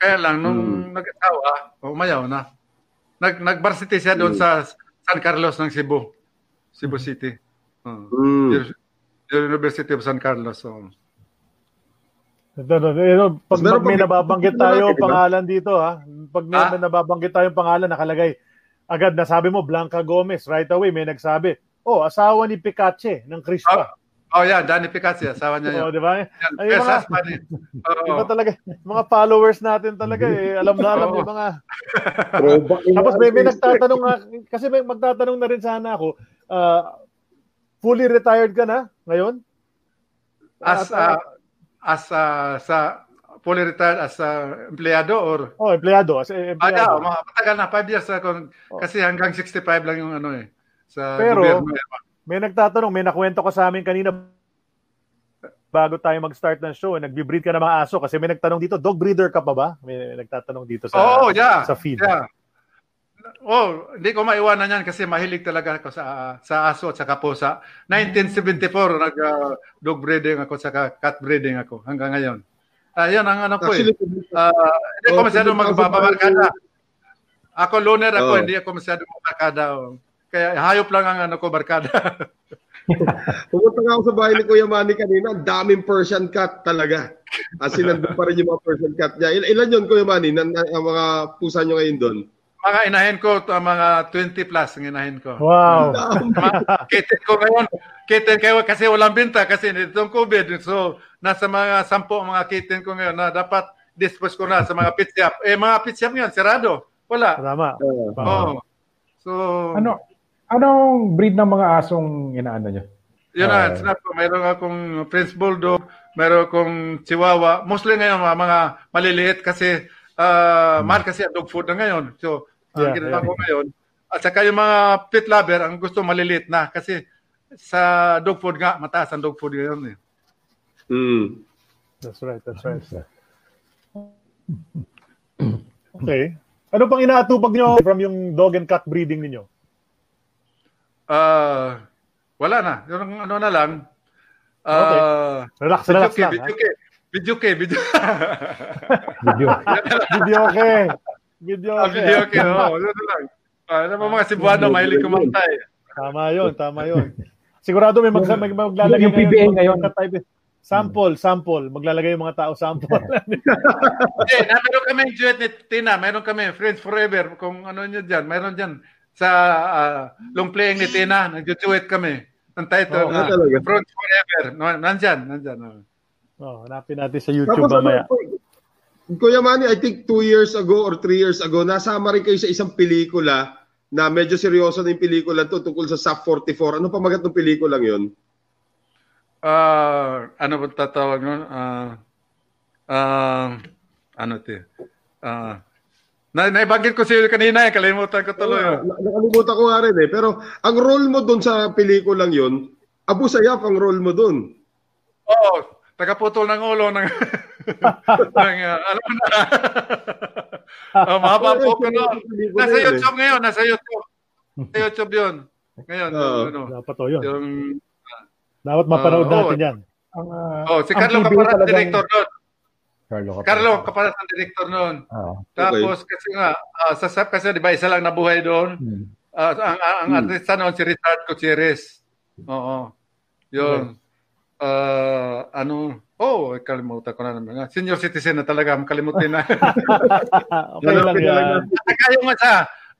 Kaya lang, nung mm. nag-asawa, umayaw na. Nag, nag-varsity siya doon mm. sa San Carlos ng Cebu. Cebu City. Uh, mm. University of San Carlos. So. Ito, ito, ito, pag, pag may nababanggit tayo pangalan dito ha, pag may, ah? may nababanggit tayo pangalan nakalagay, agad nasabi mo Blanca Gomez, right away may nagsabi, oh, asawa ni Picache ng Crispa. Ah, Oh, yeah, Danny Picasso, asawa niya yun. Oh, di ba? Ay, yes, mga, oh. Diba talaga, mga followers natin talaga eh. Alam na alam oh. yung mga... Tapos may, may nagtatanong nga, kasi may magtatanong na rin sana ako, uh, fully retired ka na ngayon? As, uh, as uh, sa fully retired as uh, empleyado or? Oh, empleyado. As empleyado. Ah, yeah, mga matagal na, 5 years ako, oh. kasi hanggang 65 lang yung ano eh. Sa Pero, gobyerno. Eh. May nagtatanong, may nakwento ko sa amin kanina bago tayo mag-start ng show, nagbi-breed ka ng mga aso kasi may nagtanong dito, dog breeder ka pa ba? May nagtatanong dito sa oh, yeah. sa feed. Yeah. Oh, hindi ko maiwanan yan kasi mahilig talaga ako sa sa aso at sa pusa. 1974 nag uh, dog breeding ako sa cat breeding ako hanggang ngayon. Ayun uh, ang ano ko eh. Uh, hindi ko masyado magbabarkada. Ako loner ako, oh. hindi ako masyado magbarkada. Oh. Kaya hayop lang ang ano ko, barkada. Pumunta nga ako sa bahay ni Kuya Manny kanina, ang daming Persian cat talaga. As in, nandun pa rin yung mga Persian cat niya. Il- ilan yun, Kuya Manny, na, na, ang mga pusa nyo ngayon doon? Mga inahin ko, to, mga 20 plus ang inahin ko. Wow. Kitten ko ngayon, kitten kayo kasi walang binta kasi nitong COVID. So, nasa mga sampo mga kitten ko ngayon na dapat dispose ko na sa mga pit shop. Eh, mga pit shop ngayon, sarado. Wala. Tama. Oo. Oh. So, ano, Anong breed ng mga asong inaano nyo? Yun na, uh, snap ko. Mayroon akong Prince Bulldog, mayroon akong Chihuahua. Mostly ngayon, mga, mga maliliit kasi uh, hmm. mahal kasi ang dog food na ngayon. So, ang yeah, ginawa yeah. ko ngayon. At saka yung mga pet lover, ang gusto maliliit na kasi sa dog food nga, mataas ang dog food ngayon. Eh. Mm. That's right, that's right. okay. Ano pang inaatupag nyo from yung dog and cat breeding ninyo? Uh, wala na. Yung ano na lang. Uh, okay. Relax, relax lang. Video okay. Video okay. Video Video. video okay. Video okay. video okay. Oo, ano lang. Uh, ano mga Cebuano, mahilig kumanta eh. Tama yun, tama yun. Sigurado may, mag- may maglalagay yung PBA ngayon. ngayon. Sample, sample. Maglalagay yung mga tao sample. eh, na meron kami duet ni Tina, meron kami Friends Forever. Kung ano nyo dyan, meron dyan sa uh, long playing ni Tina, nag-duet kami. Ang title oh, na uh, Friends Forever. No, nandyan, nandyan. Oh. hanapin natin sa YouTube Tapos, mamaya. Kuya Manny, I think two years ago or three years ago, nasama rin kayo sa isang pelikula na medyo seryoso na yung pelikula to tungkol sa SAP 44. Ano pa magat ng pelikulang yon? Uh, ano ba tatawag nun? Uh, uh, ano ti? Uh, na, naibanggit ko siya kanina eh, kalimutan ko tuloy. Uh, nakalimutan ko nga rin eh. Pero ang role mo doon sa pelikulang yon, Abu Sayyaf ang role mo doon. Oo, oh, tagaputol ng ulo ng, ng uh, alam mo na. oh, mahaba po ko no. Nasa eh. YouTube eh. ngayon, nasa YouTube. Sa YouTube yun. Ngayon, uh, ano, dapat to yun. Yung, Dapat mapanood oo. natin yan. Ang, ah, Oh, si Carlo talagang- director noon. Carlo Caparas. Carlo Caparas ang director noon. Ah, Tapos kasi nga ah, sa SAP kasi 'di ba isa lang nabuhay doon. hmm. Ah, ang ang, ang artista noon si Richard Gutierrez. Oo. 'Yun. Ah, ano? Oh, kalimutan ko na naman. Senior citizen na talaga, makalimutin na. okay lang yan. Kayo nga sa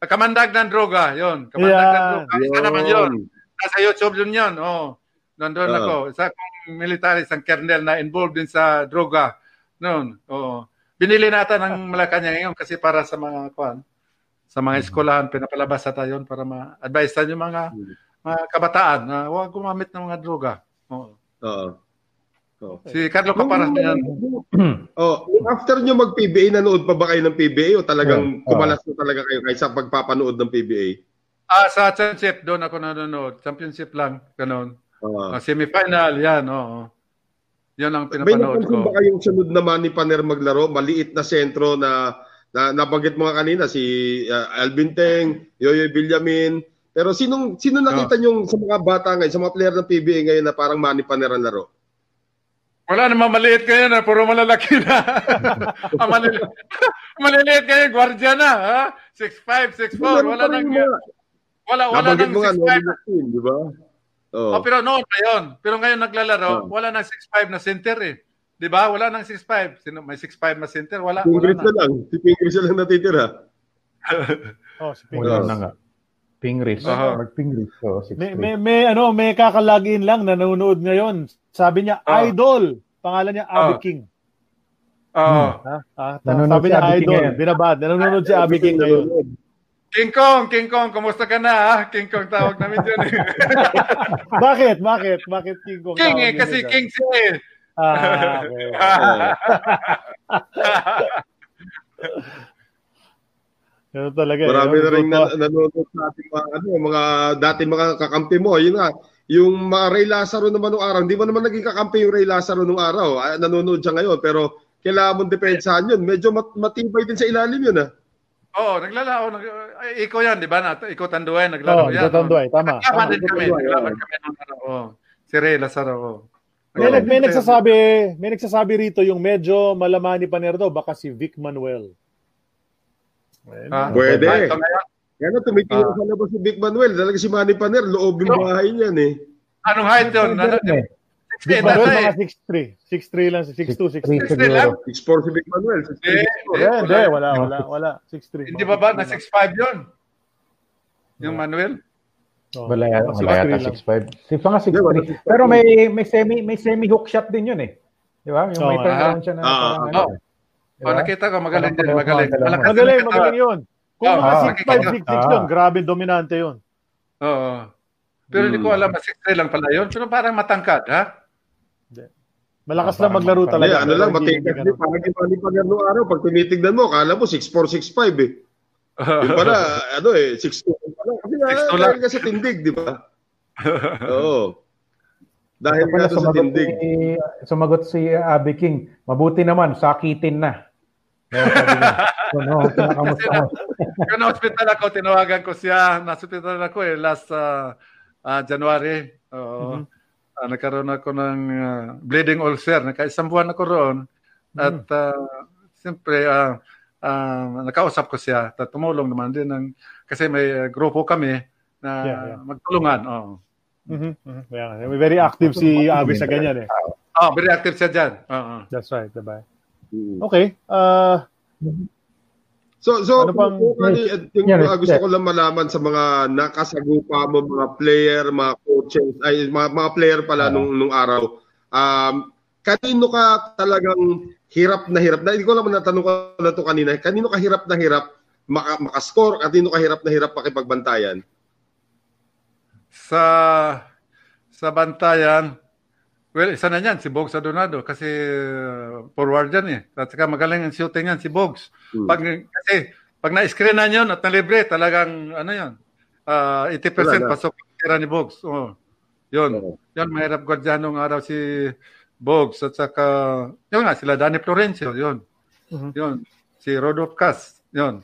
kamandag ng droga, 'yon. Kamandag ng Yan. droga. Isa naman 'yon. Nasa YouTube yun 'yon. Oh. Nandun Ah. ako. Isa akong military, isang kernel na involved din sa droga. Noon. Oo. Binili natin ng Malacanang ngayon kasi para sa mga kwan, sa mga eskwelahan, pinapalabas na tayo para ma-advise yung mga, mga kabataan na huwag gumamit ng mga droga. Oo. Oo. Oo. Si Carlo Caparas na yan. Oh, after nyo mag-PBA, nanood pa ba kayo ng PBA o talagang Oo. kumalas na talaga kayo kaysa pagpapanood ng PBA? Ah, sa championship, doon ako nanonood. Championship lang, ganun. Oo. Ah, semifinal, yan, oo. Yan ang May pinapanood ko. ba kayong sunod na Manny Paner maglaro? Maliit na sentro na, na nabanggit mo nga kanina, si uh, Alvin Teng, Yoyoy Villamin. Pero sinong, sino nakita nyo sa mga bata ngayon, sa mga player ng PBA ngayon na parang Manny Paner ang laro? Wala naman maliit kayo na, puro malalaki na. ah, maliliit. maliliit kayo, gwardiya na, ha? 6'5", 6'4", wala nang, wala, wala Nabanggit nang mo nga, 6'5". Noli Martin, di ba? Oo. Oh, pero noon pa yun. Pero ngayon naglalaro, Oh. wala nang 6'5 na center eh. 'Di ba? Wala nang 6'5. Sino may 6'5 na center? Wala, wala Pingris na. na lang. Si Pingris na lang natitira. Oh, si Wala Pingris. na nga. Pingris. Aha. Mark Pingris. So, six May, may, may, ano, may kakalagin lang na nanonood ngayon. Sabi niya, Ah. Idol. Pangalan niya, Ah. Abby King. Oo. Ha? Ah, Nanonood sabi si niya, Idol. Binabad. Nanonood si Abby King ngayon. King Kong, King Kong, kumusta ka na? Ha? King Kong tawag namin dyan eh. Bakit? Bakit? Bakit King Kong? King eh, kasi dyan? King siya eh. Ah, okay. Ganun talaga. eh. Marami na rin na, nanonood sa ating mga, ano, mga dati mga kakampi mo. Yun nga, yung mga Ray Lazaro naman nung araw, hindi mo naman naging kakampi yung Ray Lazaro nung araw. Ah, nanonood siya ngayon, pero kailangan mong depensahan yun. Medyo mat- matibay din sa ilalim yun ah. Oo, naglalaro. Nag, ay, ikaw yan, di ba? Na, ikaw tanduay, naglaro Oh, yan. Ikaw Tanduay, tama. Naglaban tama. din kami. Naglaban kami nung ano. Oh. Si Ray Lazaro. Oh. May, Oo. nag, may nagsasabi, may nagsasabi rito yung medyo malaman ni Paner daw baka si Vic Manuel. Ayun. Ah, Pwede. Kaya na tumitingin Ah. sa labas si Vic Manuel. Talaga si Manny Paner, loob yung bahay niyan eh. Anong height yun? Ano, Vic eh, Manuel mga eh. 6'3". 6'3 lang, 6'2", 6'3". 6'3 lang? siguro. 6'4 si Vic Manuel. 6'3 Eh. Hindi, hindi, wala, wala, wala. 6'3. Hindi ba ba na 6'5 yun? Yung Manuel? Oh, Wala, mga wala 6'3 yata lang. 6'5. Si mga Hindi, wala 6'3. Pero may may semi may semi hook shot din yun eh. Di ba? Yung may Oo, turnaround siya na ah, parang ah, ano. oh. Oh, nakita ko, magaling din, magaling. Magaling, magaling yun. Kung Oh, mga ah, 6'5", 6'6 ah. yun, grabe dominante yun. Oo. Pero hindi ko alam, 6'3 lang pala yun. Pero parang matangkad, ha? Malakas Ah, lang maglaro Hindi, talaga. ano lang, hindi- matigas hindi din. Parang yung Manny Paner nung araw, pag tinitignan mo, kala mo 6'4, 6'5 eh. Yung pala, ano eh, 6'2 pala. Kasi nga, 6'2 lang. dahil kasi tindig, di ba? Oo. Dahil nga sa tindig. si, sumagot si Abby King. Mabuti naman, sakitin na. Kaya sabi niya, ano, kinakamusta mo? Kung na-hospital ako, tinawagan ko siya. Na-hospital ako eh, last ah, ah, January. Oo. Ah, nagkaroon ako ng ah, bleeding ulcer. Nakaisang buwan ako roon. At ah, siyempre, ah, ah, nakausap ko siya. At tumulong naman din. Ng, kasi may ah, grupo kami na Yeah, yeah. magtulungan. Oh. Mhm, mhm. Kaya nga, very active si Abby sa ganyan eh. Oh, very active siya dyan. Oo. That's right, diba? Mm. Okay. Uh, So, so Ano pang- kung ano, yung Yan, mga gusto yes. ko lang malaman sa mga nakasagupa mo, mga player, mga coaches, ay mga, mga player pala Ah. nung, nung araw, um, kanino ka talagang hirap na hirap? Na, hindi ko naman natanong ko na to kanina. Kanino ka hirap na hirap maka, makascore? Kanino ka hirap na hirap makipagbantayan? sa sa bantayan, well, isa na yan, si Bogs Adonado, kasi uh, forward yan eh. At saka magaling ang shooting yan, si Bogs. Hmm. Pag, kasi, pag na-screen na yun at na-libre, talagang, ano yan, uh, 80% Wala pasok ang tira ni Bogs. Oh. Yun. Oo. Yun, mahirap gwardiyanong araw si Bogs. At saka, yun nga, sila Danny Florencio, yun. Mhm. Yun. Si Rodolph Cas, yun.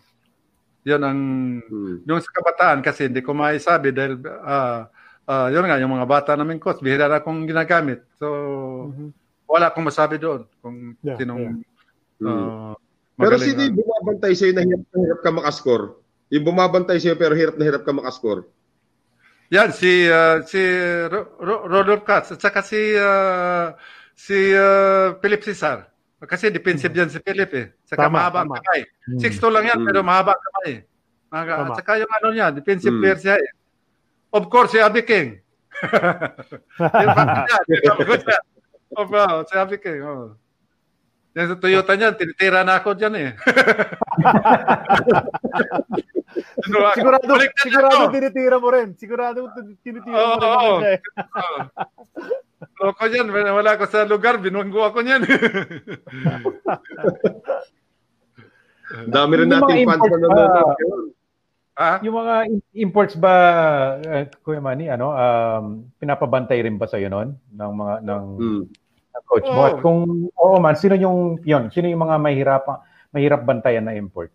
Yun ang Hmm. yung sa kabataan kasi hindi ko maisabi dahil ah, ah, yun nga, yung mga bata namin coach, bihira na akong ginagamit. So, wala akong masabi doon kung Yeah, sinong yeah. ah, Pero magaling sino na- yung bumabantay sa'yo na hirap na hirap ka makascore? Yung bumabantay sa'yo pero hirap na hirap ka makascore? Yan, si ah, si Ro- Ro- Rodolph Katz at saka si ah, si ah, Philip Cesar. Kasi defensive yan si Philip eh. Saka Tama, mahaba ang tama. kamay. 6'2 lang yan Mm. pero mahaba ang kamay. At saka yung ano niya, defensive Mm. player siya eh. Of course, si Abby King. yung niya, tinapagod siya. Oh, bro, si Abby King. Oh. Yan sa Toyota niya, tinitira na ako dyan eh. Ano, Sigurado, sigurado to. tinitira mo rin. Sigurado tin- tinitira mo Oo, rin. oo. eh. Loko yan, wala ko sa lugar, binunggo ako niyan. Dami rin nating fans na nanonood ha? Yung mga im- imports ba, uh, Kuya Manny, ano, um, pinapabantay rin ba sa'yo noon ng mga ng, Hmm. ng coach mo? Oo. At kung oo man, sino yung yon? Sino yung mga mahirap mahirap bantayan na import?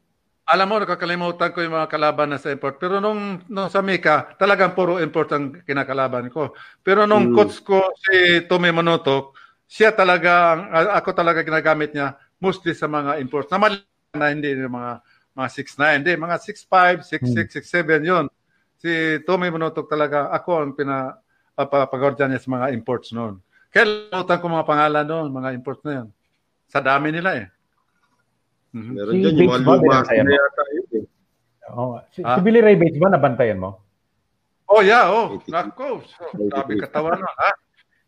Alam mo, nakakalimutan ko yung mga kalaban na sa import. Pero nung, nung sa Mika, talagang puro import ang kinakalaban ko. Pero nung Mm. coach ko, si Tommy Monotok, siya talaga, ako talaga ginagamit niya mostly sa mga imports. Na mali na hindi yung mga mga 6'9", hindi, mga 6'5", 6'6", 6'7", yun. Si Tommy Monotok talaga, ako ang pina papagordyan niya sa mga imports noon. Kaya limutan ko mga pangalan noon, mga imports na yun. Sa dami nila eh. Mhm. Meron Si dyan yung mga luma na eh. Oh, si, Ah. si Billy Ray Bates ba nabantayan mo? Oh, yeah, oh. 82. Nako, so, grabe katawan nun, ha?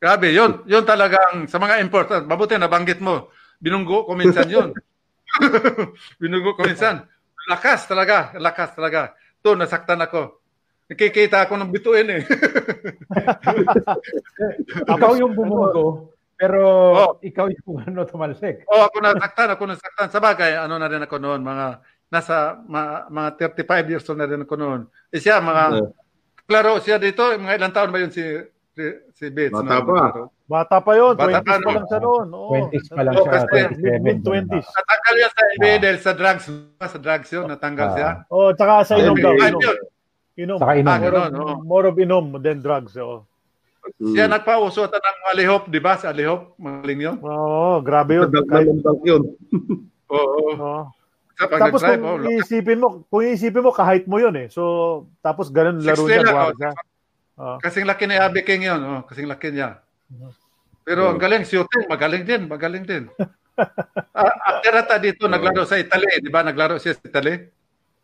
Grabe, yun, yun talagang sa mga import, mabuti nabanggit mo, binunggo ko minsan yun. binunggo ko minsan. Lakas talaga, lakas talaga. To, nasaktan ako. Nakikita ako ng bituin eh. Ikaw yung bumugo, pero Oh. ikaw yung ano tumalsik. oh, ako nasaktan, ako nasaktan. Sa bagay, ano na rin ako noon, mga nasa ma- mga 35 years old na rin ako noon. Eh siya, mga, Yeah. klaro siya dito, mga ilang taon ba yun si si, si Bates? Bata no? pa. Bata pa yun. Bata 20s pa, pa lang siya noon. Oo. 20s pa lang Oh, siya, kasi 27. Mid-20s. Natanggal yan sa NBA dahil sa drugs. Sa drugs yun, natanggal Ah. siya. Oh, tsaka sa inom daw. Inom. Inom. Saka inom. Ah, More, ganun, of, oo. more of inom than drugs. Oh. Hmm. Siya nagpauso ata ng alihop, di ba? Sa alihop, maling yun. Oo, grabe yun. Dunk yun. Oo. oo. Pag Tapos kung oh, iisipin mo, kung iisipin mo, kahit mo yun eh. So, tapos ganun laro 16 niya. lang, oh. siya. Oo. kasing laki ni Abby King yun. Oh, kasing laki niya. Pero ang galing, shooting, magaling din, magaling din. Ah, After ata dito, naglaro sa Italy, di ba? Naglaro siya sa Italy.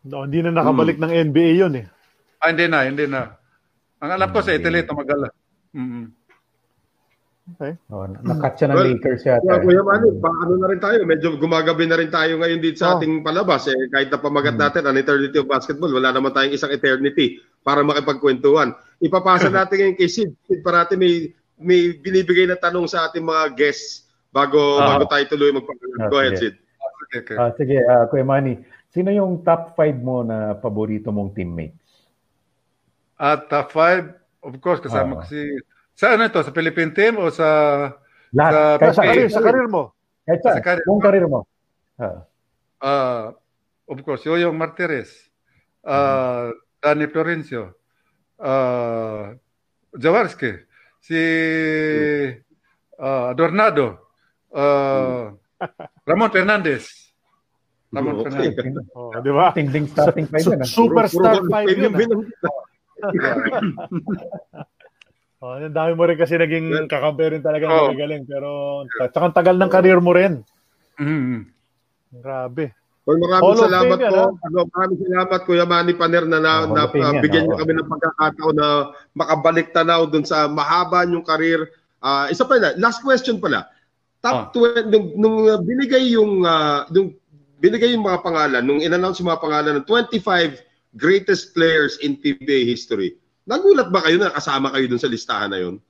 No, hindi na nakabalik ng NBA yun eh. Ah, hindi na, hindi na. Ang alam ko sa Italy, tumagal. Mm-hmm. Okay. Oh, nakat siya ng Well, Lakers yata. Kaya Kuya Manny, pa, ano na rin tayo, medyo gumagabi na rin tayo ngayon dito sa Oh. ating palabas. Eh, kahit na pamagat natin ang eternity of basketball, wala naman tayong isang eternity para makipagkwentuhan. Ipapasa natin ngayon kay Sid. Sid, parati may, may binibigay na tanong sa ating mga guests bago Ah. bago tayo tuloy magpapagalan. Go ahead, Okay. Sid. Okay, okay. Ah, sige, ah, Kuya Manny, sino yung top 5 mo na paborito mong teammates? At top five, of course, kasama Oo. ko si... Sa ano ito? Sa Philippine team o sa... Lahat. Sa- Kahit Sa karir, sa karir mo. Kahit saan. sa karir. Buong karir mo. Ah. ah of course, Yoyong Martires, uh, Danny Florencio, uh, Jaworski, si uh, Adornado, uh, Ramon Fernandez. Ramon Okay. Fernandez. Oh, di ba? Ting-ding starting five yan. ah. superstar Puro- puro- 5 yun. Oh, ang dami mo rin kasi naging kakampi rin talaga Oh. oh. magaling. Pero tsaka ang tagal ng career mo rin. Mhm. Grabe. Well, maraming Hall salamat Fame po. ah. Ano, maraming salamat Kuya Manny Paner na, na, Oh, na uh, yan, bigyan niyo kami ng pagkakataon na makabalik tanaw dun sa mahaba niyong karir. Ah, isa pa na, last question pala. Top Ah. 20 nung, nung uh, binigay yung uh, nung binigay yung mga pangalan, nung in-announce yung mga pangalan ng 25 greatest players in PBA history. Nagulat ba kayo na kasama kayo dun sa listahan na yun?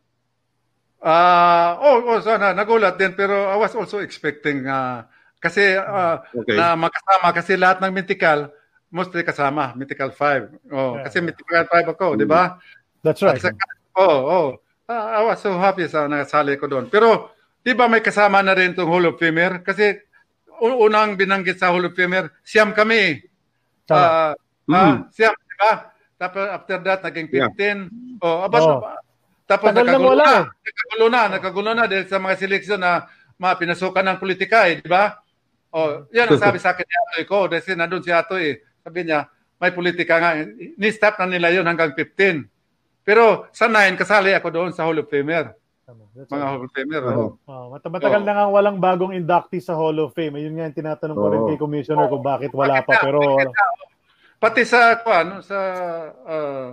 Ah, oh, oh, sana nagulat din pero I was also expecting ah, kasi ah, Okay. na makasama kasi lahat ng mythical mostly kasama, mythical 5. Oh, Yeah. kasi mythical 5 ako, di ba? That's right. At saka- oh, oh. Ah, I was so happy sa nasali ko doon. Pero, di ba may kasama na rin itong Hall of Famer? Kasi unang binanggit sa Hall of Famer, siyam kami. Tama. Ah, Mm. ah, siyam, di ba? Tapos after that, naging Yeah. 15. Oh, abas, Oo. tapos Tagal nakagulo na, nakagulo na, nakagulo na dahil sa mga seleksyon na mga pinasukan ng politika eh, di ba? Oh, yan ang sabi sa akin ni Atoy ko, kasi nandun si Atoy eh. Sabi niya, may politika nga. Ni-stop na nila yun hanggang 15. Pero sa 9, kasali ako doon sa Hall of Famer. That's Mga all. Hall of Famer. Oh. Oh, mat- matagal Oo. na nga walang bagong inductee sa Hall of Fame. Ayun nga yung tinatanong ko rin Oo. kay Commissioner kung bakit wala Bakit pa. na? Pero Bakit na? Pati sa kuan sa uh,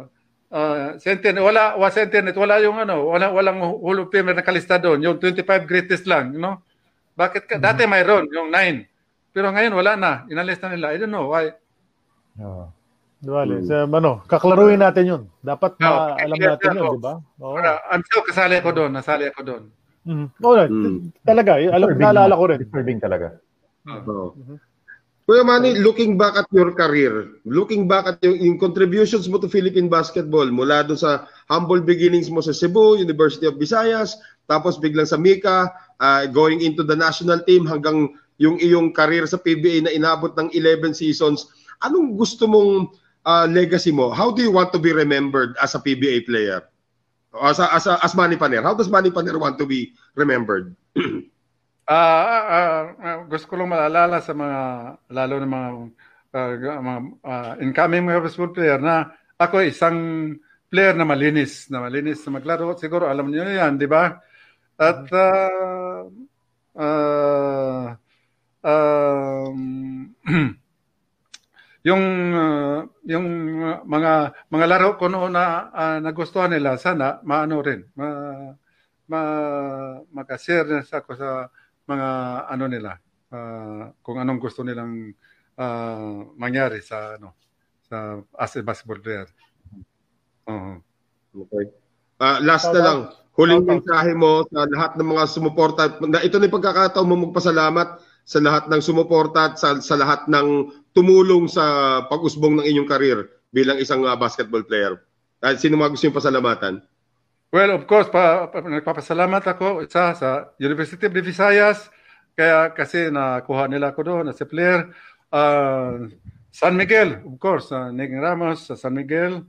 uh, sa internet wala wa sa internet wala yung ano wala walang Hall of Famer na kalista doon yung 25 greatest lang you know bakit ka dati mayroon yung 9 pero ngayon wala na inalis na nila I don't know why Oo. Duwale, sa ano, kaklaruhin natin 'yun. Dapat Oo, ma- alam natin na 'yun, di ba? Oo. I'm sure kasali ako doon nasali ako doon Mhm. Oo, Mm. talaga, eh, alam naalala ko rin. Disturbing talaga. Oo. Kuya Manny, looking back at your career, looking back at yung, yung contributions mo to Philippine basketball mula doon sa humble beginnings mo sa Cebu, University of Visayas, tapos biglang sa Mika, uh, going into the national team hanggang yung iyong career sa PBA na inabot ng 11 seasons. Anong gusto mong uh, legacy mo? How do you want to be remembered as a PBA player? As a, as, a, as Manny Paner, how does Manny Paner want to be remembered? Ah, ah, ah, gusto ko lang maalala sa mga lalo na mga ah, mga ah, incoming basketball player na ako isang player na malinis, na malinis na maglaro. Siguro alam niyo 'yan, di ba? At ah, ah, um, yung ah, yung ah, mga mga laro ko noon na ah, nagustuhan nila sana maano rin ma, ma makashare na sa ako sa mga ano nila ah, kung anong gusto nilang ah, mangyari sa ano sa as a basketball player. Oo. Okay. Ah, last na lang, huling mensahe mo sa lahat ng mga sumuporta. Na, ito na yung pagkakataon mo magpasalamat sa lahat ng sumuporta at sa, sa lahat ng tumulong sa pag-usbong ng inyong karir bilang isang ah, basketball player. At sino mga gusto yung pasalamatan? Well, of course, pa, pa, nagpapasalamat ako isa sa University of the Visayas kaya kasi nakuha nila ako doon as a player. Ah, San Miguel, of course, uh, Ning Ramos sa San Miguel.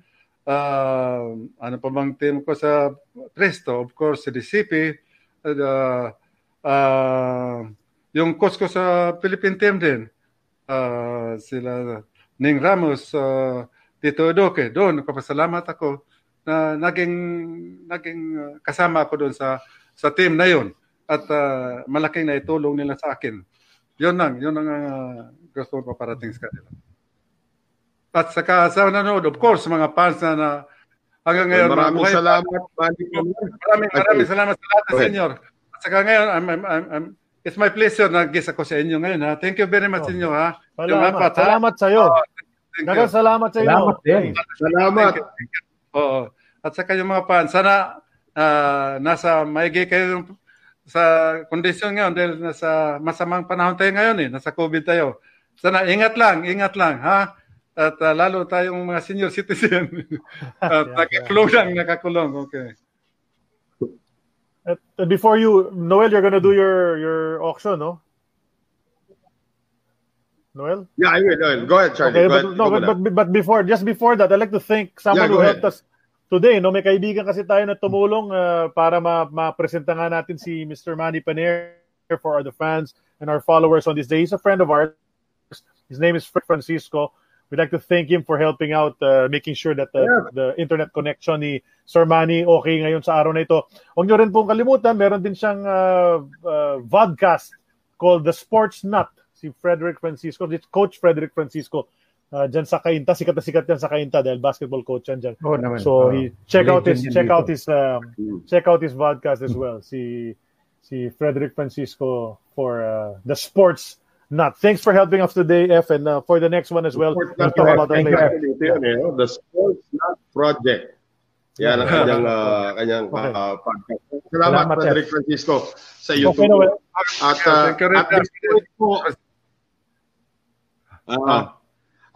Ah, ano pa bang team ko sa Presto, of course, si DCP. Uh, ah, yung coach ko sa Philippine team din, ah, sila Ning Ramos, ah, Tito Doke, doon, nagpapasalamat ako na naging naging uh, kasama ako doon sa sa team na yon at uh, malaking naitulong nila sa akin. Yun lang, yun ang uh, gusto ko paparating sa kanila. At saka sa nanonood, of course, mga fans na, na hanggang ngayon, Maraming mabuhay pa. salamat. Maraming, maraming Okay. salamat sa lahat, ahead. senyor. At saka ngayon, I'm, I'm, I'm, I'm, it's my pleasure na guest ako sa inyo ngayon. Ha? Thank you very much, Oh. senyor. Ha? Yung Salamat, apat, ha? salamat sa iyo. Oh, salamat sa iyo. Salamat din. Salamat. Thank you, thank you. Oo. At saka yung mga fans, sana ah, nasa maigi kayo sa kondisyon ngayon dahil nasa masamang panahon tayo ngayon eh, nasa COVID tayo. Sana ingat lang, ingat lang, ha? At ah, lalo tayong mga senior citizen. At Yeah, nakakulong lang, nakakulong. Okay. At, uh, before you, Noel, you're gonna do your your auction, no? Noel? Yeah, I will. Will. Go ahead, Charlie. Okay, Go but, ahead. no, but, but, but before, just before that, I'd like to thank someone Yeah, who ahead. helped us today. No, may kaibigan kasi tayo na tumulong uh, para ma ma-presenta nga natin si Mr. Manny Paner for the fans and our followers on this day. He's a friend of ours. His name is Fred Francisco. We'd like to thank him for helping out, uh, making sure that the, Yeah. the internet connection ni Sir Manny okay ngayon sa araw na ito. Huwag nyo rin pong kalimutan, meron din siyang uh, uh, vodcast called The Sports Nut. Si Frederick Francisco, this Coach Frederick Francisco. Uh, dyan sa Kainta, sikat na sikat yan sa Kainta dahil basketball coach yan dyan. Oo naman. So Oo. he check out his check out his um, Mm. check out his podcast as well. Si si Frederick Francisco for uh, the sports nut. Thanks for helping us today, F, and uh, for the next one as well. Sports We'll talk about that Thank you, later. Ito yun, eh, no? The Sports Nut Project. Yan ang kanyang, ah, kanyang Okay. ah, podcast. Salamat, Salamat, Frederick Francisco, sa iyo. Okay, Noel. At, ah, Thank you rin, at this point po, Ah.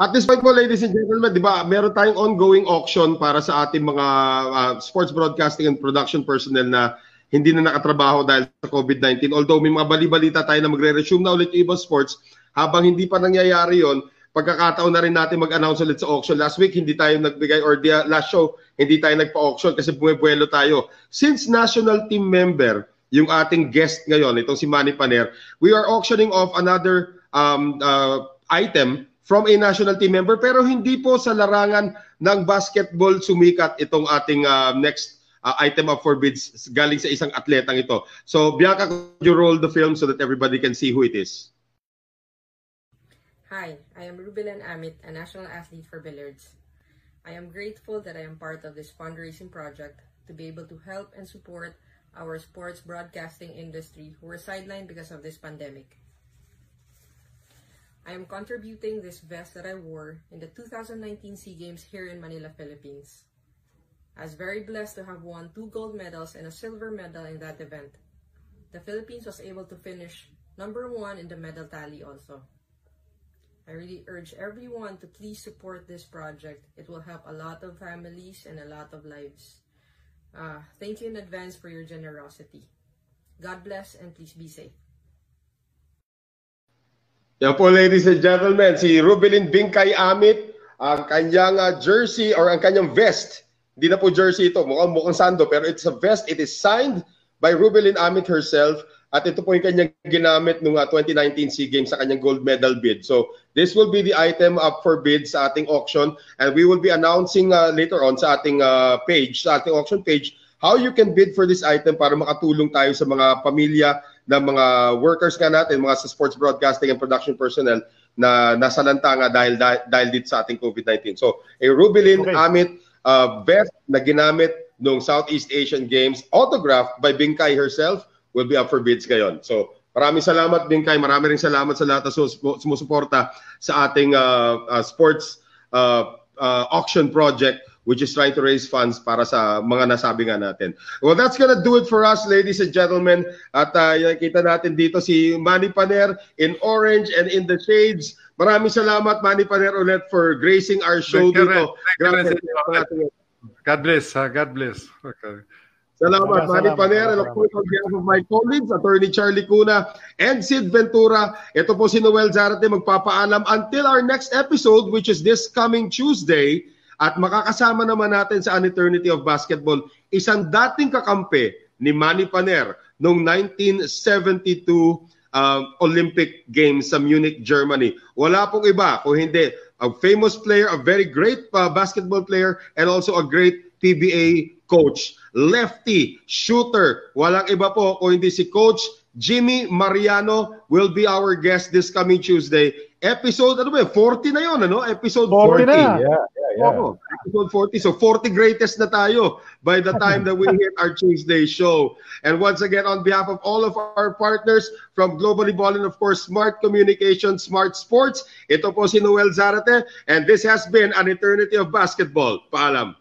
at this point po, ladies and gentlemen, di ba, meron tayong ongoing auction para sa ating mga ah, sports broadcasting and production personnel na hindi na nakatrabaho dahil sa COVID-19. Although may mga bali-balita tayo na magre-resume na ulit yung ibang sports, habang hindi pa nangyayari yon, pagkakataon na rin natin mag-announce ulit sa auction. Last week, hindi tayo nagbigay, or the, last show, hindi tayo nagpa-auction kasi bumubuelo tayo. Since national team member, yung ating guest ngayon, itong si Manny Paner, we are auctioning off another um, uh, item from a national team member pero hindi po sa larangan ng basketball sumikat itong ating uh, next uh, item of forbids galing sa isang atletang ito. So, Bianca, could you roll the film so that everybody can see who it is? Hi, I am Rubilen Amit, a national athlete for billiards. I am grateful that I am part of this fundraising project to be able to help and support our sports broadcasting industry who were sidelined because of this pandemic. I am contributing this vest that I wore in the 2019 SEA Games here in Manila, Philippines. I was very blessed to have won two gold medals and a silver medal in that event. The Philippines was able to finish number one in the medal tally also. I really urge everyone to please support this project. It will help a lot of families and a lot of lives. Uh, thank you in advance for your generosity. God bless and please be safe. Yan po ladies and gentlemen, si Rubilin Bingkay Amit, ang kanyang uh, jersey or ang kanyang vest. Hindi na po jersey ito, mukhang mukhang sando, pero it's a vest. It is signed by Rubilin Amit herself. At ito po yung kanyang ginamit nung uh, 2019 SEA Games sa kanyang gold medal bid. So this will be the item up for bid sa ating auction and we will be announcing uh, later on sa ating uh, page, sa ating auction page, how you can bid for this item para makatulong tayo sa mga pamilya ng mga workers nga natin, mga sa sports broadcasting and production personnel na nasa lantanga dahil dahil, dahil dito sa ating COVID-19. So, a Rubilin okay. Amit uh, vest na ginamit nung Southeast Asian Games, autographed by Bingkai herself, will be up for bids ngayon. So, maraming salamat din kay, marami rin salamat sa lahat na sumusuporta sa ating uh, uh, sports uh, uh, auction project which is trying to raise funds para sa mga nasabi nga natin. Well, that's gonna do it for us, ladies and gentlemen. At uh, kita natin dito si Manny Paner in orange and in the shades. Maraming salamat, Manny Paner, ulit for gracing our show Thank dito. God bless. God bless. Okay. Salamat, Manny Paner. And of course, on behalf of my colleagues, Attorney Charlie Cuna and Sid Ventura, ito po si Noel Zarate magpapaalam until our next episode, which is this coming Tuesday. At makakasama naman natin sa An Eternity of Basketball, isang dating kakampi ni Manny Paner noong 1972 uh, Olympic Games sa Munich, Germany. Wala pong iba kung hindi a famous player, a very great uh, basketball player, and also a great PBA coach. Lefty, shooter, walang iba po kung hindi si Coach Jimmy Mariano will be our guest this coming Tuesday. Episode, ano ba 40 na yon ano? Episode 40. 40. Na. Yeah, yeah, yeah. Oh, episode 40. So 40 greatest na tayo by the time that we hit our Tuesday show. And once again, on behalf of all of our partners from Globally Ball and of course, Smart Communication, Smart Sports, ito po si Noel Zarate. And this has been an eternity of basketball. Paalam.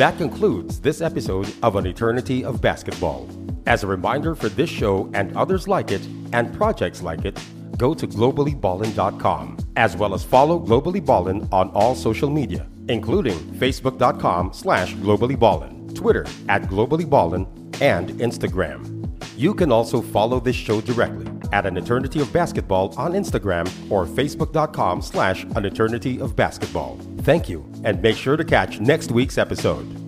That concludes this episode of An Eternity of Basketball. As a reminder for this show and others like it and projects like it, go to globallyballin.com as well as follow Globally Ballin on all social media, including facebook.com slash globallyballin, Twitter at globallyballin, and Instagram. You can also follow this show directly at An Eternity of Basketball on Instagram or facebook.com slash An Eternity of Basketball. Thank you, and make sure to catch next week's episode.